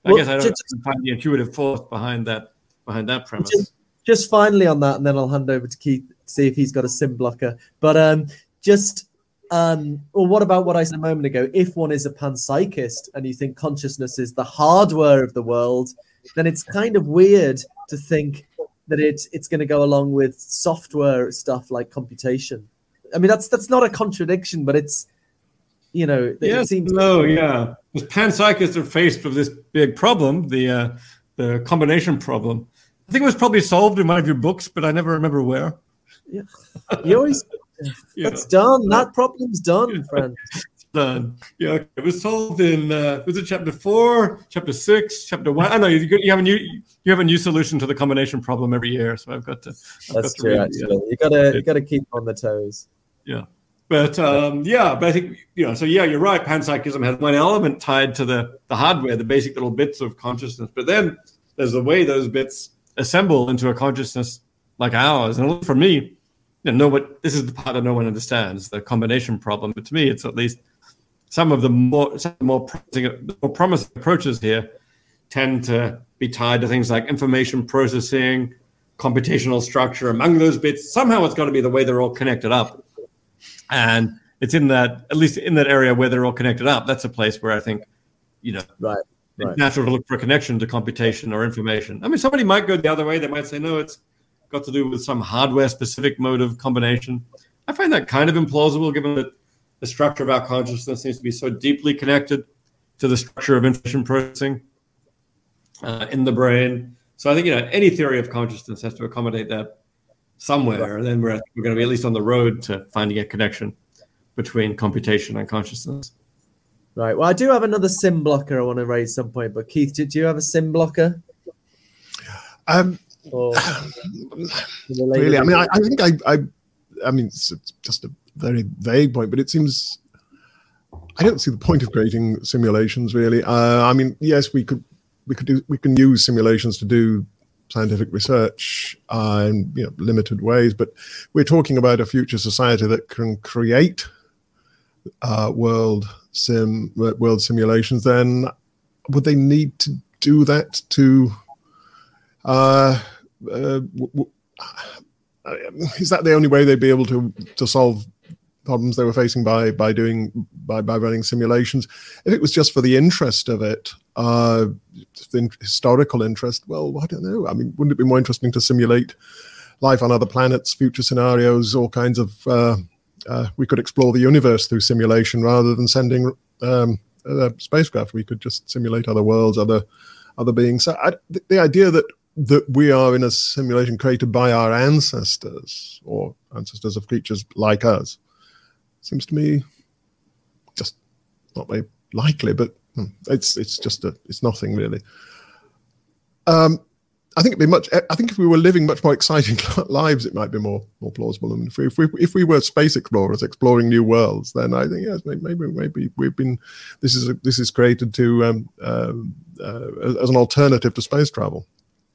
I well, guess I don't just, find the intuitive force behind that behind that premise. Just, just finally on that, and then I'll hand over to Keith to see if he's got a sim blocker. But um, just um, well, what about what I said a moment ago? If one is a panpsychist and you think consciousness is the hardware of the world, then it's kind of weird to think that it, it's going to go along with software stuff like computation. I mean, that's that's not a contradiction, but it's you know, yes, it seems no, yeah. Because panpsychists are faced with this big problem, the uh, the combination problem, I think it was probably solved in one of your books, but I never remember where. Yeah, you always. yeah. That's done. That problem's done, friend. done. Yeah, it was solved in. Uh, was it chapter four, chapter six, chapter one? I know you, you have a new you have a new solution to the combination problem every year, so I've got to. I've That's got true. To actually, you gotta you gotta keep on the toes. Yeah. But um, yeah, but I think you know. So yeah, you're right. Panpsychism has one element tied to the the hardware, the basic little bits of consciousness. But then there's the way those bits assemble into a consciousness like ours. And for me, you know, what this is the part that no one understands, the combination problem. But to me, it's at least some of the more some of the more promising, more promising approaches here tend to be tied to things like information processing, computational structure. Among those bits, somehow it's got to be the way they're all connected up, and it's in that at least in that area where they're all connected up. That's a place where I think, you know, right it's natural to look for a connection to computation or information. I mean, somebody might go the other way. They might say, no, it's got to do with some hardware specific mode of combination. I find that kind of implausible given that the structure of our consciousness seems to be so deeply connected to the structure of information processing uh, in the brain. So I think, you know, any theory of consciousness has to accommodate that somewhere. And then we're, we're going to be at least on the road to finding a connection between computation and consciousness. Right. Well, I do have another sim blocker I want to raise some point. But Keith, do, do you have a sim blocker? Um, really, I mean, I, I think I, I, I mean, it's just a very vague point, but it seems I don't see the point of creating simulations really. Uh, I mean, yes, we could we could do we can use simulations to do scientific research uh, in you know, limited ways, but we're talking about a future society that can create uh, world sim world simulations. Then would they need to do that to? Uh, uh, w- is that the only way they'd be able to to solve problems they were facing by by doing by, by running simulations. If it was just for the interest of it, uh, the historical interest, well, I don't know. I mean, wouldn't it be more interesting to simulate life on other planets, future scenarios, all kinds of? Uh, uh, we could explore the universe through simulation rather than sending um, a spacecraft. We could just simulate other worlds, other other beings. So I, the, the idea that that we are in a simulation created by our ancestors or ancestors of creatures like us seems to me just not very likely, but hmm, it's it's just a it's nothing really. Um, I think it'd be much. I think if we were living much more exciting lives, it might be more more plausible. And if we if we, if we were space explorers exploring new worlds, then I think yes, maybe maybe we've been. This is a, this is created to um, uh, uh, as an alternative to space travel,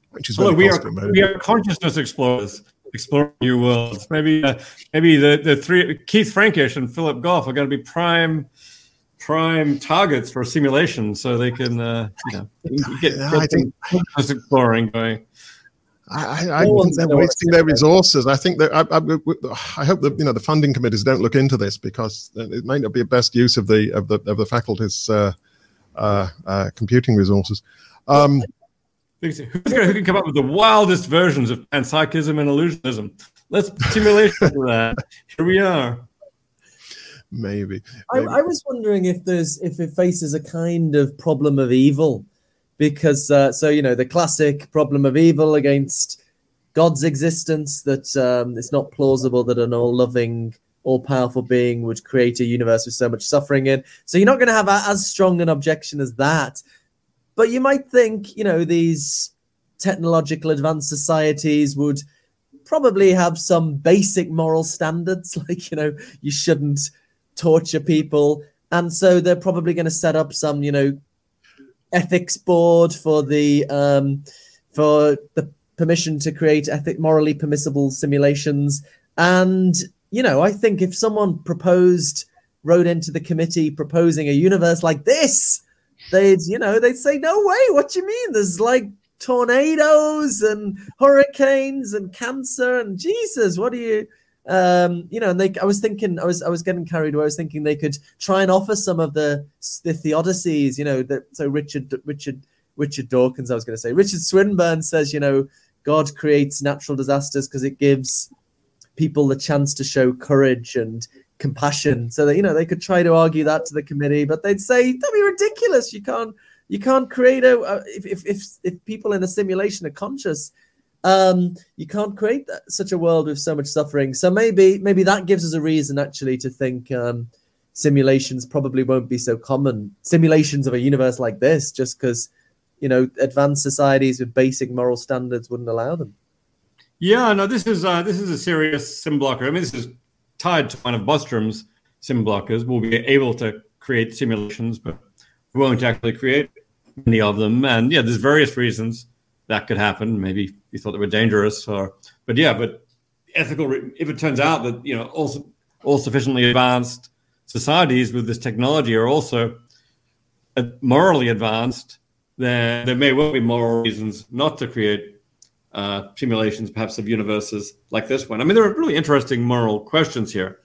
which is well, we are we are consciousness explorers exploring new worlds. Maybe uh, maybe the, the three Keith Frankish and Philip Goff are going to be prime prime targets for a simulation, so they can uh, you know get, get I think exploring going. I, I, I think they're wasting their resources. I think that I, I, I, hope that you know the funding committees don't look into this because it might not be the best use of the of the of the faculty's uh, uh, uh computing resources. Um, Who's going who can come up with the wildest versions of panpsychism and illusionism? Let's simulation for that. Here we are. Maybe. maybe. I, I, was wondering if there's if it faces a kind of problem of evil, because uh, so you know the classic problem of evil against God's existence that um, it's not plausible that an all-loving, all-powerful being would create a universe with so much suffering in. So you're not going to have a, as strong an objection as that. But you might think, you know, these technological advanced societies would probably have some basic moral standards, like, you know, you shouldn't torture people. And so they're probably going to set up some, you know, ethics board for the um, for the permission to create ethic morally permissible simulations. And you know, I think if someone proposed wrote into the committee proposing a universe like this, they'd you know they'd say no way what do you mean? There's like tornadoes and hurricanes and cancer and jesus what do you um you know and they i was thinking i was i was getting carried away. I was thinking they could try and offer some of the the theodicies you know that so richard richard richard dawkins i was going to say. Richard swinburne says you know god creates natural disasters because it gives people the chance to show courage and compassion. So that you know they could try to argue that to the committee but they'd say that'd be ridiculous. You can't you can't create a uh, if, if if if people in a simulation are conscious um you can't create that, such a world with so much suffering. So maybe maybe that gives us a reason actually to think um simulations probably won't be so common. Simulations of a universe like this just because you know advanced societies with basic moral standards wouldn't allow them. Yeah no this is uh this is a serious sim blocker. I mean this is tied to one of Bostrom's sim blockers, we'll be able to create simulations, but we won't actually create many of them. And yeah, there's various reasons that could happen. Maybe you thought they were dangerous, or but yeah, but ethical. If it turns out that you know also all sufficiently advanced societies with this technology are also uh, morally advanced, then there may well be moral reasons not to create uh, simulations, perhaps of universes like this one. I mean, there are really interesting moral questions here.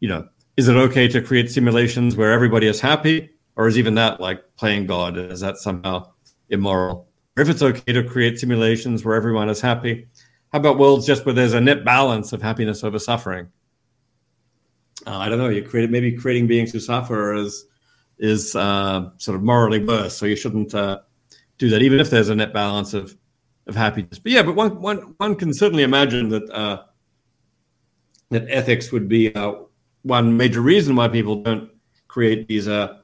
You know, is it okay to create simulations where everybody is happy, or is even that like playing God? Is that somehow immoral? Or if it's okay to create simulations where everyone is happy, how about worlds just where there's a net balance of happiness over suffering? Uh, I don't know. You create maybe creating beings who suffer is is uh, sort of morally worse, so you shouldn't uh, do that, even if there's a net balance of of happiness. But yeah, but one one one can certainly imagine that uh, that ethics would be uh, one major reason why people don't create these uh,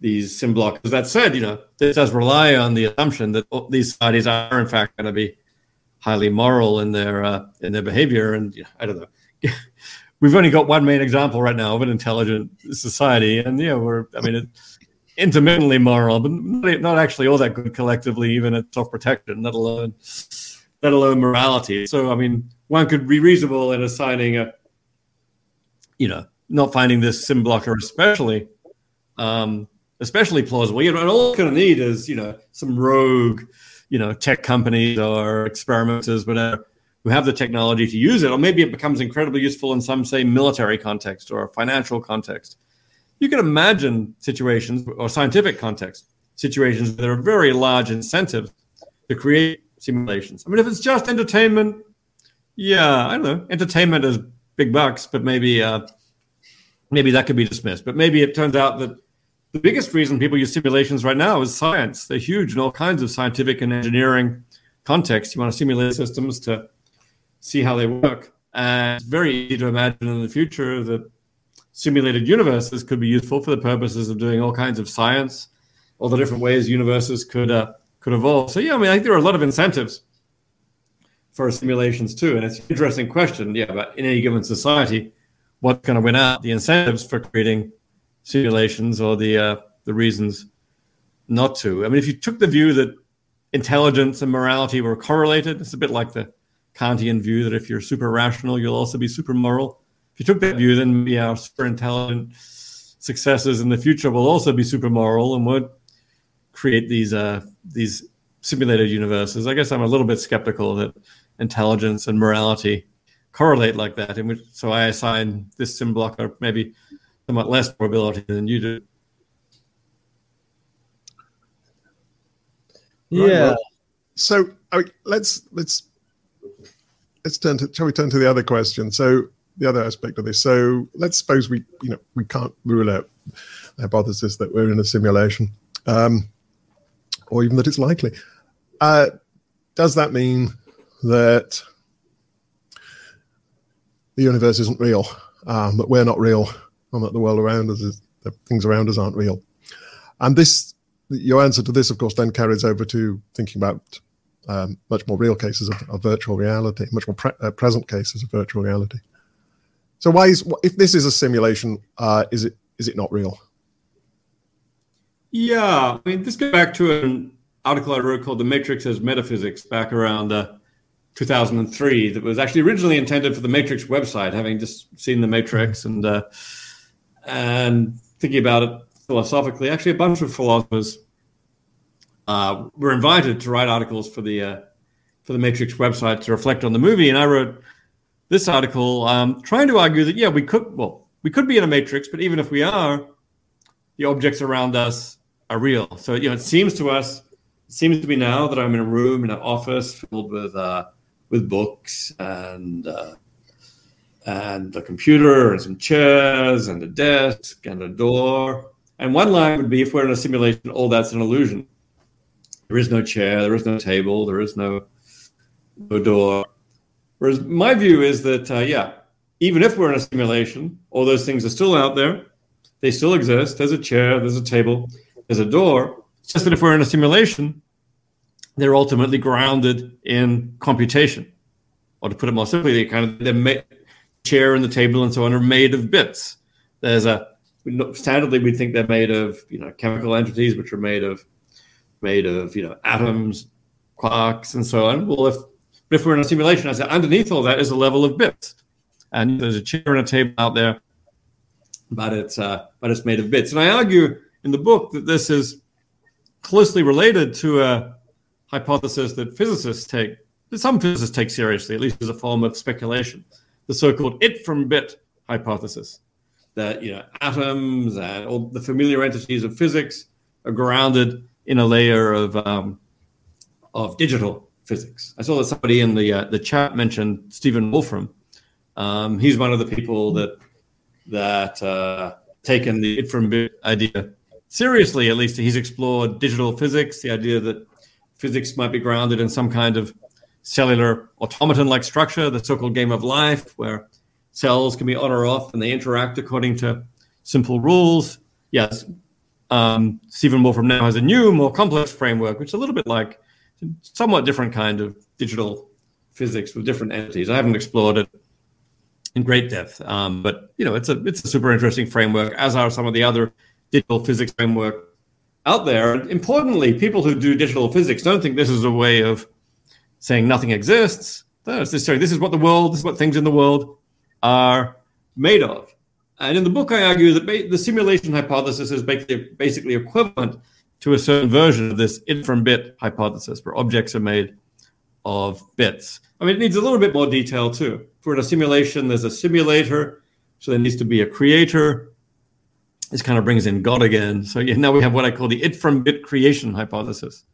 these sim blocks. That said, you know, this does rely on the assumption that these societies are in fact going to be highly moral in their uh, in their behavior. And you know, I don't know. we've only got one main example right now of an intelligent society, and yeah, we're I mean it's intermittently moral, but not actually all that good collectively, even at self protection, let alone let alone morality. So I mean, one could be reasonable in assigning a, you know, not finding this sim blocker especially, um, especially plausible. You know, and all going to need is you know some rogue, you know, tech companies or experimenters, whatever who have the technology to use it, or maybe it becomes incredibly useful in some, say, military context or financial context. You can imagine situations or scientific context situations where there are very large incentives to create simulations. I mean, if it's just entertainment, yeah, I don't know. Entertainment is big bucks, but maybe uh, maybe that could be dismissed. But maybe it turns out that the biggest reason people use simulations right now is science. They're huge in all kinds of scientific and engineering contexts. You want to simulate systems to see how they work. And it's very easy to imagine in the future that simulated universes could be useful for the purposes of doing all kinds of science, all the different ways universes could uh, could evolve. So yeah, I mean, I think there are a lot of incentives for simulations too, and it's an interesting question. Yeah, but in any given society, what's going to win out? The incentives for creating simulations or the uh, the reasons not to. I mean, if you took the view that intelligence and morality were correlated, it's a bit like the Kantian view that if you're super rational, you'll also be super moral. If you took that view, then maybe our super intelligent successes in the future will also be super moral and would create these uh, these simulated universes. I guess I'm a little bit skeptical that intelligence and morality correlate like that. In which, so I assign this sim blocker maybe somewhat less probability than you do. Yeah. Right, so I mean, let's let's let's turn to shall we turn to the other question so the other aspect of this. So let's suppose we you know we can't rule out the hypothesis that we're in a simulation um, or even that it's likely. Uh, does that mean that the universe isn't real um, that we're not real and that the world around us is the things around us aren't real? And this your answer to this of course then carries over to thinking about um, much more real cases of, of virtual reality, much more pre- uh, present cases of virtual reality. So why is if this is a simulation, uh, is it is it not real? Yeah, I mean this goes back to an article I wrote called "The Matrix as Metaphysics" back around uh, 2003. That was actually originally intended for the Matrix website, having just seen the Matrix and uh, and thinking about it philosophically. Actually, a bunch of philosophers uh, were invited to write articles for the uh, for the Matrix website to reflect on the movie, and I wrote this article um, trying to argue that yeah, we could well we could be in a matrix, but even if we are, the objects around us are real. So you know, it seems to us, it seems to me now that I'm in a room in an office filled with uh, with books and uh, and a computer and some chairs and a desk and a door. And one line would be if we're in a simulation, all that's an illusion. There is no chair, there is no table, there is no, no door. Whereas my view is that, uh, yeah, even if we're in a simulation, all those things are still out there. They still exist. There's a chair, there's a table, there's a door. It's just that if we're in a simulation, they're ultimately grounded in computation. Or to put it more simply, they kind of the chair and the table and so on are made of bits. There's a standardly we think they're made of you know chemical entities which are made of made of you know atoms, quarks, and so on. Well, if if we're in a simulation, I said underneath all that is a level of bits, and there's a chair and a table out there, but it's uh, but it's made of bits. And I argue in the book that this is closely related to a hypothesis that physicists take, that some physicists take seriously, at least as a form of speculation, the so-called it from bit hypothesis, that you know atoms and all the familiar entities of physics are grounded in a layer of um, of digital physics. I saw that somebody in the uh, the chat mentioned Stephen Wolfram. Um, he's one of the people that that uh, taken the it from bit idea seriously. At least he's explored digital physics, the idea that physics might be grounded in some kind of cellular automaton-like structure, the so-called game of life, where cells can be on or off and they interact according to simple rules. Yes, um, Stephen Wolfram now has a new, more complex framework, which is a little bit like somewhat different kind of digital physics with different entities. I haven't explored it in great depth. Um, but you know, it's a it's a super interesting framework, as are some of the other digital physics framework out there. And importantly, people who do digital physics don't think this is a way of saying nothing exists. No, it's this, this is what the world, this is what things in the world are made of. And in the book, I argue that the simulation hypothesis is basically, basically equivalent to a certain version of this it from bit hypothesis, where objects are made of bits. I mean, it needs a little bit more detail too. For a simulation, there's a simulator, so there needs to be a creator. This kind of brings in God again. So yeah, now we have what I call the it from bit creation hypothesis.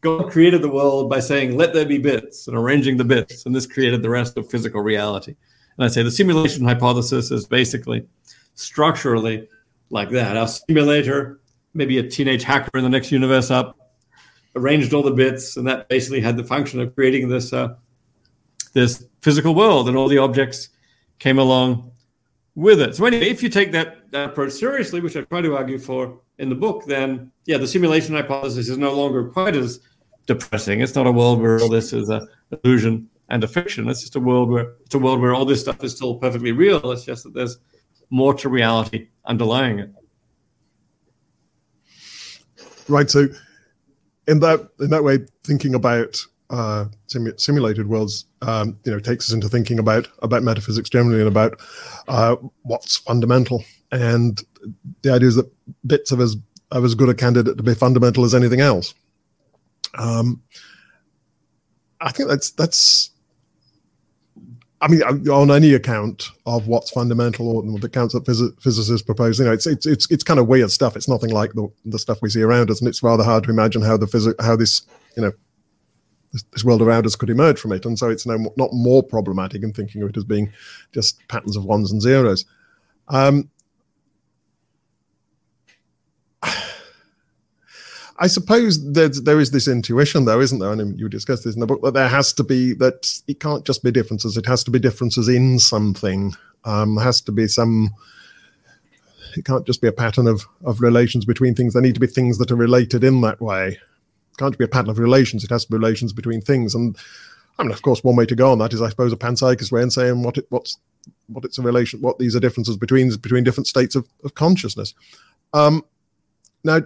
God created the world by saying, let there be bits and arranging the bits, and this created the rest of physical reality. And I say the simulation hypothesis is basically structurally like that. Our simulator, maybe a teenage hacker in the next universe up, arranged all the bits, and that basically had the function of creating this uh, this physical world, and all the objects came along with it. So anyway, if you take that, that approach seriously, which I try to argue for in the book, then yeah, the simulation hypothesis is no longer quite as depressing. It's not a world where all this is a illusion and a fiction. It's just a world where it's a world where all this stuff is still perfectly real. It's just that there's more to reality underlying it. Right. So, in that in that way, thinking about uh, simu- simulated worlds, um, you know, takes us into thinking about about metaphysics generally and about uh, what's fundamental. And the idea is that bits of as of as good a candidate to be fundamental as anything else. Um, I think that's that's I mean, on any account of what's fundamental or the accounts that phys- physicists propose, you know, it's it's it's it's kind of weird stuff. It's nothing like the the stuff we see around us, and it's rather hard to imagine how the phys- how this you know this, this, world around us could emerge from it. And so it's no not more problematic in thinking of it as being just patterns of ones and zeros. Um, I suppose that there is this intuition, though, isn't there? And you discussed this in the book that there has to be that it can't just be differences; it has to be differences in something. Um, there has to be some. It can't just be a pattern of of relations between things. There need to be things that are related in that way. It can't be a pattern of relations. It has to be relations between things. And I mean, of course, one way to go on that is, I suppose, a panpsychist way in saying what it, what's what it's a relation, what these are differences between between different states of, of consciousness. Um, now,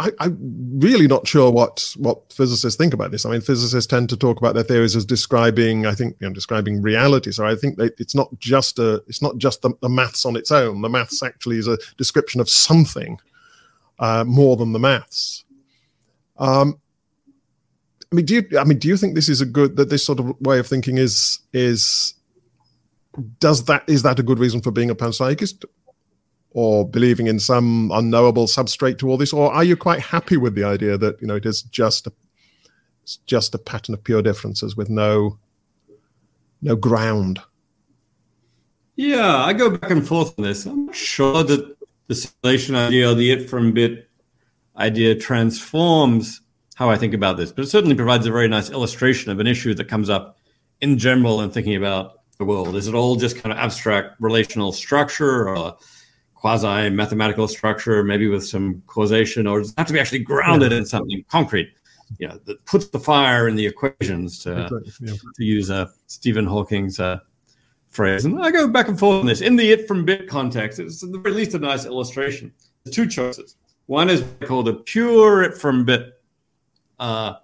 I, am really not sure what what physicists think about this. I mean, physicists tend to talk about their theories as describing, I think, you know, describing reality. So I think it's not just a, it's not just the, the maths on its own. The maths actually is a description of something uh, more than the maths. Um, I mean, do you, I mean, do you think this is a good that this sort of way of thinking is is does that is that a good reason for being a panpsychist? Or believing in some unknowable substrate to all this, or are you quite happy with the idea that you know it is just a it's just a pattern of pure differences with no no ground? Yeah, I go back and forth on this. I'm sure that the simulation idea or the it from bit idea transforms how I think about this, but it certainly provides a very nice illustration of an issue that comes up in general in thinking about the world. Is it all just kind of abstract relational structure or quasi mathematical structure, maybe with some causation, or does it have to be actually grounded yeah. in something concrete? You know, that puts the fire in the equations to, yeah. to use a uh, Stephen Hawking's uh, phrase. And I go back and forth on this. In the it from bit context, it's at least a nice illustration. There's two choices. One is called a pure it from bit uh,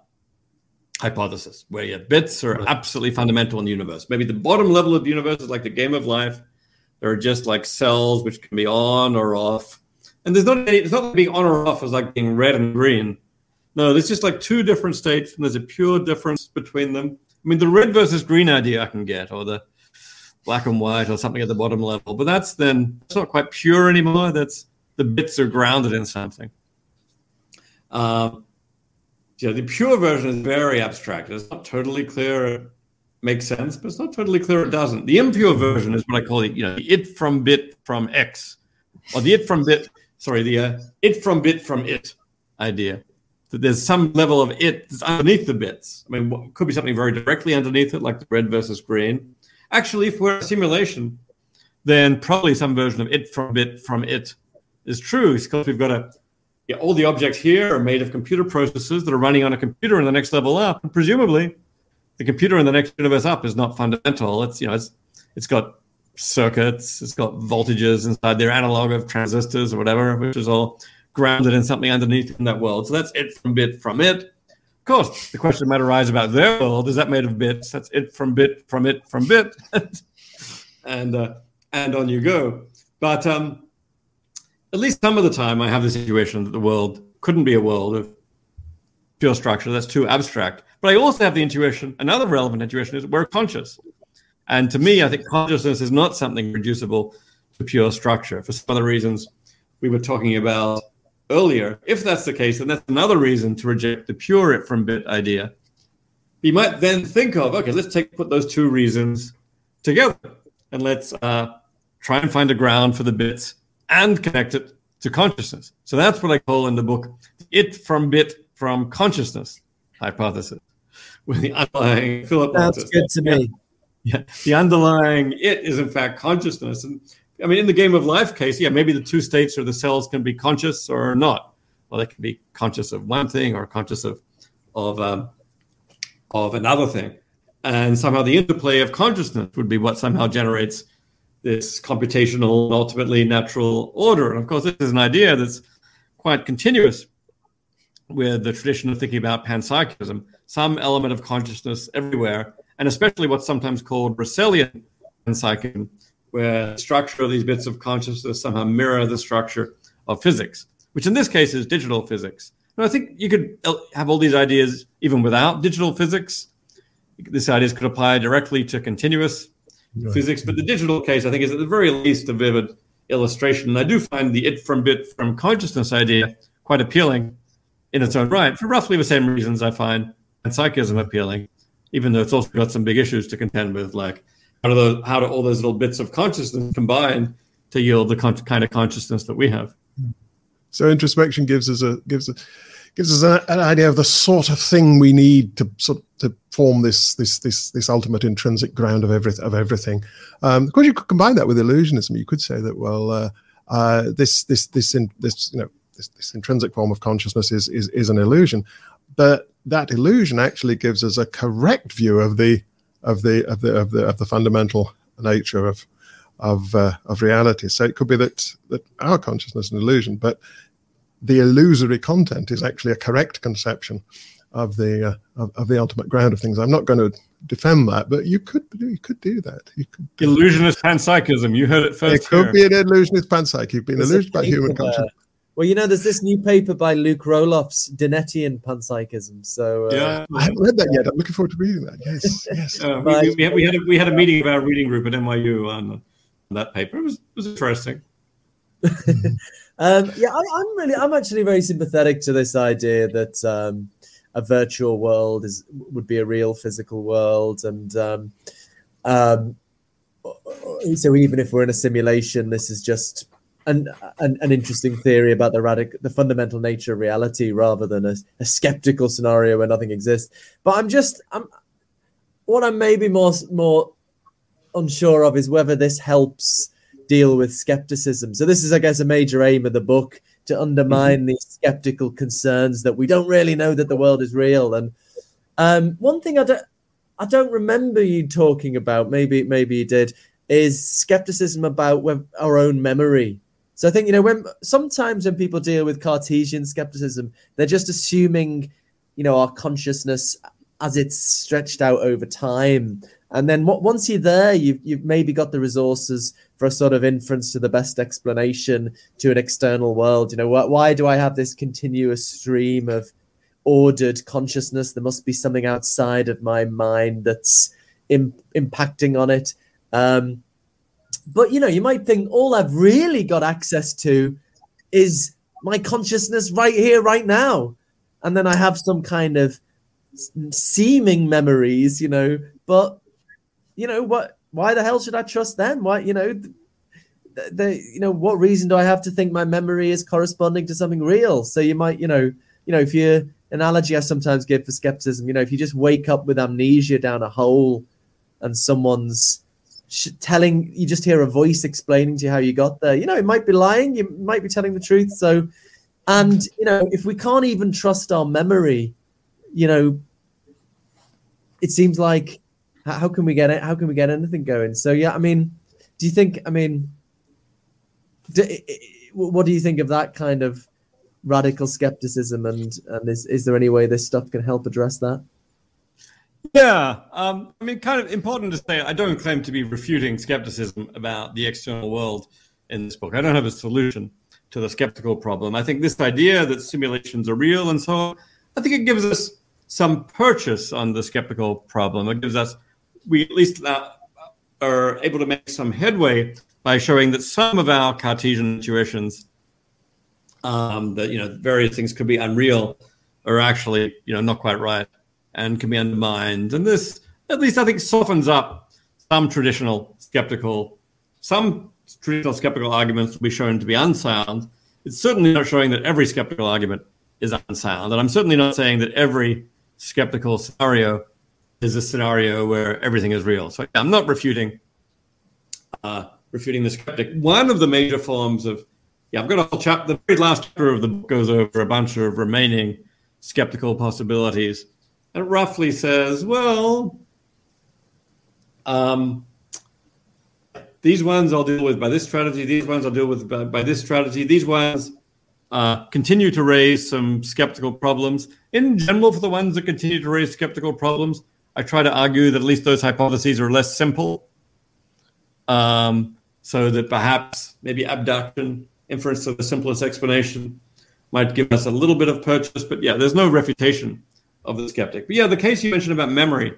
hypothesis, where yeah, bits are absolutely fundamental in the universe. Maybe the bottom level of the universe is like the game of life there are just like cells which can be on or off. And there's not any, it's not like being on or off as like being red and green. No, there's just like two different states, and there's a pure difference between them. I mean, the red versus green idea I can get, or the black and white, or something at the bottom level. But that's then it's not quite pure anymore. That's the bits are grounded in something. Uh, yeah, the pure version is very abstract. It's not totally clear makes sense, but it's not totally clear it doesn't. The impure version is what I call it, you know, the it from bit from X, or the it from bit, sorry, the uh, it from bit from it idea. That there's some level of it that's underneath the bits. I mean, could be something very directly underneath it, like the red versus green. Actually, if we're a simulation, then probably some version of it from bit from it is true because we've got a yeah, all the objects here are made of computer processes that are running on a computer in the next level up, and presumably the computer in the next universe up is not fundamental. It's you know it's it's got circuits, it's got voltages inside their analog of transistors or whatever, which is all grounded in something underneath in that world. So that's it from bit from it. Of course, the question might arise about their world. Is that made of bits? That's it from bit from it from bit, and uh, and on you go. But um, at least some of the time, I have the situation that the world couldn't be a world of pure structure. That's too abstract. But I also have the intuition. Another relevant intuition is we're conscious. And to me, I think consciousness is not something reducible to pure structure for some of the reasons we were talking about earlier. If that's the case, then that's another reason to reject the pure it from bit idea. You might then think of, okay, let's take put those two reasons together and let's uh, try and find a ground for the bits and connect it to consciousness. So that's what I call in the book it from bit from consciousness hypothesis with the underlying Philip. That's good to me yeah, the underlying it is in fact consciousness. And I mean, in the game of life case, yeah, maybe the two states or the cells can be conscious or not. Well, they can be conscious of one thing or conscious of of um, of another thing, and somehow the interplay of consciousness would be what somehow generates this computational, ultimately natural order. And of course, this is an idea that's quite continuous with the tradition of thinking about panpsychism, some element of consciousness everywhere and especially what's sometimes called Russellian psyche, where the structure of these bits of consciousness somehow mirror the structure of physics, which in this case is digital physics. And I think you could have all these ideas even without digital physics. These ideas could apply directly to continuous right. physics, but the digital case, I think, is at the very least a vivid illustration. And I do find the it from bit from consciousness idea quite appealing in its own right, for roughly the same reasons I find psychism appealing even though it's also got some big issues to contend with, like how do those, how do all those little bits of consciousness combine to yield the con- kind of consciousness that we have? So introspection gives us a gives a, gives us an, an, idea of the sort of thing we need to sort to form this this this this ultimate intrinsic ground of everything of everything. Um, of course, you could combine that with illusionism. You could say that well, uh, uh, this this this in, this you know this, this intrinsic form of consciousness is is is an illusion, but that illusion actually gives us a correct view of the of the of the of the of the fundamental nature of of uh, of reality. So it could be that that our consciousness is an illusion, but the illusory content is actually a correct conception of the uh, of, of, the ultimate ground of things. I'm not going to defend that, but you could you could do that. You could illusionist panpsychism. You heard it first. It could here. be an illusionist panpsych. You've been illusioned by human consciousness. Well, you know, there's this new paper by Luke Roelofs, Dennettian panpsychism. So uh, yeah, I haven't read that yet. I'm looking forward to reading that. Yes, yes. Uh, we, we, we, had a, we had a meeting of our reading group at NYU on that paper. It was it was interesting. um, yeah, I, am really, I'm actually very sympathetic to this idea that um, a virtual world is would be a real physical world, and um, um, so even if we're in a simulation, this is just an, an, an interesting theory about the radic- the fundamental nature of reality rather than a, a skeptical scenario where nothing exists. But I'm just I'm what I'm maybe more more unsure of is whether this helps deal with skepticism. So this is, I guess, a major aim of the book to undermine mm-hmm. these skeptical concerns that we don't really know that the world is real. And um, one thing I don't I don't remember you talking about. Maybe maybe you did. Is skepticism about our own memory so I think you know when sometimes when people deal with Cartesian skepticism, they're just assuming, you know, our consciousness as it's stretched out over time. And then once you're there, you've, you've maybe got the resources for a sort of inference to the best explanation to an external world. You know, why, why do I have this continuous stream of ordered consciousness? There must be something outside of my mind that's Im- impacting on it. Um, but you know, you might think all I've really got access to is my consciousness right here, right now. And then I have some kind of seeming memories, you know, but you know what why the hell should I trust them? Why, you know, the, the you know, what reason do I have to think my memory is corresponding to something real? So you might, you know, you know, if you analogy I sometimes give for skepticism, you know, if you just wake up with amnesia down a hole and someone's telling you just hear a voice explaining to you how you got there you know it might be lying you might be telling the truth so and you know if we can't even trust our memory you know it seems like how, can we get it? How can we get anything going? So yeah, I mean, do you think? I mean, do, what do you think of that kind of radical skepticism? And and is is there any way this stuff can help address that? Yeah, um, I mean, kind of important to say. I don't claim to be refuting skepticism about the external world in this book. I don't have a solution to the skeptical problem. I think this idea that simulations are real and so on, I think it gives us some purchase on the skeptical problem. It gives us, we at least uh, are able to make some headway by showing that some of our Cartesian intuitions, um, that you know various things could be unreal, are actually you know not quite right and can be undermined. And this, at least, I think, softens up some traditional skeptical, some traditional skeptical arguments will be shown to be unsound. It's certainly not showing that every skeptical argument is unsound, and I'm certainly not saying that every skeptical scenario is a scenario where everything is real. So I'm not refuting uh, refuting the skeptic. One of the major forms of yeah, I've got a whole chapter. The very last chapter of the book goes over a bunch of remaining skeptical possibilities, it roughly says, well, um, these ones I'll deal with by this strategy. These ones I'll deal with by, by this strategy. These ones uh, continue to raise some skeptical problems. In general, for the ones that continue to raise skeptical problems, I try to argue that at least those hypotheses are less simple. Um, so that perhaps maybe abduction, inference to the simplest explanation, might give us a little bit of purchase. But yeah, there's no refutation of the skeptic. But yeah, the case you mentioned about memory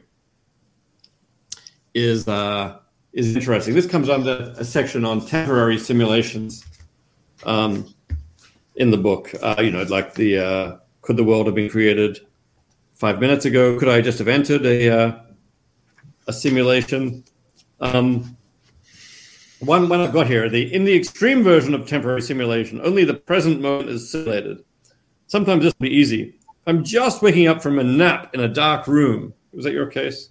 is uh, is interesting. This comes under a section on temporary simulations um, in the book. Uh, you know, like the uh, could the world have been created five minutes ago? Could I just have entered a uh, a simulation? Um, one one I've got here. The in the extreme version of temporary simulation, only the present moment is simulated. Sometimes this will be easy. I'm just waking up from a nap in a dark room. Was that your case?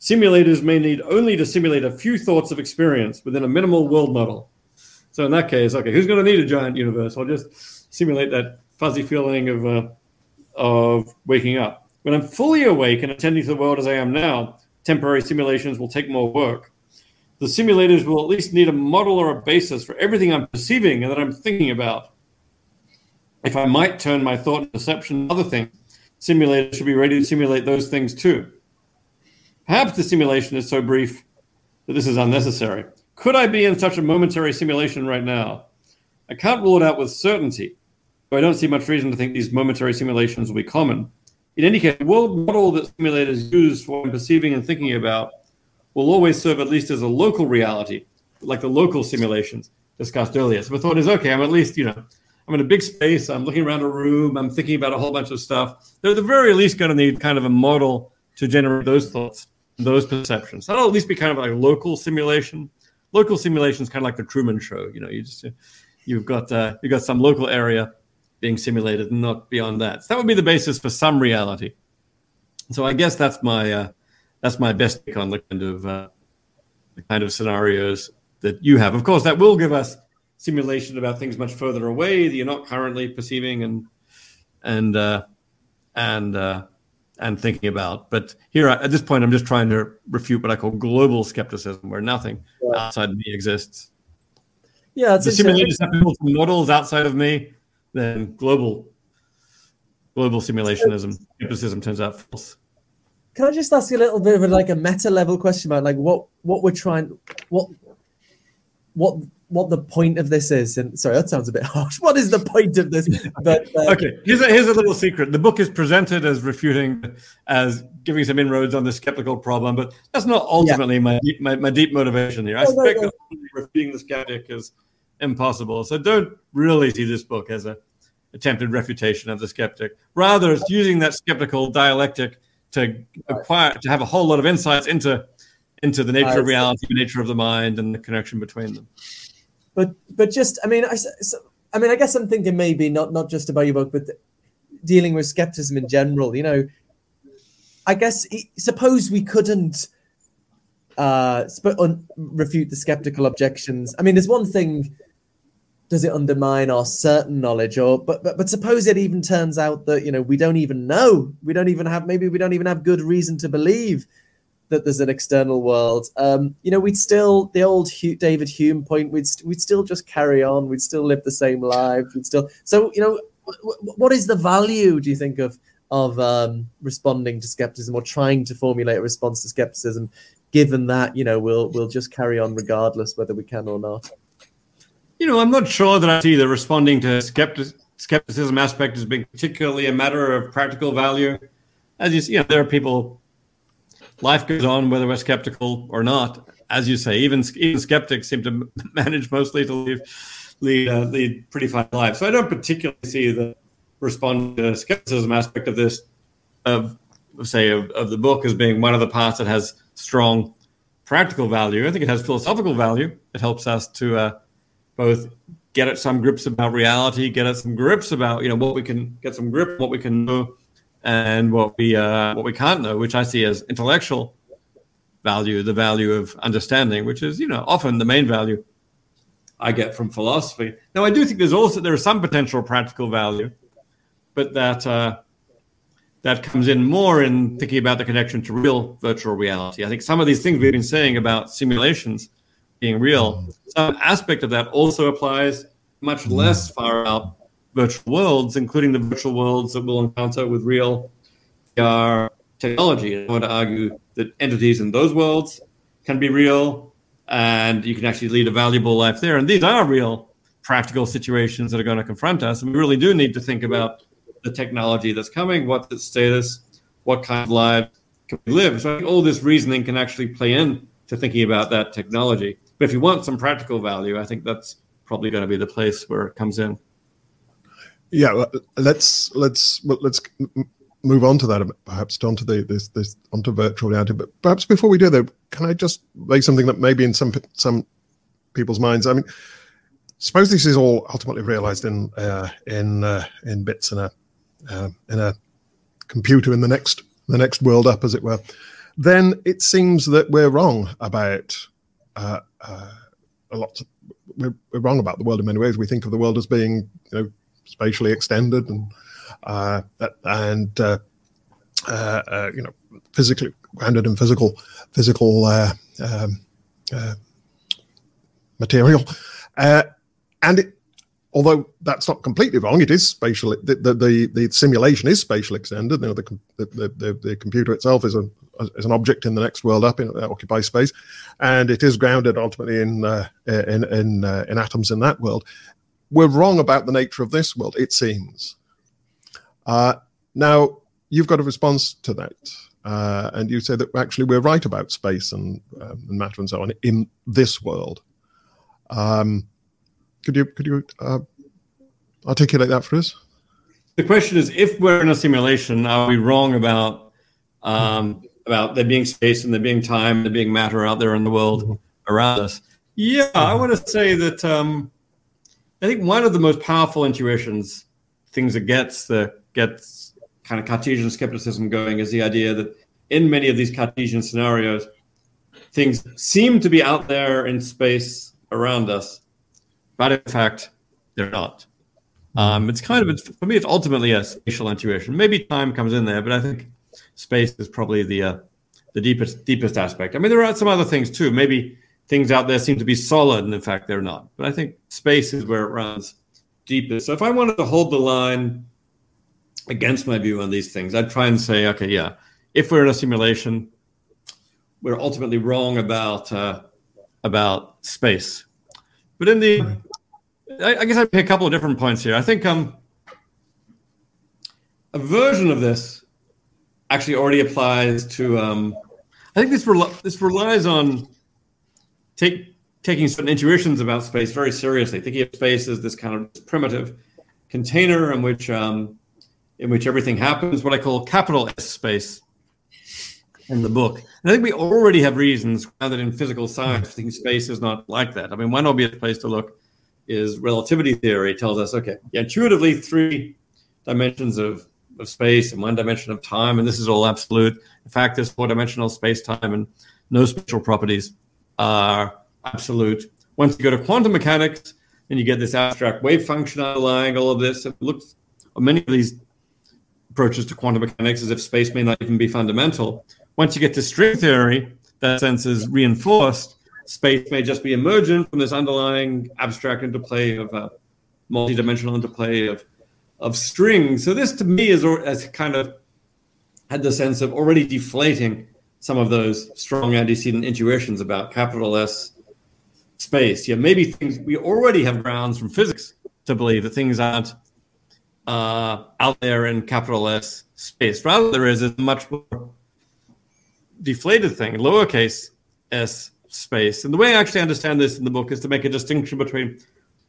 Simulators may need only to simulate a few thoughts of experience within a minimal world model. So in that case, okay, who's going to need a giant universe? I'll just simulate that fuzzy feeling of uh, of waking up. When I'm fully awake and attending to the world as I am now, temporary simulations will take more work. The simulators will at least need a model or a basis for everything I'm perceiving and that I'm thinking about. If I might turn my thought and perception to other things, simulators should be ready to simulate those things too. Perhaps the simulation is so brief that this is unnecessary. Could I be in such a momentary simulation right now? I can't rule it out with certainty, but I don't see much reason to think these momentary simulations will be common. In any case, the world model that simulators use for perceiving and thinking about will always serve at least as a local reality, like the local simulations discussed earlier. So the thought is, okay, I'm at least, you know, I'm in a big space, I'm looking around a room, I'm thinking about a whole bunch of stuff. They're at the very least going to need kind of a model to generate those thoughts those perceptions. That'll at least be kind of like local simulation. Local simulation is kind of like the Truman Show. You know, you just you've got uh, you've got some local area being simulated, and not beyond that. So that would be the basis for some reality. So I guess that's my uh, that's my best take on the kind of uh, the kind of scenarios that you have. Of course, that will give us simulation about things much further away that you're not currently perceiving and and uh, and uh, and thinking about. But here, at this point, I'm just trying to refute what I call global skepticism, where nothing yeah. outside of me exists. Yeah, the simulators have built models outside of me. Then global global simulationism skepticism turns out false. Can I just ask you a little bit of a, like a meta level question about like what what we're trying what what what the point of this is. And sorry, that sounds a bit harsh. What is the point of this? But uh, okay, here's a, here's a little secret. The book is presented as refuting, as giving some inroads on the skeptical problem, but that's not ultimately yeah. my, my, my deep motivation here. I no, no, no. refuting the skeptic is impossible. So don't really see this book as a attempted refutation of the skeptic. Rather, it's using that skeptical dialectic to acquire to have a whole lot of insights into into the nature of reality, the nature of the mind, and the connection between them but but just I mean I, so, I mean I guess I'm thinking maybe not not just about your book, but dealing with skepticism in general. You know, I guess suppose we couldn't uh sp- un- refute the skeptical objections. I mean, there's one thing. Does it undermine our certain knowledge, or but, but but suppose it even turns out that you know we don't even know, we don't even have maybe we don't even have good reason to believe that there's an external world, um, you know, we'd still the old Hugh, David Hume point. We'd we'd still just carry on. We'd still live the same lives. We'd still. So you know, w- what is the value? Do you think of of um, responding to skepticism or trying to formulate a response to skepticism, given that you know we'll we'll just carry on regardless whether we can or not. You know, I'm not sure that I see the responding to skeptic, skepticism aspect as being particularly a matter of practical value. As you see, you know, there are people. Life goes on whether we're skeptical or not. As you say, even even skeptics seem to manage mostly to lead lead, uh, lead pretty fine lives. So I don't particularly see the respond to skepticism aspect of this, of say of, of the book as being one of the parts that has strong practical value. I think it has philosophical value. It helps us to uh, both get at some grips about reality, get at some grips about you know what we can get some grip what we can know and what we uh, what we can't know, which I see as intellectual value, the value of understanding, which is you know often the main value I get from philosophy. Now I do think there's also there is some potential practical value but that uh, that comes in more in thinking about the connection to real virtual reality. I think some of these things we've been saying about simulations being real, some aspect of that also applies much less far out virtual worlds, including the virtual worlds that we'll encounter with real VR technology. I want to argue that entities in those worlds can be real and you can actually lead a valuable life there. And these are real practical situations that are going to confront us. And we really do need to think about the technology that's coming, what's its status, what kind of lives can we live. So I think all this reasoning can actually play in to thinking about that technology. But if you want some practical value, I think that's probably going to be the place where it comes in. Yeah, let's let's let's move on to that perhaps onto the this this onto virtual reality. But perhaps before we do that, can I just make something that maybe in some some people's minds? I mean, suppose this is all ultimately realized in uh, in uh, in bits in a uh, in a computer in the next the next world up, as it were, then it seems that we're wrong about uh, uh, a lot. Of, we're, we're, wrong about the world in many ways. We think of the world as being, you know, spatially extended and uh, and uh, uh, you know, physically grounded in physical physical um, material, and it although that's not completely wrong, it is spatial. The the, the, the simulation is spatially extended. You know, the, the, the, computer itself is a is an object in the next world up in uh, occupies space, and it is grounded ultimately in uh, in in, uh, in atoms in that world. We're wrong about the nature of this world. It seems. Uh, now you've got a response to that, uh, and you say that actually we're right about space and, um, and matter and so on in this world. Um, could you could you uh, articulate that for us? The question is, if we're in a simulation, are we wrong about um, about there being space and there being time, and there being matter out there in the world mm-hmm. around us? Yeah, I want to say that um, I think one of the most powerful intuitions, things that gets the gets kind of Cartesian skepticism going, is the idea that in many of these Cartesian scenarios, things seem to be out there in space around us, but in fact, they're not. Um, it's kind of for me. It's ultimately a spatial intuition. Maybe time comes in there, but I think space is probably the uh, the deepest deepest aspect. I mean, there are some other things too. Maybe things out there seem to be solid, and in fact, they're not. But I think space is where it runs deepest. So if I wanted to hold the line against my view on these things, I'd try and say, okay, yeah, if we're in a simulation, we're ultimately wrong about uh, about space. But in the I, I guess I pick a couple of different points here. I think um, a version of this actually already applies to. Um, I think this this relies on take taking certain intuitions about space very seriously, thinking of space as this kind of primitive container in which um, in which everything happens. What I call capital S space in the book. And I think we already have reasons that in physical science, thinking space is not like that. I mean, one obvious place to look is relativity theory tells us, okay, intuitively three dimensions of, of space and one dimension of time, and this is all absolute. In fact, there's four-dimensional space-time and no spatial properties are absolute. Once you go to quantum mechanics, and you get this abstract wave function underlying all of this. It looks many of these approaches to quantum mechanics as if space may not even be fundamental. once you get to string theory, that sense is reinforced. Space may just be emergent from this underlying abstract interplay of uh, multi-dimensional interplay of of strings. So this, to me, is as kind of had the sense of already deflating some of those strong antecedent intuitions about capital S space. Yeah, maybe things we already have grounds from physics to believe that things aren't uh, out there in capital S space. Rather, there is a much more deflated thing, lowercase s space. And the way I actually understand this in the book is to make a distinction between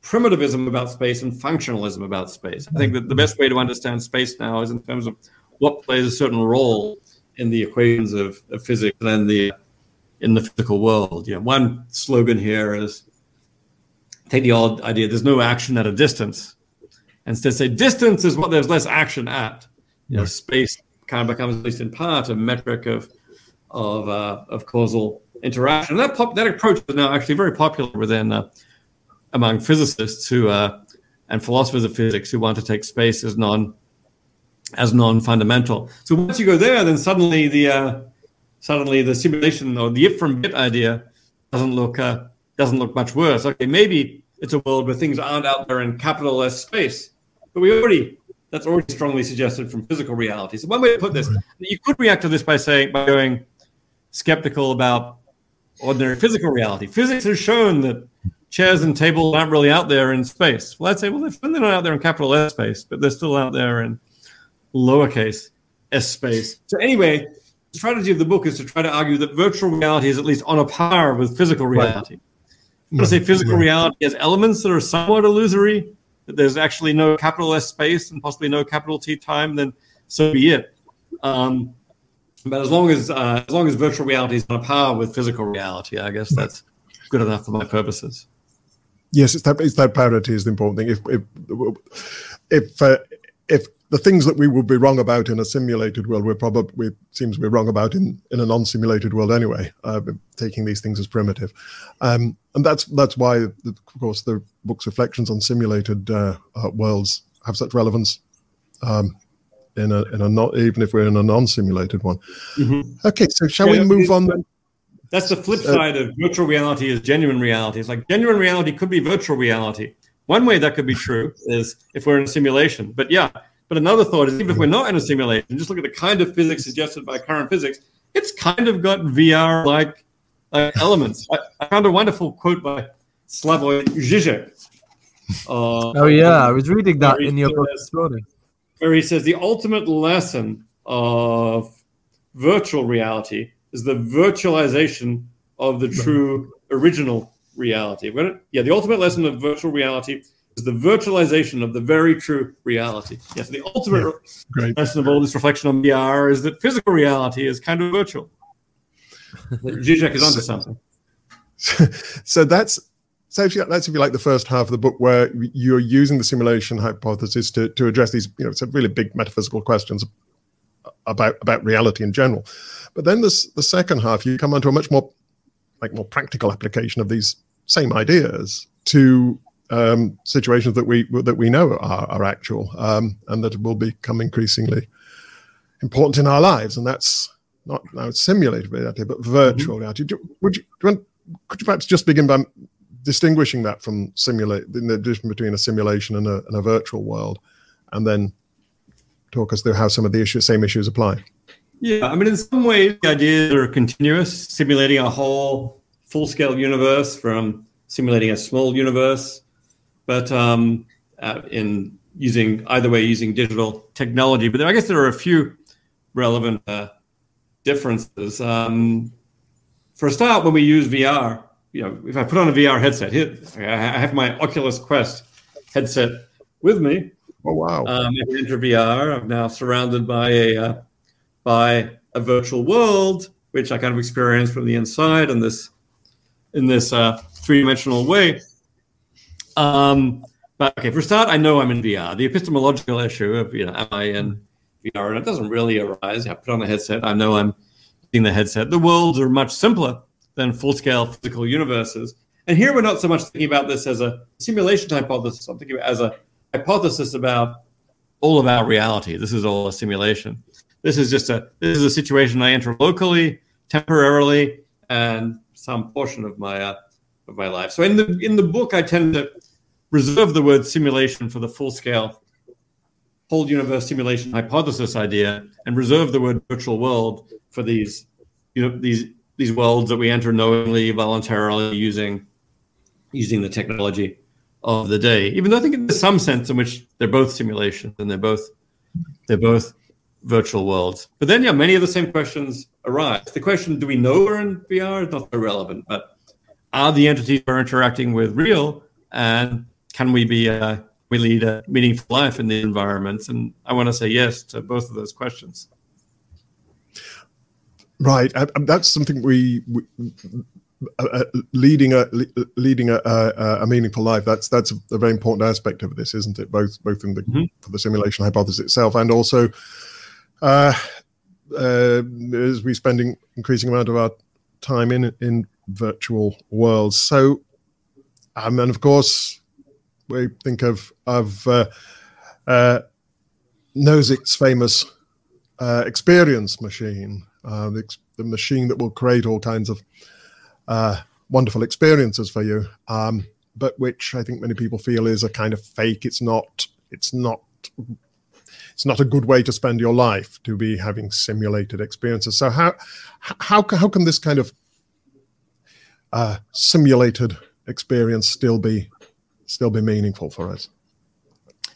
primitivism about space and functionalism about space. I think that the best way to understand space now is in terms of what plays a certain role in the equations of, of physics and the in the physical world. You know, one slogan here is take the old idea there's no action at a distance. And instead say distance is what there's less action at. You know, space kind of becomes at least in part a metric of of uh, of causal interaction. And that pop, that approach is now actually very popular within uh, among physicists who uh, and philosophers of physics who want to take space as non as non-fundamental. So once you go there, then suddenly the uh, suddenly the simulation or the it from bit idea doesn't look uh, doesn't look much worse. Okay, maybe it's a world where things aren't out there in capital S space, but we already that's already strongly suggested from physical reality. So one way to put this, you could react to this by saying by going skeptical about ordinary physical reality. Physics has shown that chairs and tables aren't really out there in space. Well, I'd say, well, they're not out there in capital S space, but they're still out there in lowercase s space. So anyway, the strategy of the book is to try to argue that virtual reality is at least on a par with physical reality. Right. I say physical reality has elements that are somewhat illusory, that there's actually no capital S space and possibly no capital T time, then so be it. Um, but as long as uh, as long as virtual reality is on a par with physical reality, I guess that's good enough for my purposes. Yes, it's that it's that parity is the important thing. If if if uh, if the things that we would be wrong about in a simulated world, we're probably it seems we're wrong about in, in a non-simulated world anyway. Uh, taking these things as primitive, um, and that's that's why, of course, the book's reflections on simulated uh, uh, worlds have such relevance. Um, in a in a not even if we're in a non-simulated one. Mm-hmm. Okay, so shall yeah, we move on? Then? That's the flip side of virtual reality is genuine reality. It's like genuine reality could be virtual reality. One way that could be true is if we're in a simulation. But yeah, but another thought is even if we're not in a simulation, just look at the kind of physics suggested by current physics, it's kind of got VR like uh, elements. I, I, found a wonderful quote by Slavoj Žižek. Uh, oh, yeah. I was reading that in your book this morning. Where he says the ultimate lesson of virtual reality is the virtualization of the true original reality. Yeah, the ultimate lesson of virtual reality is the virtualization of the very true reality. Yes, the ultimate yeah, lesson of all this reflection on VR is that physical reality is kind of virtual. Zizek is onto something. So that's so if you, that's if you like the first half of the book where you're using the simulation hypothesis to, to address these you know some really big metaphysical questions about about reality in general but then this the second half you come onto a much more like more practical application of these same ideas to um, situations that we that we know are, are actual um, and that will become increasingly important in our lives. And that's not now simulated reality, but virtual mm-hmm. reality. Do, would you, you want, could you perhaps just begin by distinguishing that from simulate the difference between a simulation and a, and a virtual world, and then talk us through how some of the issues, same issues apply? Yeah, I mean, in some ways, the ideas are continuous, simulating a whole full-scale universe from simulating a small universe but um, uh, in using either way using digital technology. But there, I guess there are a few relevant uh, differences. Um, for a start, when we use VR, you know, if I put on a VR headset, here I have my Oculus Quest headset with me. Oh wow! Um, I enter VR, I'm now surrounded by a uh, by a virtual world, which I kind of experience from the inside in this in this uh, three dimensional way. Um, but okay, for start, I know I'm in VR. The epistemological issue of you know, am I in VR? And it doesn't really arise. I put on the headset. I know I'm in the headset. The worlds are much simpler than full-scale physical universes. And here we're not so much thinking about this as a simulation hypothesis. I'm thinking about as a hypothesis about all about reality. This is all a simulation. This is just a this is a situation I enter locally, temporarily, and some portion of my uh, of my life. So in the in the book, I tend to reserve the word simulation for the full scale whole universe simulation hypothesis idea, and reserve the word virtual world for these you know these these worlds that we enter knowingly, voluntarily using using the technology of the day. Even though I think there's some sense in which they're both simulations and they're both they're both virtual worlds. But then, yeah, many of the same questions arise. The question, do we know we're in VR, is not so relevant. But are the entities we're interacting with real, and can we be uh, we lead a meaningful life in the environments? And I want to say yes to both of those questions. Right, that's something we, we uh, uh, leading a leading a, a, a, meaningful life. That's that's a, very important aspect of this, isn't it? Both both in the mm-hmm. for the simulation hypothesis itself, and also uh, uh, as we spending increasing amount of our time in in virtual worlds. So, um, and of course, we think of of uh, uh, Nozick's famous uh, experience machine, uh, the, the, machine that will create all kinds of uh, wonderful experiences for you, um, but which I think many people feel is a kind of fake. It's not. It's not. It's not a good way to spend your life to be having simulated experiences. So how how how can this kind of uh, simulated experience still be still be meaningful for us?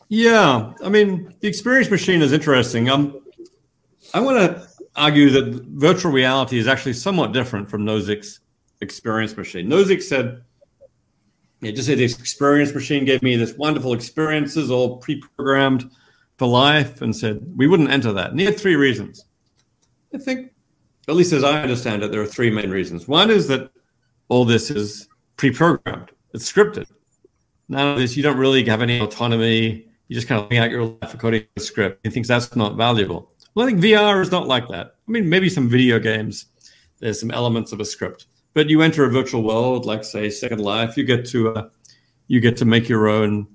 Yeah, I mean, the experience machine is interesting. Um, I want to argue that virtual reality is actually somewhat different from Nozick's experience machine. Nozick said, "Yeah, just say this experience machine gave me this wonderful experiences, all pre-programmed for life," and said we wouldn't enter that. And he had three reasons. I think, at least as I understand it, there are three main reasons. One is that all this is pre-programmed; it's scripted none of this, you don't really have any autonomy. You just kind of lay out your life according to the script. He thinks that's not valuable. Well, I think VR is not like that. I mean, maybe some video games, there's some elements of a script, but you enter a virtual world, like say Second Life, you get to uh, you get to make your own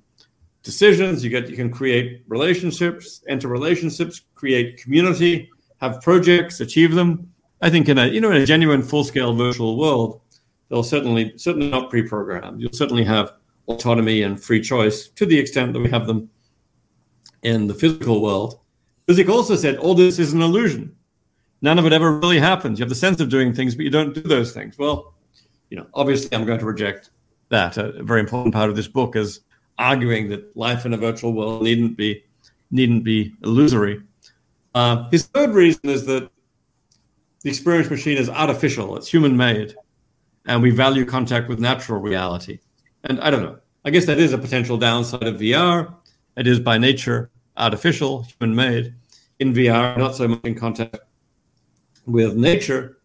decisions. You get you can create relationships, enter relationships, create community, have projects, achieve them. I think in a you know in a genuine full scale virtual world, they'll certainly certainly not pre-programmed. You'll certainly have autonomy and free choice to the extent that we have them in the physical world. Nozick also said all this is an illusion. None of it ever really happens. You have the sense of doing things, but you don't do those things. Well, you know, obviously, I'm going to reject that. A very important part of this book is arguing that life in a virtual world needn't be needn't be illusory. Uh, his third reason is that the experience machine is artificial; it's human made, and we value contact with natural reality. And I don't know. I guess that is a potential downside of VR. It is by nature artificial, human made. In VR, not so much in contact with nature.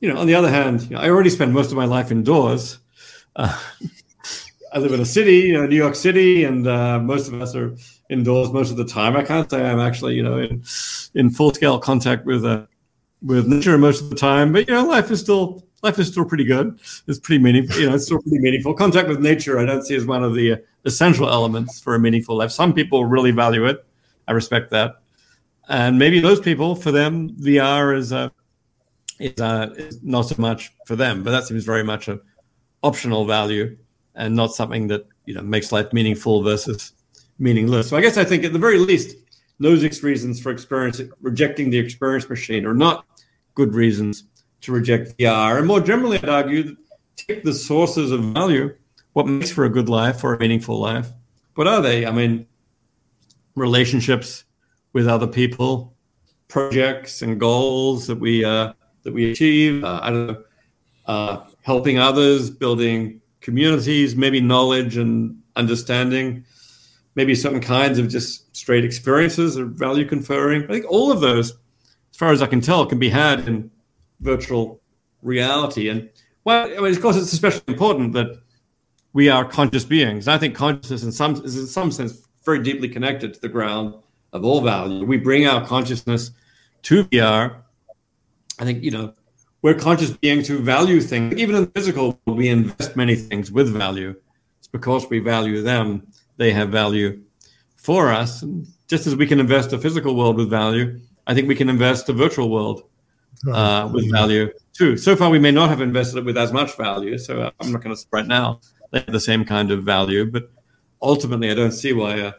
You know, on the other hand, you know, I already spend most of my life indoors. Uh, I live in a city, New York City, and uh, most of us are indoors most of the time. I can't say I'm actually, you know, in in full scale contact with uh, with nature most of the time. But you know, life is still life is still pretty good. It's pretty meaningful. You know, it's still pretty meaningful. Contact with nature, I don't see as one of the uh, essential elements for a meaningful life. Some people really value it. I respect that, and maybe those people, for them, VR is uh, is, uh, is not so much for them. But that seems very much a optional value and not something that you know makes life meaningful versus meaningless. So I guess I think at the very least, those reasons for experience rejecting the experience machine are not good reasons to reject VR. And more generally, I'd argue take the sources of value, what makes for a good life or a meaningful life. What are they? I mean, relationships with other people, projects and goals that we uh, that we achieve. Uh, I don't know, uh, helping others, building communities, maybe knowledge and understanding, maybe certain kinds of just straight experiences or value conferring. I think all of those, as far as I can tell, can be had in virtual reality. And well, I mean, of course, it's especially important that we are conscious beings. I think consciousness, in some is in some sense, very deeply connected to the ground of all value. We bring our consciousness to VR. I think you know we're conscious beings who value things. Even in the physical, we invest many things with value. It's because we value them; they have value for us. And just as we can invest a physical world with value, I think we can invest the virtual world uh, with value too. So far, we may not have invested it with as much value. So uh, I'm not going to say right now they have the same kind of value, but ultimately, I don't see why a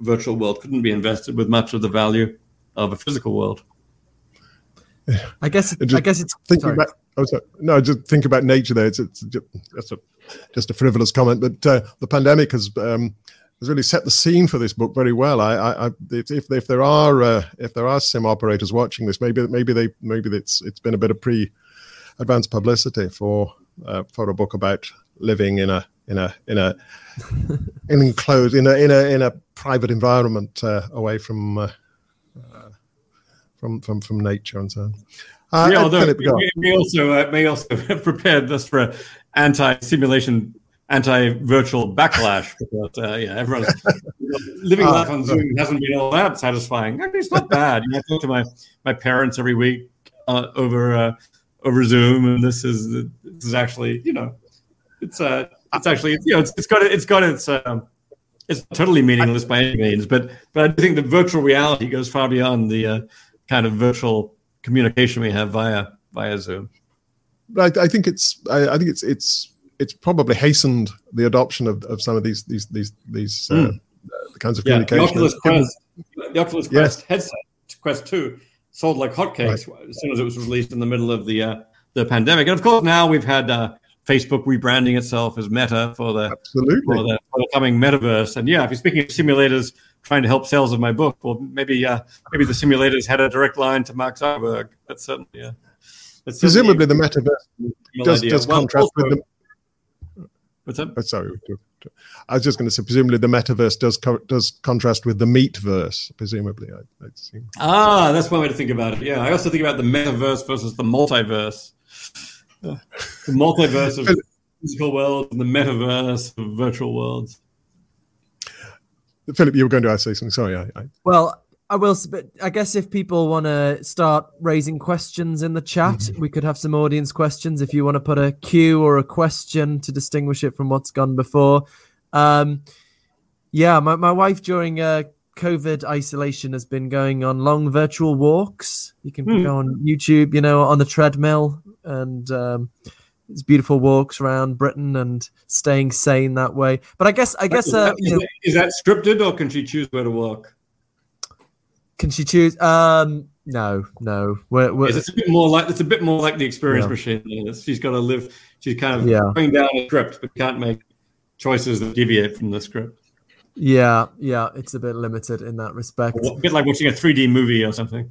virtual world couldn't be invested with much of the value of a physical world. I guess. It, I guess it's thinking sorry. about. Oh, sorry. No, just think about nature. There, it's, it's just a just a frivolous comment, but uh, the pandemic has um, has really set the scene for this book very well. I, I, I if, if there are uh, if there are sim operators watching this, maybe maybe they maybe it's it's been a bit of pre advanced publicity for uh, for a book about living in a in a in a in enclosed in a in a in a private environment uh, away from uh, uh, from from from nature and so on. Uh, yeah, although Philip, we, we, also uh, may also have prepared this for anti-simulation, anti-virtual backlash But uh, yeah, everyone's living life on Zoom hasn't been all that satisfying. Actually, it's not bad. You know, I talk to my my parents every week over over Zoom, and this is this is actually you know it's uh it's actually you know it's, it's got it's got its um, it's totally meaningless by any means, but but I think the virtual reality goes far beyond the uh, kind of virtual communication we have via via Zoom. Right, I think it's I, I think it's it's it's probably hastened the adoption of, of some of these these these these uh, mm. the kinds of yeah, communication. The Oculus Quest, the Oculus Quest yes. headset, Quest Two, sold like hotcakes right. as soon as it was released in the middle of the uh, the pandemic, and of course now we've had uh, Facebook rebranding itself as Meta for the absolutely for the, for the coming metaverse. And yeah, if you're speaking of simulators trying to help sales of my book, well, maybe uh, maybe the simulators had a direct line to Mark Zuckerberg. That's certainly yeah. That's Presumably, the metaverse does, does well, contrast also, with the. What's that? Oh, sorry, I was just going to say, presumably the metaverse does co- does contrast with the meatverse. Presumably, I, I'd Ah, that's one way to think about it. Yeah, I also think about the metaverse versus the multiverse the multiverse of physical worlds and the metaverse of virtual worlds. Philip, you were going to say something. Sorry, I, I... Well, I will. But I guess if people want to start raising questions in the chat, mm-hmm. we could have some audience questions. If you want to put a Q or a question to distinguish it from what's gone before. Um, yeah, my, my wife during uh, COVID isolation has been going on long virtual walks. You can mm. go on YouTube, you know, on the treadmill and um, it's beautiful walks around Britain and staying sane that way. But I guess I guess is, uh, that, you know, is that scripted or can she choose where to walk? Can she choose? Um, no, no. We're, we're, it's a bit more like it's a bit more like the experience yeah. machine. She's got to live. She's kind of yeah. going down a script, but can't make choices that deviate from the script. Yeah, yeah, it's a bit limited in that respect. A bit like watching a 3D movie or something.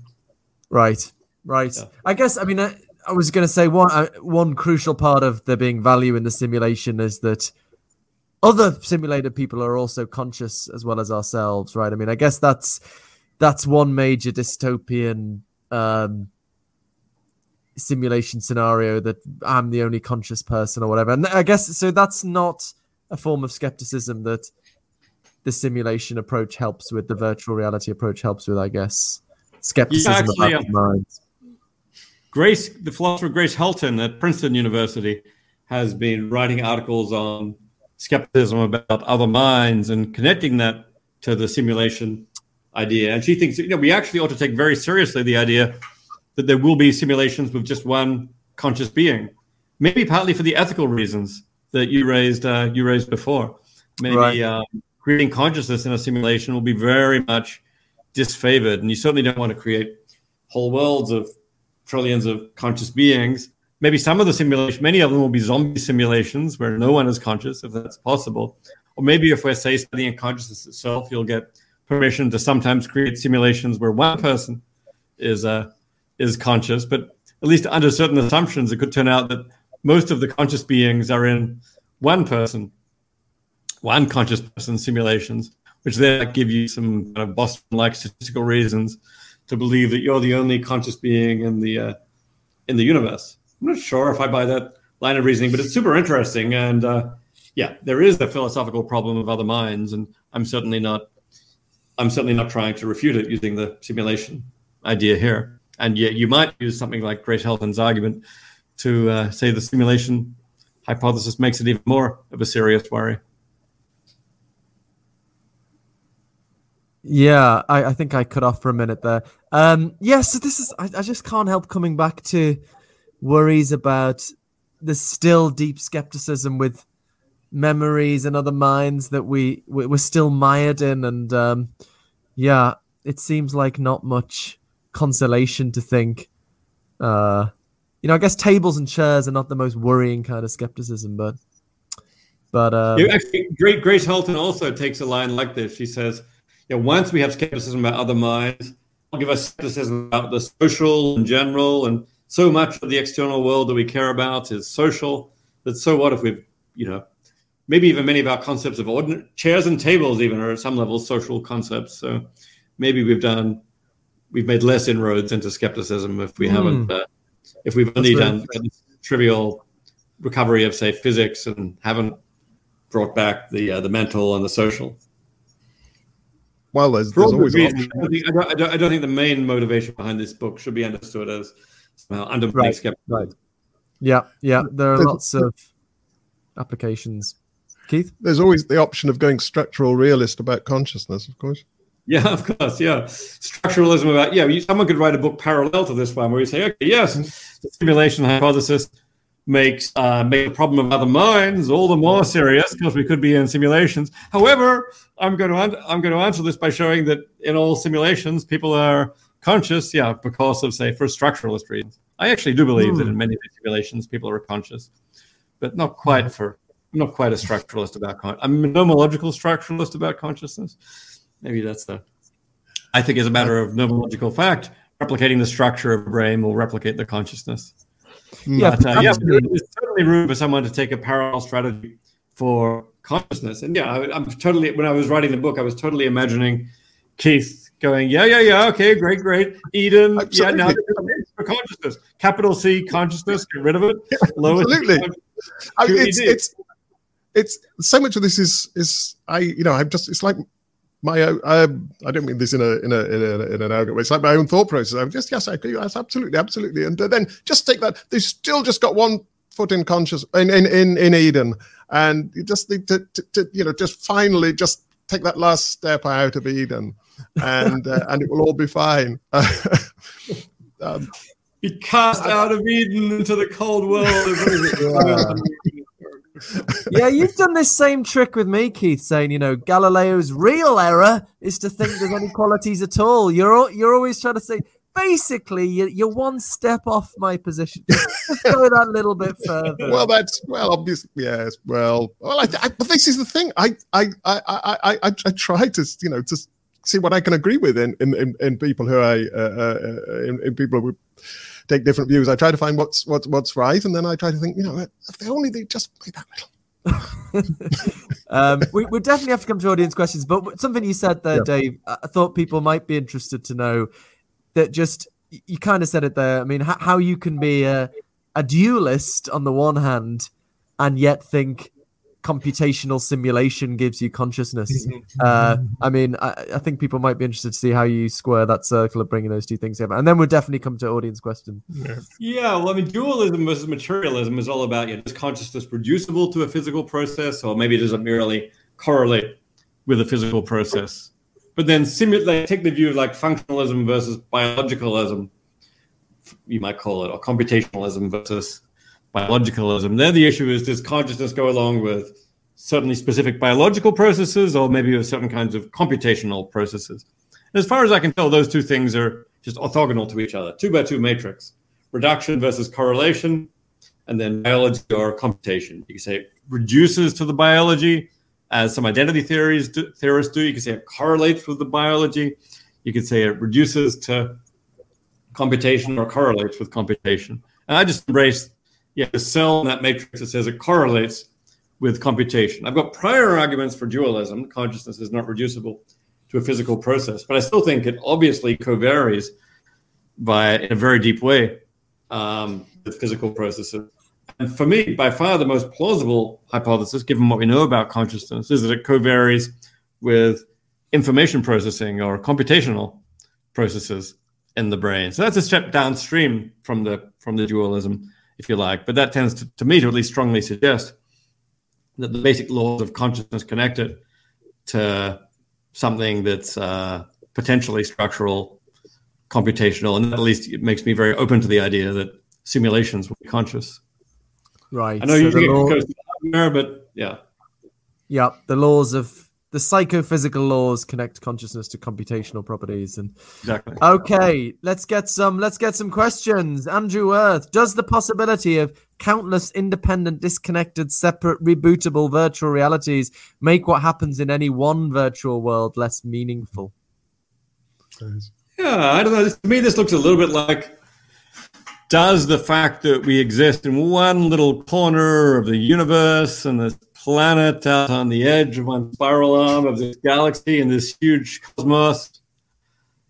Right, right. Yeah. I guess. I mean, I, I was going to say one uh, one crucial part of there being value in the simulation is that other simulated people are also conscious as well as ourselves, right? I mean, I guess that's that's one major dystopian um, simulation scenario that I'm the only conscious person or whatever. And I guess so. That's not a form of skepticism that the simulation approach helps with. The virtual reality approach helps with, I guess, skepticism yeah, actually, about uh, minds. Grace, the philosopher Grace Helton at Princeton University, has been writing articles on skepticism about other minds and connecting that to the simulation idea. And she thinks you know we actually ought to take very seriously the idea that there will be simulations with just one conscious being, maybe partly for the ethical reasons that you raised uh, you raised before. Maybe right. um, creating consciousness in a simulation will be very much disfavored, and you certainly don't want to create whole worlds of trillions of conscious beings. Maybe some of the simulation, many of them will be zombie simulations where no one is conscious, if that's possible. Or maybe if we're say studying consciousness itself, you'll get permission to sometimes create simulations where one person is uh, is conscious. But at least under certain assumptions, it could turn out that most of the conscious beings are in one person, one conscious person simulations, which then give you some kind of Bostrom-like statistical reasons to believe that you're the only conscious being in the uh, in the universe. I'm not sure if I buy that line of reasoning, but it's super interesting. And uh, yeah, there is the philosophical problem of other minds, and I'm certainly not I'm certainly not trying to refute it using the simulation idea here. And yet, you might use something like Grace Helton's argument to uh, say the simulation hypothesis makes it even more of a serious worry. Yeah, I, I think I cut off for a minute there. Um, yeah, so this is I, I just can't help coming back to worries about the still deep skepticism with memories and other minds that we we- we're still mired in, and um, yeah, it seems like not much consolation to think. Uh, you know, I guess tables and chairs are not the most worrying kind of skepticism, but but um, Yeah, actually, Great Grace Helton also takes a line like this. She says, "You know, once we have skepticism about other minds, I'll give us skepticism about the social in general, and so much of the external world that we care about is social. That so what if we've, you know, maybe even many of our concepts of ordinary chairs and tables even are at some level social concepts. So maybe we've done, we've made less inroads into skepticism if we Hmm. haven't, uh, if we've only done trivial recovery of say physics and haven't brought back the uh, the mental and the social. Well, there's, there's always good an reasons. option. I, think, I, don't, I, don't, I don't think the main motivation behind this book should be understood as well, undermining Right, skepticism. right. yeah, yeah, there are lots of applications. Keith, There's always the option of going structural realist about consciousness, of course. Yeah, of course. Yeah, structuralism about yeah. Someone could write a book parallel to this one where you say, okay, yes, mm-hmm. the simulation hypothesis makes uh, make the problem of other minds all the more serious because we could be in simulations. However, I'm going to un- I'm going to answer this by showing that in all simulations, people are conscious. Yeah, because of say for structuralist reasons. I actually do believe that hmm. in many simulations, people are conscious, but not quite hmm. for. I'm not quite a structuralist about con- I'm a nomological structuralist about consciousness. Maybe that's the. I think, as a matter of nomological fact, replicating the structure of a brain will replicate the consciousness. yeah, But, uh, yeah, there's certainly room for someone to take a parallel strategy for consciousness. And yeah, I, I'm totally. When I was writing the book, I was totally imagining Keith going, "Yeah, yeah, yeah, okay, great, great, Eden, yeah, now Absolutely. there's a name for consciousness, capital C consciousness, get rid of it, lowest Absolutely. I, Sure it's it's it's so much of this is is I you know I'm just it's like my own um, I don't mean this in a in a in, a, in an arrogant way. It's like my own thought process. I'm just yes, I agree. Yes, absolutely, absolutely. And then just take that. They've still just got one foot in conscious in in in, in Eden, and you just need to, to, to you know just finally just take that last step out of Eden, and uh, and it will all be fine. um, be cast out of Eden into the cold world. of- yeah, you've done this same trick with me, Keith, saying you know Galileo's real error is to think there's any qualities at all. You're al- you're always trying to say basically you're, you're one step off my position. Just go that little bit further. well, that's well, obviously, yes. Well, well, I, I, but this is the thing. I, I, I, I, I, I I try to, you know, to see what I can agree with in in, in, in people who I, uh, uh, in, in people who take different views. I try to find what's what's what's right, and then I try to think, you know, if they only they just made that little. um, we, we definitely have to come to audience questions, but something you said there, Yeah. Dave, I thought people might be interested to know that just you kind of said it there. I mean, how, how you can be a, a dualist on the one hand and yet think computational simulation gives you consciousness. Uh, I mean, I, I think people might be interested to see how you square that circle of bringing those two things together. And then we'll definitely come to audience question. Yeah, well, I mean, dualism versus materialism is all about you know, is consciousness reducible to a physical process, or maybe does it merely correlate with a physical process? But then simulate, take the view of like functionalism versus biologicalism, you might call it, or computationalism versus biologicalism. There, the issue is does consciousness go along with certainly specific biological processes, or maybe with certain kinds of computational processes? As far as I can tell, those two things are just orthogonal to each other, two by two matrix reduction versus correlation, and then biology or computation. You can say it reduces to the biology, as some identity theories do, theorists do. You can say it correlates with the biology. You could say it reduces to computation or correlates with computation. And I just embrace yeah, the cell in that matrix that says it correlates with computation. I've got prior arguments for dualism. Consciousness is not reducible to a physical process, but I still think it obviously covaries by in a very deep way um, with physical processes. And for me, by far the most plausible hypothesis, given what we know about consciousness, is that it covaries with information processing or computational processes in the brain. So that's a step downstream from the from the dualism, if you like. But that tends to, to me to at least strongly suggest that the basic laws of consciousness connected to something that's uh, potentially structural, computational, and at least it makes me very open to the idea that simulations will be conscious. Right. I know so you the get law- close to but yeah, yeah, the laws of the psychophysical laws connect consciousness to computational properties and exactly. Okay, let's get some let's get some questions. Andrew Earth, does the possibility of countless independent, disconnected, separate, rebootable virtual realities make what happens in any one virtual world less meaningful? Yeah, I don't know. To me, this looks a little bit like does the fact that we exist in one little corner of the universe and this planet out on the edge of one spiral arm of this galaxy and this huge cosmos,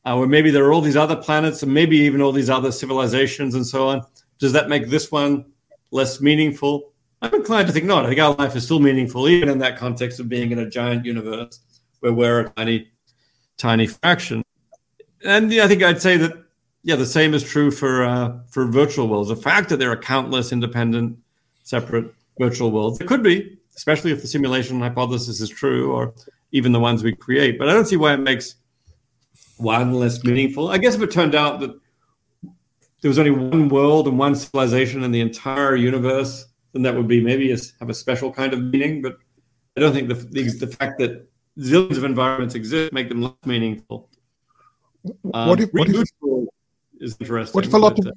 uh, where maybe there are all these other planets and maybe even all these other civilizations and so on, does that make this one less meaningful? I'm inclined to think not. I think our life is still meaningful, even in that context of being in a giant universe where we're a tiny, tiny fraction and yeah, I think I'd say that yeah, the same is true for uh, for virtual worlds. The fact that there are countless independent, separate virtual worlds, it could be, especially if the simulation hypothesis is true, or even the ones we create. But I don't see why it makes one less meaningful. I guess if it turned out that there was only one world and one civilization in the entire universe, then that would be maybe a, have a special kind of meaning. But I don't think the, the the fact that zillions of environments exist make them less meaningful. Um, what if what if is interesting. what if a lot of- uh,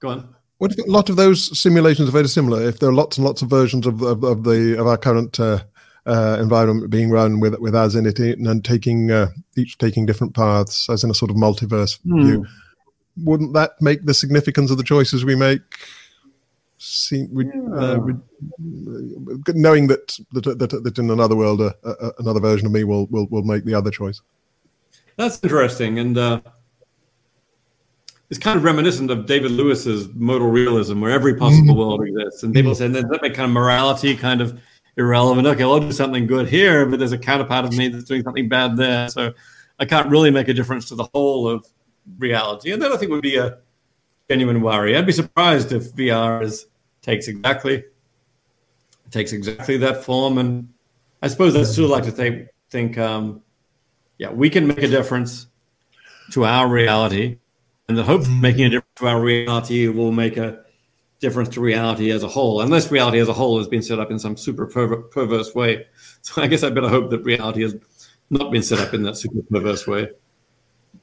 go on? What if a lot of those simulations are very similar? If there are lots and lots of versions of of, of the of our current uh, uh, environment being run with with us in it and taking uh, each taking different paths as in a sort of multiverse Hmm. view, wouldn't that make the significance of the choices we make? See, we, uh, we, knowing that, that that that in another world, uh, uh, another version of me will will will make the other choice. That's interesting, and uh, it's kind of reminiscent of David Lewis's modal realism, where every possible world exists. And people say "Then that make kind of morality kind of irrelevant. Okay, well, I'll do something good here, but there's a counterpart of me that's doing something bad there, so I can't really make a difference to the whole of reality. And that I think would be a genuine worry. I'd be surprised if VR is takes exactly takes exactly that form. And I suppose I'd still like to think think. Um, yeah, we can make a difference to our reality, and the hope of making a difference to our reality will make a difference to reality as a whole, unless reality as a whole has been set up in some super perver- perverse way. So I guess I better hope that reality has not been set up in that super perverse way.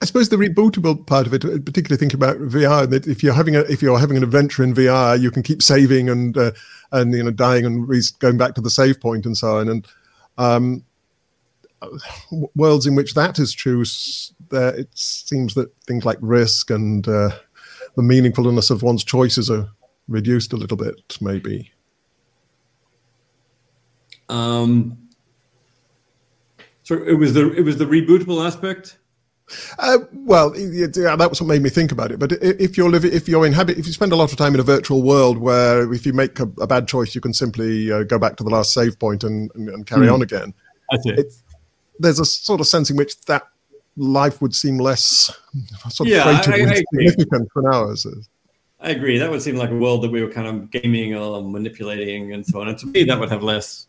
I suppose the rebootable part of it, particularly thinking about VR, that if you're having a if you're having an adventure in VR, you can keep saving and uh, and you know dying and re- going back to the save point and so on. And um, worlds in which that is true, there it seems that things like risk and uh, the meaningfulness of one's choices are reduced a little bit, maybe. Um, so it was the it was the rebootable aspect. Uh, well, yeah, that was what made me think about it. But if you're living, if you're inhabit, if you spend a lot of time in a virtual world where if you make a, a bad choice, you can simply uh, go back to the last save point and, and, and carry Hmm. on again. That's it. It, there's a sort of sense in which that life would seem less sort of Yeah, I- I with agree. significance than ours. is. I agree. That would seem like a world that we were kind of gaming or manipulating and so on. And to me, that would have less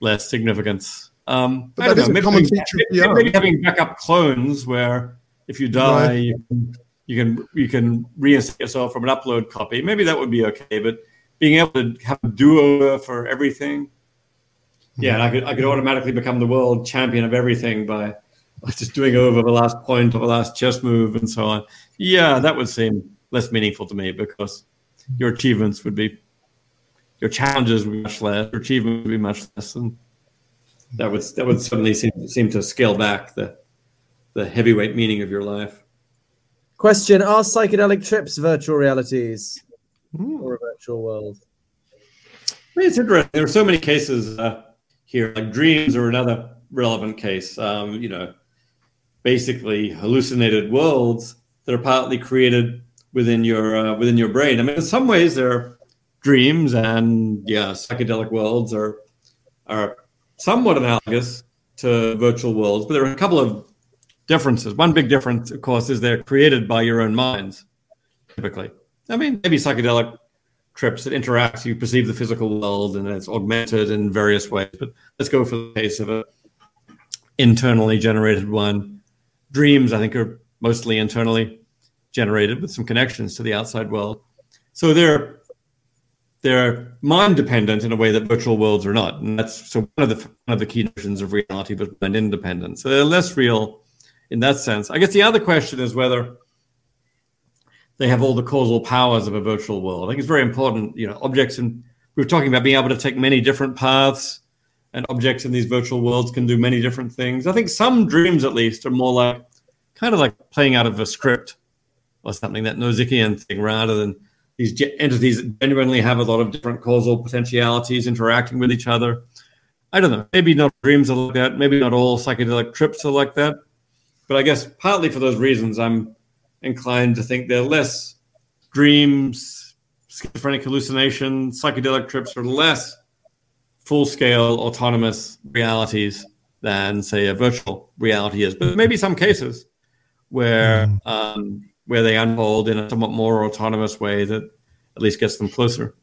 less significance. Um, But that is know, a maybe, common feature maybe- maybe having backup clones where if you die, Right. you, can, you can you can reinstate yourself from an upload copy. Maybe that would be okay. But being able to have a do over for everything, yeah, and I could I could automatically become the world champion of everything by just doing over the last point or the last chess move and so on. Yeah, that would seem less meaningful to me because your achievements would be your challenges would be much less, your achievements would be much less, and that would that would suddenly seem, seem to scale back the the heavyweight meaning of your life. Question Are psychedelic trips virtual realities or a virtual world? I mean, it's interesting. There are so many cases uh, here, like dreams are another relevant case. Um, you know, basically hallucinated worlds that are partly created within your uh, within your brain. I mean, in some ways, they're dreams, and yeah, psychedelic worlds are are somewhat analogous to virtual worlds, but there are a couple of differences. One big difference, of course, is they're created by your own minds. Typically, I mean, maybe psychedelic trips that interact, you perceive the physical world, and it's augmented in various ways. But let's go for the case of an internally generated one. Dreams, I think, are mostly internally generated with some connections to the outside world. So they're they're mind dependent in a way that virtual worlds are not, and that's so one of the one of the key notions of reality, but mind independent. So they're less real in that sense. I guess the other question is whether they have all the causal powers of a virtual world. I think it's very important. You know, objects and we were talking about being able to take many different paths, and objects in these virtual worlds can do many different things. I think some dreams, at least, are more like kind of like playing out of a script or something that Nozickian thing, rather than these entities that genuinely have a lot of different causal potentialities interacting with each other. I don't know. Maybe not dreams are like that. Maybe not all psychedelic trips are like that. But I guess partly for those reasons, I'm inclined to think they're less dreams, schizophrenic hallucination, psychedelic trips are less full scale autonomous realities than, say, a virtual reality is. But maybe some cases where mm. um, where they unfold in a somewhat more autonomous way that at least gets them closer.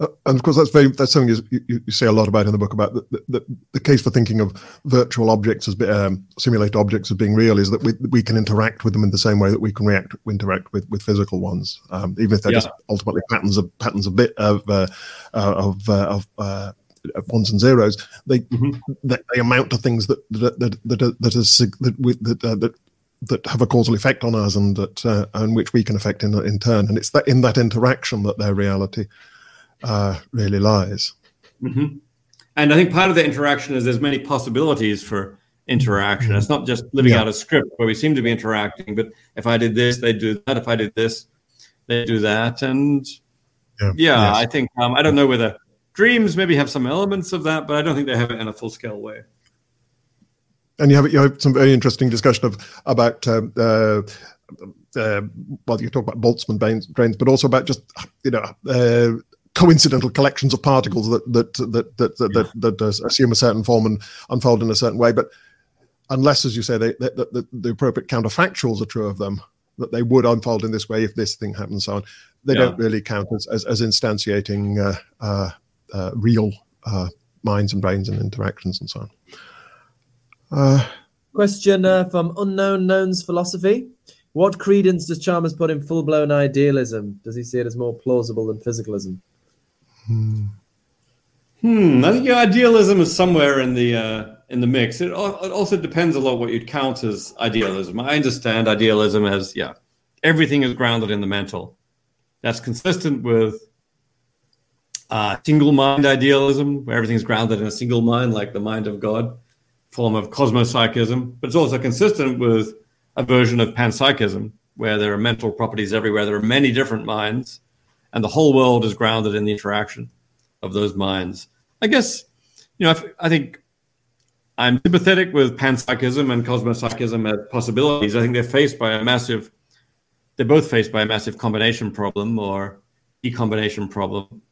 Uh, and of course, that's very that's something you, you, you, say a lot about in the book about the, the, the case for thinking of virtual objects as um, simulated objects as being real is that we, we can interact with them in the same way that we can react interact with, with physical ones, um, even if they're yeah. just ultimately patterns of patterns of bit of uh, uh, of uh, of uh, ones and zeros. They, mm-hmm. they, they amount to things that that that that, that, is, that, that, uh, that that have a causal effect on us and that uh, and which we can affect in in turn. And it's that in that interaction that their reality uh, really lies. Mm-hmm. And I think part of the interaction is there's many possibilities for interaction. It's not just living yeah. out a script where we seem to be interacting, but if I did this, they do that. If I did this, they do that. And yeah, yeah yes. I think um, I don't know whether dreams maybe have some elements of that, but I don't think they have it in a full scale way and you have you have some very interesting discussion of about um, uh, uh, well, you talk about Boltzmann brains, but also about just you know uh, coincidental collections of particles that that that that that, yeah. that, that assume a certain form and unfold in a certain way. But unless, as you say, they, they, the, the appropriate counterfactuals are true of them, that they would unfold in this way if this thing happens, so on. They yeah. don't really count as as, as instantiating uh, uh, uh, real minds and brains and interactions and so on. Uh, Question uh, from Unknown Knowns Philosophy. What credence does Chalmers put in full blown idealism? Does he see it as more plausible than physicalism? Hmm. Hmm. I think your idealism is somewhere in the uh, in the mix. It, it also depends a lot what you'd count as idealism. I understand idealism as yeah, everything is grounded in the mental. That's consistent with uh, single mind idealism, where everything is grounded in a single mind, like the mind of God form of cosmopsychism, but it's also consistent with a version of panpsychism, where there are mental properties everywhere. There are many different minds, and the whole world is grounded in the interaction of those minds. I guess, you know, I think I'm sympathetic with panpsychism and cosmopsychism as possibilities. I think they're faced by a massive, they're both faced by a massive combination problem or decombination problem.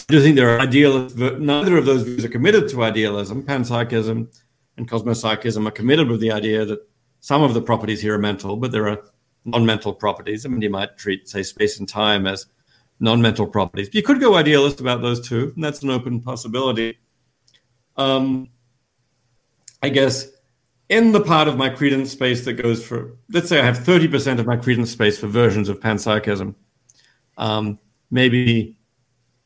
I do think there are idealists, neither of those views are committed to idealism. Panpsychism and cosmopsychism are committed with the idea that some of the properties here are mental, but there are non-mental properties. I mean, you might treat, say, space and time as non-mental properties. You could go idealist about those two, and that's an open possibility. Um, I guess in the part of my credence space that goes for, let's say I have 30% of my credence space for versions of panpsychism. Um, maybe,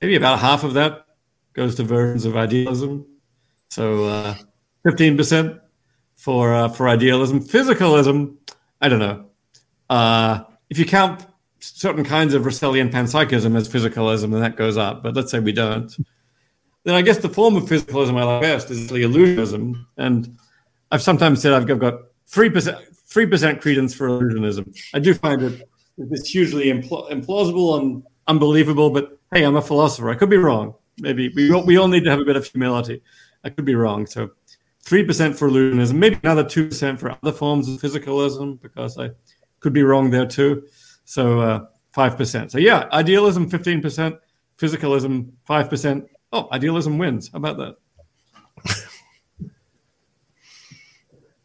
maybe about half of that goes to versions of idealism. So uh, fifteen percent for uh, for idealism. Physicalism, I don't know. Uh, if you count certain kinds of Russellian panpsychism as physicalism, then that goes up. But let's say we don't. Then I guess the form of physicalism I like best is the illusionism, and I've sometimes said I've got three percent three percent credence for illusionism. I do find it it's hugely impl- implausible and unbelievable. But hey, I'm a philosopher. I could be wrong. Maybe we all, we all need to have a bit of humility. I could be wrong. So 3% for illusionism, maybe another 2% for other forms of physicalism, because I could be wrong there too. So uh, 5%. So yeah, idealism 15%, physicalism 5%. Oh, idealism wins. How about that?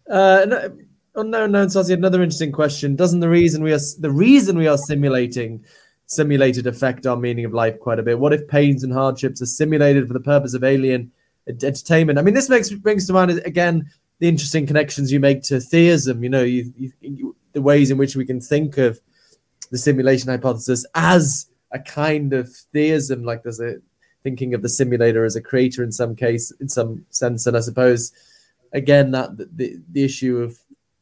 uh, no, unknown known Sazi, another interesting question. Doesn't the reason we are the reason we are simulating simulated affect our meaning of life quite a bit? What if pains and hardships are simulated for the purpose of alien entertainment. I mean, this makes brings to mind uh, again the interesting connections you make to theism. You know, you, you, you, the ways in which we can think of the simulation hypothesis as a kind of theism, like there's a thinking of the simulator as a creator in some case, in some sense. And I suppose, again, that the, the issue of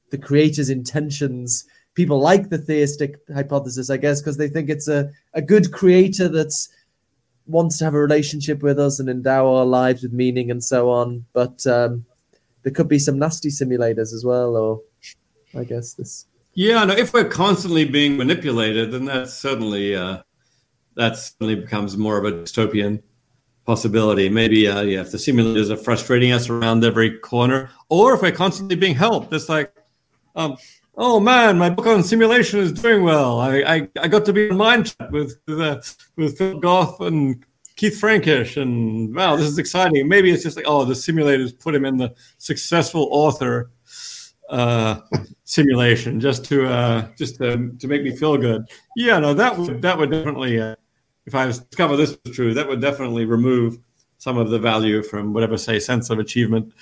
the creator's intentions. People like the theistic hypothesis, I guess, because they think it's a, a good creator that's wants to have a relationship with us and endow our lives with meaning and so on. But um, there could be some nasty simulators as well, or I guess this. Yeah, no. If we're constantly being manipulated, then that's certainly uh, that certainly becomes more of a dystopian possibility. Maybe uh, yeah, if the simulators are frustrating us around every corner, or if we're constantly being helped, it's like, um, oh man, my book on simulation is doing well. I I, I got to be in mind chat with with, uh, with Phil Goff and Keith Frankish, and wow, this is exciting. Maybe it's just like, oh, the simulators put him in the successful author uh, simulation just to uh, just to, to make me feel good. Yeah, no, that would that would definitely, uh, if I discover this was true, that would definitely remove some of the value from whatever say sense of achievement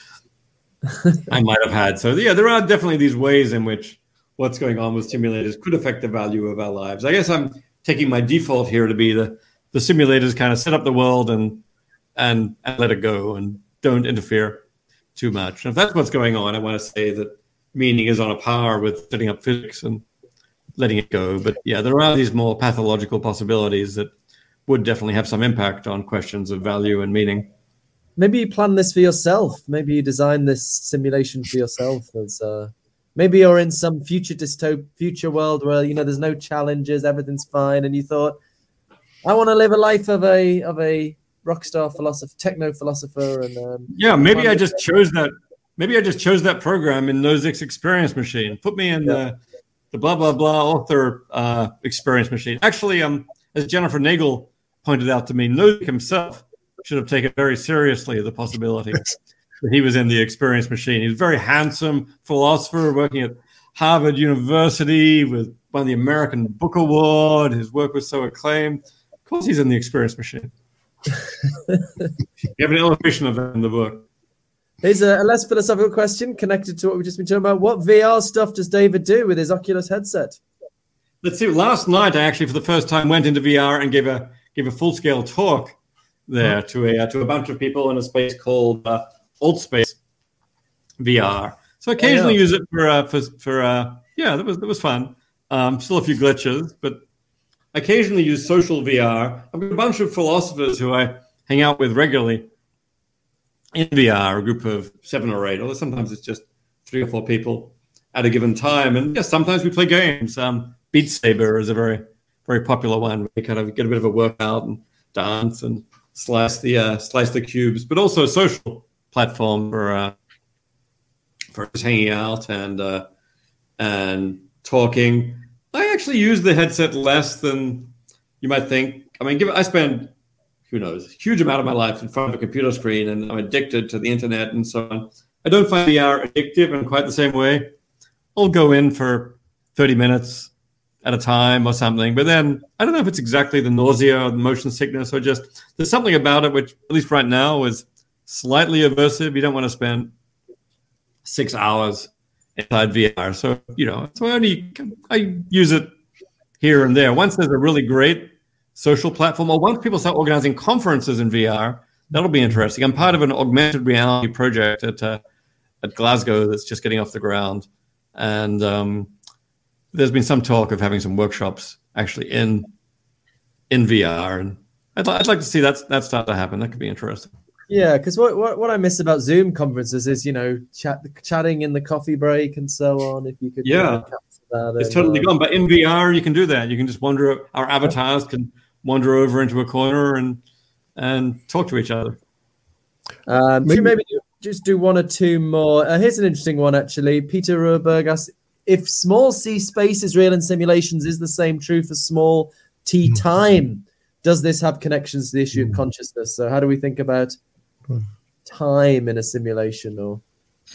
I might have had. So yeah, there are definitely these ways in which what's going on with simulators could affect the value of our lives. I guess I'm taking my default here to be the the simulators kind of set up the world and and, and let it go and don't interfere too much. And if that's what's going on, I want to say that meaning is on a par with setting up physics and letting it go. But yeah, there are these more pathological possibilities that would definitely have some impact on questions of value and meaning. Maybe you plan this for yourself. Maybe you design this simulation for yourself. As uh, maybe you're in some future dystop future world where you know there's no challenges, everything's fine, and you thought, I want to live a life of a of a rock star philosopher, techno philosopher, and um, yeah, maybe I just chose that maybe I just chose that program in Nozick's experience machine. Put me in yeah. the the blah blah blah author uh, experience machine. Actually, um, as Jennifer Nagel pointed out to me, Nozick himself should have taken very seriously the possibility he was in the experience machine. He was a very handsome philosopher working at Harvard University with won the American Book Award. His work was so acclaimed. Of course, he's in the experience machine. you have an illustration of that in the book. Here's a, a, less philosophical question connected to what we've just been talking about. What VR stuff does David do with his Oculus headset? Let's see. Last night, I actually, for the first time, went into VR and gave a gave a full scale talk there to a to a bunch of people in a space called uh, AltSpace VR. So I occasionally use it for uh, for for uh, yeah, that was that was fun. Um, still a few glitches, but occasionally use social VR. I've got a bunch of philosophers who I hang out with regularly in VR, a group of seven or eight, although sometimes it's just three or four people at a given time. And yes, sometimes we play games. Um, Beat Saber is a very, very popular one. We kind of get a bit of a workout and dance and slice the uh, slice the cubes, but also social platform for uh, for just hanging out and uh, and talking. I actually use the headset less than you might think. I mean, give I spend who knows, huge amount of my life in front of a computer screen and I'm addicted to the internet and so on. I don't find VR addictive in quite the same way. I'll go in for 30 minutes at a time or something, but then I don't know if it's exactly the nausea or the motion sickness or just there's something about it which, at least right now, is slightly aversive. You don't want to spend six hours inside VR. So, you know, so I only I use it here and there. Once there's a really great social platform, or once people start organizing conferences in VR, that'll be interesting. I'm part of an augmented reality project at uh, at Glasgow that's just getting off the ground, and um, there's been some talk of having some workshops actually in in VR, and I'd, I'd like to see that that start to happen. That could be interesting. Yeah, because what, what what I miss about Zoom conferences is you know chat chatting in the coffee break and so on. If you could, yeah, it's and, totally uh, gone. But in VR, you can do that. You can just wander. Our avatars can wander over into a corner and and talk to each other. Um, maybe, maybe just do one or two more. Uh, here's an interesting one, actually. Peter Ruberg asks if small c space is real in simulations, is the same true for small t hmm. time? Does this have connections to the issue of hmm. consciousness? So, how do we think about. Time in a simulation? Or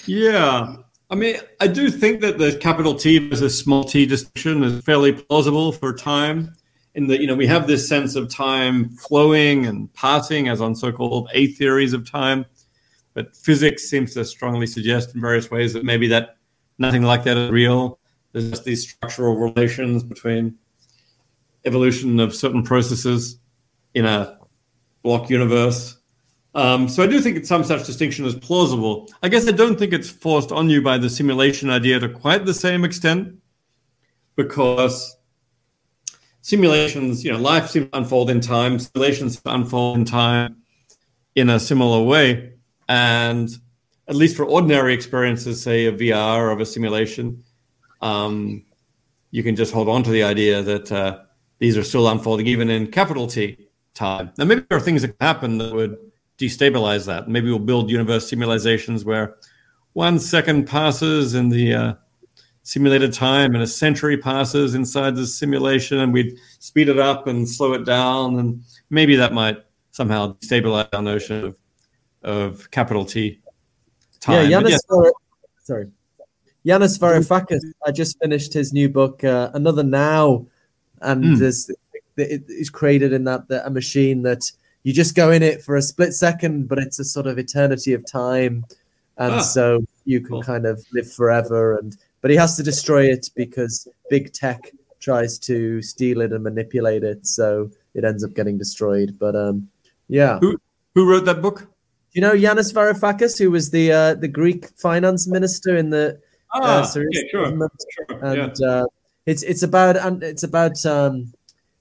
yeah, I mean, I do think that the capital T versus small t distinction is fairly plausible for time in that you know we have this sense of time flowing and passing as on so-called a theories of time but physics seems to strongly suggest in various ways that maybe that nothing like that is real. There's just these structural relations between evolution of certain processes in a block universe. Um, so I do think some such distinction is plausible. I guess I don't think it's forced on you by the simulation idea to quite the same extent, because simulations, you know, life seems to unfold in time, simulations unfold in time in a similar way. And at least for ordinary experiences, say a VR or of a simulation, um, you can just hold on to the idea that uh, these are still unfolding even in capital T time. Now, maybe there are things that can happen that would destabilize that. Maybe we'll build universe simulations where one second passes in the uh, simulated time and a century passes inside the simulation and we'd speed it up and slow it down and maybe that might somehow destabilize our notion of of capital T time. Yeah, Yanis, yeah. sorry. Yanis Varoufakis, I just finished his new book, uh, Another Now, and mm. there's it is created in that, that a machine that you just go in it for a split second, but it's a sort of eternity of time, and ah, so you can cool. kind of live forever. And but he has to destroy it because big tech tries to steal it and manipulate it, so it ends up getting destroyed. But um, yeah. Who who wrote that book? You know Yanis Varoufakis, who was the uh, the Greek finance minister in the ah, uh, yeah, sure. sure. and yeah. uh, it's it's about and it's about um,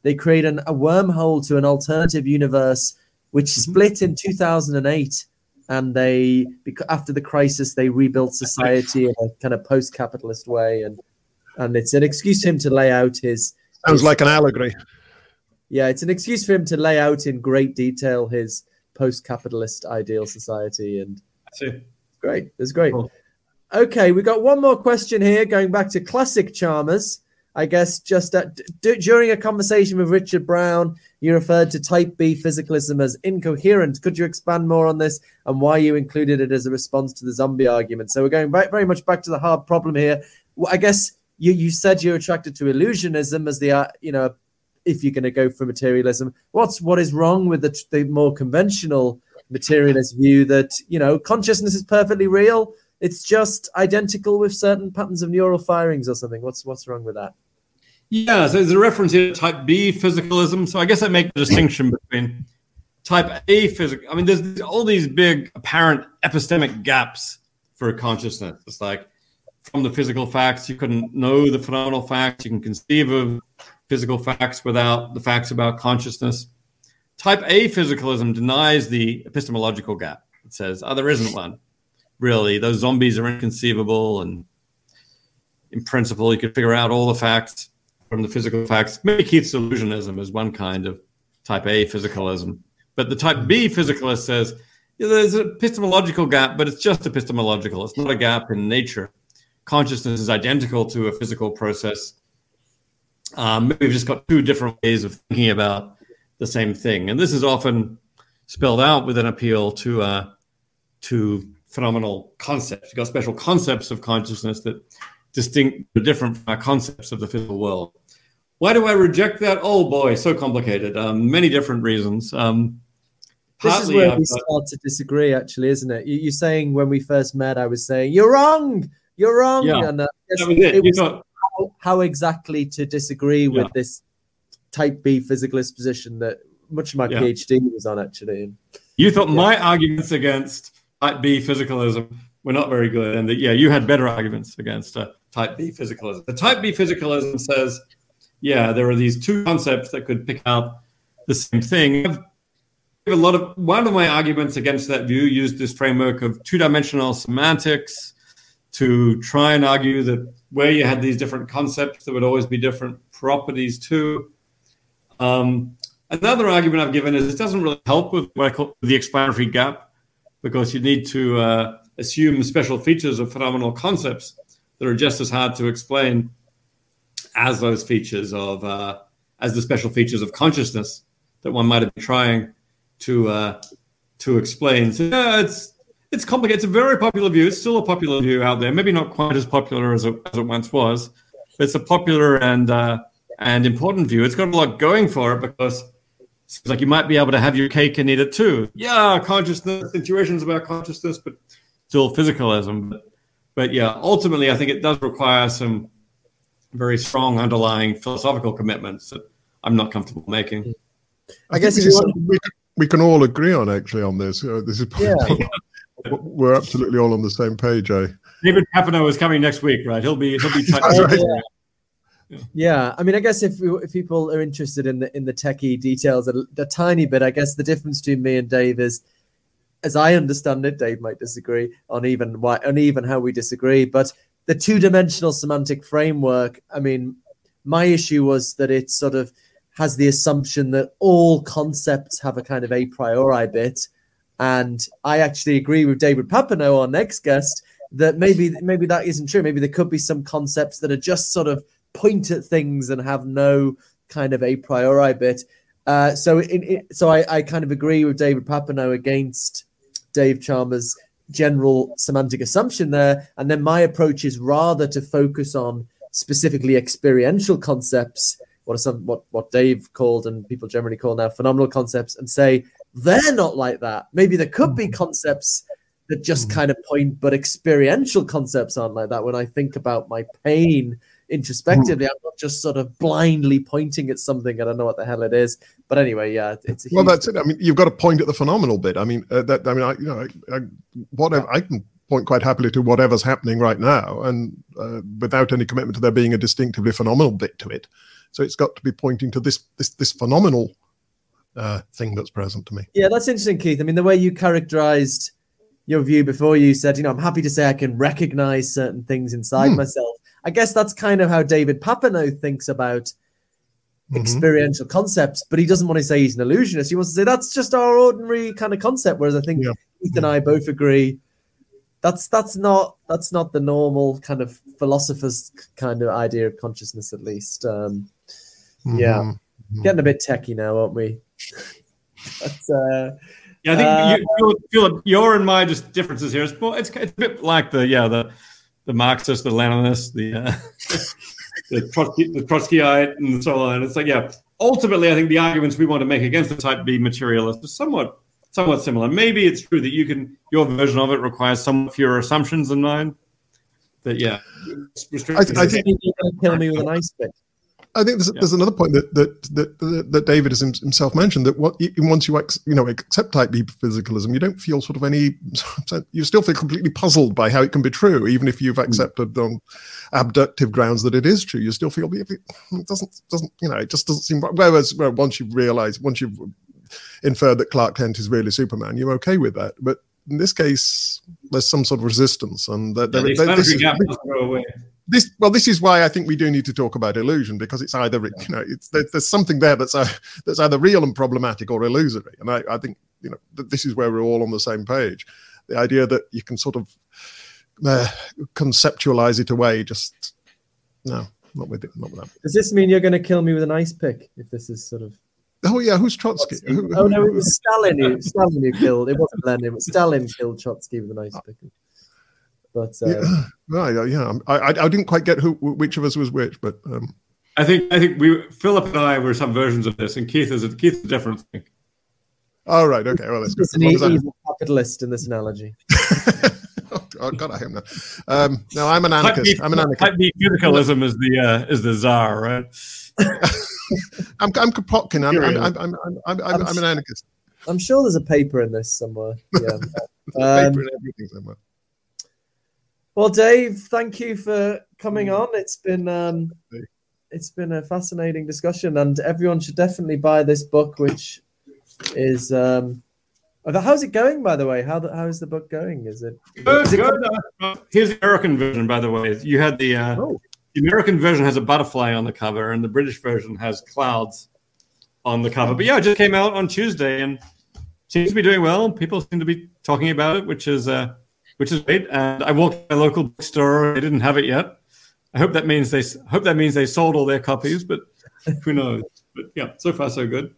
they create an, a wormhole to an alternative universe which mm-hmm. split in 2008 and they after the crisis they rebuilt society in a kind of post-capitalist way and and it's an excuse for him to lay out his sounds his, like an allegory yeah it's an excuse for him to lay out in great detail his post-capitalist ideal society and great it's great cool. okay we got one more question here going back to classic Chalmers I guess just at, d- during a conversation with Richard Brown, you referred to type B physicalism as incoherent. Could you expand more on this and why you included it as a response to the zombie argument? So we're going back very much back to the hard problem here. I guess you, you said you're attracted to illusionism as the uh, you know if you're going to go for materialism. What's what is wrong with the, the more conventional materialist view that you know consciousness is perfectly real? It's just identical with certain patterns of neural firings or something. What's what's wrong with that? Yeah, so there's a reference here to type B physicalism. So I guess I make the distinction between type A physical. I mean, there's all these big apparent epistemic gaps for consciousness. It's like from the physical facts, you couldn't know the phenomenal facts. You can conceive of physical facts without the facts about consciousness. Type A physicalism denies the epistemological gap. It says, oh, there isn't one. Really, those zombies are inconceivable, and in principle, you could figure out all the facts from the physical facts. Maybe Keith's illusionism is one kind of type A physicalism. But the type B physicalist says yeah, there's an epistemological gap, but it's just epistemological. It's not a gap in nature. Consciousness is identical to a physical process. Um, we've just got two different ways of thinking about the same thing. And this is often spelled out with an appeal to uh, to phenomenal concepts. You've got special concepts of consciousness that distinct, different from our concepts of the physical world. Why do I reject that? Oh boy, so complicated. Um, many different reasons. Um, this is where we start to disagree, actually, isn't it? You, are saying when we first met, I was saying you're wrong, you're wrong, yeah. and uh, was it. it was how, how, exactly to disagree with yeah. this type B physicalist position that much of my yeah. PhD was on, actually. You thought my arguments against type B physicalism were not very good, and that yeah, you had better arguments against uh, type B physicalism. The type B physicalism says yeah, there are these two concepts that could pick out the same thing. I've a lot of one of my arguments against that view used this framework of two-dimensional semantics to try and argue that where you had these different concepts, there would always be different properties too. Um, another argument I've given is it doesn't really help with what I call the explanatory gap because you need to uh, assume special features of phenomenal concepts that are just as hard to explain as those features of uh, as the special features of consciousness that one might have been trying to uh, to explain. So yeah, it's it's complicated. It's a very popular view. It's still a popular view out there. Maybe not quite as popular as it, as it once was. It's a popular and uh, and important view. It's got a lot going for it because seems like you might be able to have your cake and eat it too. Yeah, consciousness, situations about consciousness, but still physicalism. But, but yeah, ultimately, I think it does require some very strong underlying philosophical commitments that I'm not comfortable making. I, I guess this is we, we can all agree on actually on this. Uh, this is yeah. we're absolutely all on the same page. Eh? David Papineau is coming next week, right? He'll be he'll be. right. Yeah. yeah. I mean, I guess if if people are interested in the in the techie details a, a tiny bit, I guess the difference between me and Dave is, as I understand it, Dave might disagree on even why on even how we disagree, but the two dimensional semantic framework. I mean, my issue was that it sort of has the assumption that all concepts have a kind of a priori bit, and I actually agree with David Papineau, our next guest, that maybe maybe that isn't true. Maybe there could be some concepts that are just sort of point at things and have no kind of a priori bit. Uh, so in, in, so I, I kind of agree with David Papineau against Dave Chalmers' general semantic assumption there. And then my approach is rather to focus on specifically experiential concepts, what are some what what Dave called and people generally call now phenomenal concepts, and say they're not like that. Maybe there could be mm. concepts that just mm. kind of point, but experiential concepts aren't like that. When I think about my pain introspectively, mm. I'm not just sort of blindly pointing at something. I don't know what the hell it is. But anyway, yeah, it's well. That's it. I mean, you've got to point at the phenomenal bit. I mean, uh, that. I mean, I you know, I, I, whatever I can point quite happily to whatever's happening right now, and uh, without any commitment to there being a distinctively phenomenal bit to it. So it's got to be pointing to this this this phenomenal uh, thing that's present to me. Yeah, that's interesting, Keith. I mean, the way you characterized your view before you said, you know, I'm happy to say I can recognize certain things inside mm. myself. I guess that's kind of how David Papineau thinks about mm-hmm. experiential concepts, but he doesn't want to say he's an illusionist. He wants to say that's just our ordinary kind of concept. Whereas I think yeah. Keith and I both agree that's that's not that's not the normal kind of philosopher's kind of idea of consciousness, at least. Um, mm-hmm. Yeah, mm-hmm. getting a bit techie now, aren't we? but, uh, yeah, I think uh, you, Philip, your and my just differences here. It's, it's, it's a bit like the yeah the the Marxist, the Leninist, the uh, the, Trotsky, the Trotskyite, and so on. It's like yeah, ultimately, I think the arguments we want to make against the Type B materialist is somewhat somewhat similar. Maybe it's true that you can your version of it requires some fewer assumptions than mine. But yeah, I, I think you're going to kill me with an ice pick. I think there's, yeah. there's another point that that, that that David has himself mentioned that what once you you know accept type B physicalism, you don't feel sort of any you still feel completely puzzled by how it can be true, even if you've hmm. accepted on abductive grounds that it is true. You still feel it doesn't doesn't you know it just doesn't seem. Whereas well, once you realise once you've inferred that Clark Kent is really Superman, you're okay with that. But in this case, there's some sort of resistance, and that yeah, there, there, this, is, this well this is why i think we do need to talk about illusion because it's either you know it's there, there's something there that's uh, that's either real and problematic or illusory and I, I think you know this is where we're all on the same page the idea that you can sort of uh, conceptualize it away just no not with it not with that does this mean you're going to kill me with an ice pick if this is sort of Oh yeah, who's Trotsky? Trotsky. oh no, it was Stalin who Stalin who killed. It wasn't Lenin. It was Stalin killed Trotsky with an ice pick. But uh, yeah, right, yeah, I, I, I didn't quite get who which of us was which, but um, I think I think we Philip and I were some versions of this, and Keith is a, Keith is a different thing. Oh right, okay, well that's good. He's a capitalist in this analogy. oh God, I am now. Um, no, I'm an anarchist. I'm an anarchist. Type B is the uh, is the czar, right? I'm I'm Kropotkin. I'm I'm, I'm, I'm, I'm, I'm, I'm an anarchist. I'm sure there's a paper in this somewhere. Yeah, um, paper in everything somewhere. Well, Dave, thank you for coming mm. on. It's been um, it's been a fascinating discussion, and everyone should definitely buy this book, which is um, how's it going, by the way? How how is the book going? Is it good? Is it good. Uh, here's the American version, by the way. You had the uh, oh. the American version has a butterfly on the cover, and the British version has clouds on the cover. But yeah, it just came out on Tuesday, and seems to be doing well. People seem to be talking about it, which is. Uh, which is great. And I walked to my local bookstore; they didn't have it yet. I hope that means they hope that means they sold all their copies, but who knows? But yeah, so far so good.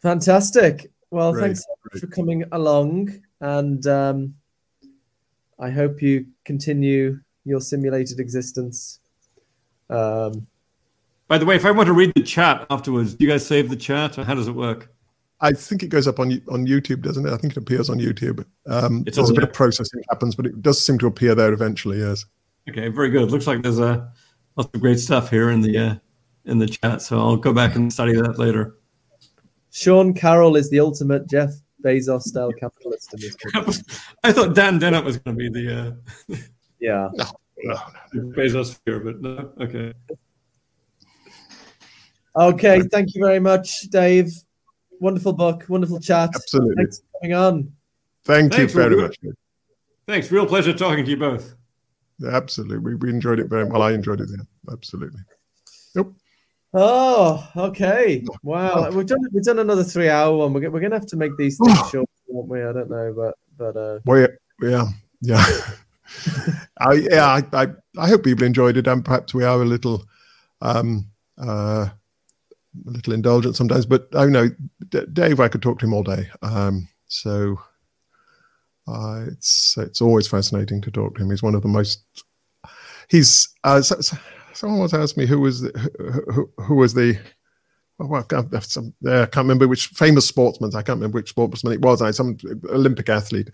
Fantastic. Well, great, thanks so much for coming along, and um, I hope you continue your simulated existence. Um, By the way, if I want to read the chat afterwards, do you guys save the chat, or how does it work? I think it goes up on on YouTube, doesn't it? I think it appears on YouTube. Um, It's there's a bit there. of processing happens, but it does seem to appear there eventually. Yes. Okay, very good. Looks like there's a lots of great stuff here in the uh, in the chat. So I'll go back and study that later. Sean Carroll is the ultimate Jeff Bezos style capitalist in this. I thought Dan Dennett was going to be the uh, Yeah. No, no, no. Bezos here, but no. Okay. Okay. Thank you very much, Dave. Wonderful book. Wonderful chat. Absolutely. Thanks for coming on. Thank Thanks, you very we'll much. Thanks. Real pleasure talking to you both. Absolutely. We, we enjoyed it very well. I enjoyed it. Yeah. Absolutely. Oh, okay. Wow. We've done we've done another three hour one. We're, we're gonna have to make these things short, won't we? I don't know, but but uh Well, yeah, yeah, yeah. I, yeah, I, I, I hope people enjoyed it, and perhaps we are a little, um, uh, a little indulgent sometimes. But I know D- Dave, I could talk to him all day. Um, so uh, it's it's always fascinating to talk to him. He's one of the most. He's uh, so, so- someone once asked me who was the, who, who, who was the well, I can't, some, uh, I can't remember which famous sportsman. I can't remember which sportsman it was. I some Olympic athlete.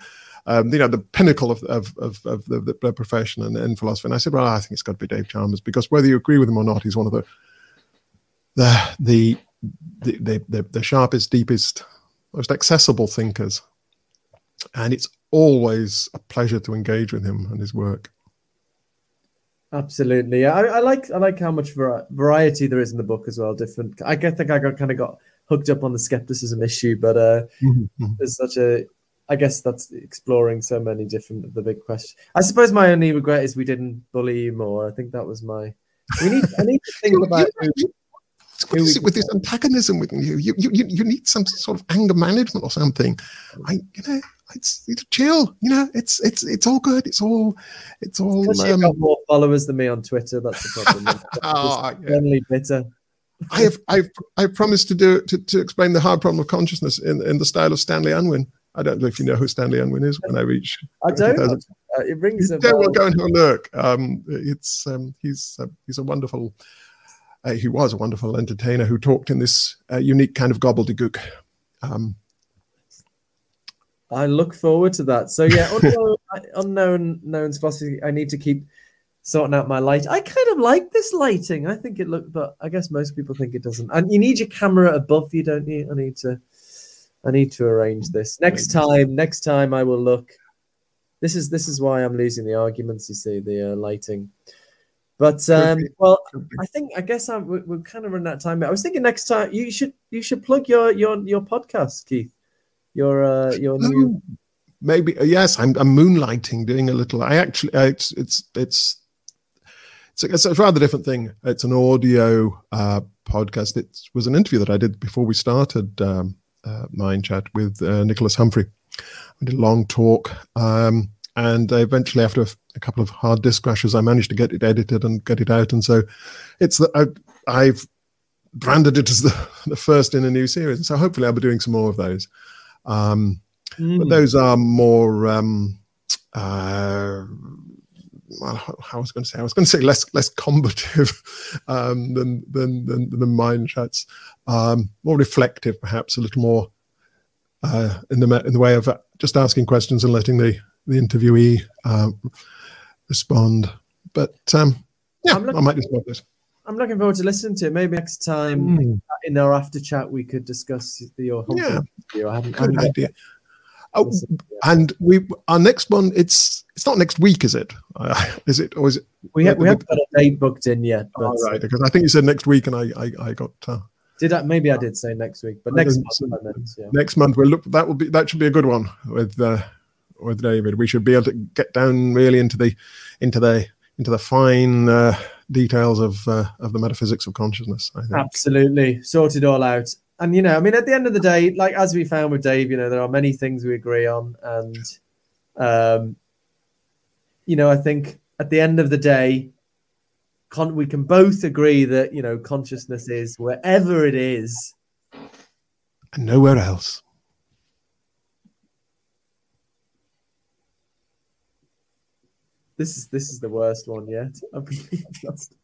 Um, you know, the pinnacle of of, of, of the, the profession and, and philosophy. And I said, well, I think it's got to be Dave Chalmers because whether you agree with him or not, he's one of the the the the, the, the, sharpest, deepest, most accessible thinkers. And it's always a pleasure to engage with him and his work. absolutely. I, I like I like how much variety there is in the book as well. Different. I think I got kind of got hooked up on the skepticism issue, but uh there's such a I guess that's exploring so many different of the big questions. I suppose my only regret is we didn't bully you more. I think that was my. We need. I need to think about. you- What is it with this antagonism with you? You, you, you, need some sort of anger management or something. I, you know, it's, it's chill. You know, it's it's it's all good. It's all it's all. Because you've Um, got more followers than me on Twitter. That's the problem. Just yeah. Bitter. I have I've I've promised to do to, to explain the hard problem of consciousness in, in the style of Stanley Unwin. I don't know if you know who Stanley Unwin is. When I reach, I don't. 20,000. Uh, it rings a yeah, bell. well, go and have a look. Um, it's um, he's uh, he's a wonderful. Uh, he was a wonderful entertainer who talked in this uh, unique kind of gobbledygook. Um, I look forward to that. So yeah, unknown, unknown known philosophy. I need to keep sorting out my light. I kind of like this lighting. I think it look, but I guess most people think it doesn't. And you need your camera above you, don't you? I need to. I need to arrange this next time. Next time I will look. This is this is why I'm losing the arguments. You see the uh, lighting. But um, well. I think I guess I'm, we're, we're kind of running out of time. I was thinking next time you should you should plug your your your podcast, Keith. Your uh, your new Oh, maybe uh, yes. I'm, I'm moonlighting, doing a little. I actually uh, it's it's it's it's a, it's a rather different thing. It's an audio uh, podcast. It was an interview that I did before we started um, uh, Mind Chat with uh, Nicholas Humphrey. I did a long talk, um, and eventually, after a, a couple of hard disk crashes, I managed to get it edited and get it out. And so, it's the I, I've branded it as the, the first in a new series. And so, hopefully, I'll be doing some more of those. Um, but Mm. those are more um uh well, I was going to say, I was going to say less less combative um, than, than than than mind chats, um, more reflective, perhaps a little more uh, in the in the way of just asking questions and letting the the interviewee uh, respond. But um, yeah, I'm I looking- might just love this. I'm looking forward to listening to it. Maybe next time in our after chat we could discuss the your Yeah. interview. I haven't, Good idea. Oh, and we our next one. It's it's not next week, is it? Uh, is it or is it? we, ha- we haven't got a date booked in yet. But All right, because I think you said next week, and I I, I got uh, did I, maybe I did say next week, but next month meant, yeah. next month. We'll look. That will be that should be a good one with uh, with David. We should be able to get down really into the into the into the fine uh, details of uh, of the metaphysics of consciousness. I think. Absolutely, sort it all out. And you know, I mean, at the end of the day, like as we found with Dave, you know, there are many things we agree on, and um, you know, I think at the end of the day, con- we can both agree that you know, consciousness is wherever it is. and nowhere else. This is this is the worst one yet. I've completely lost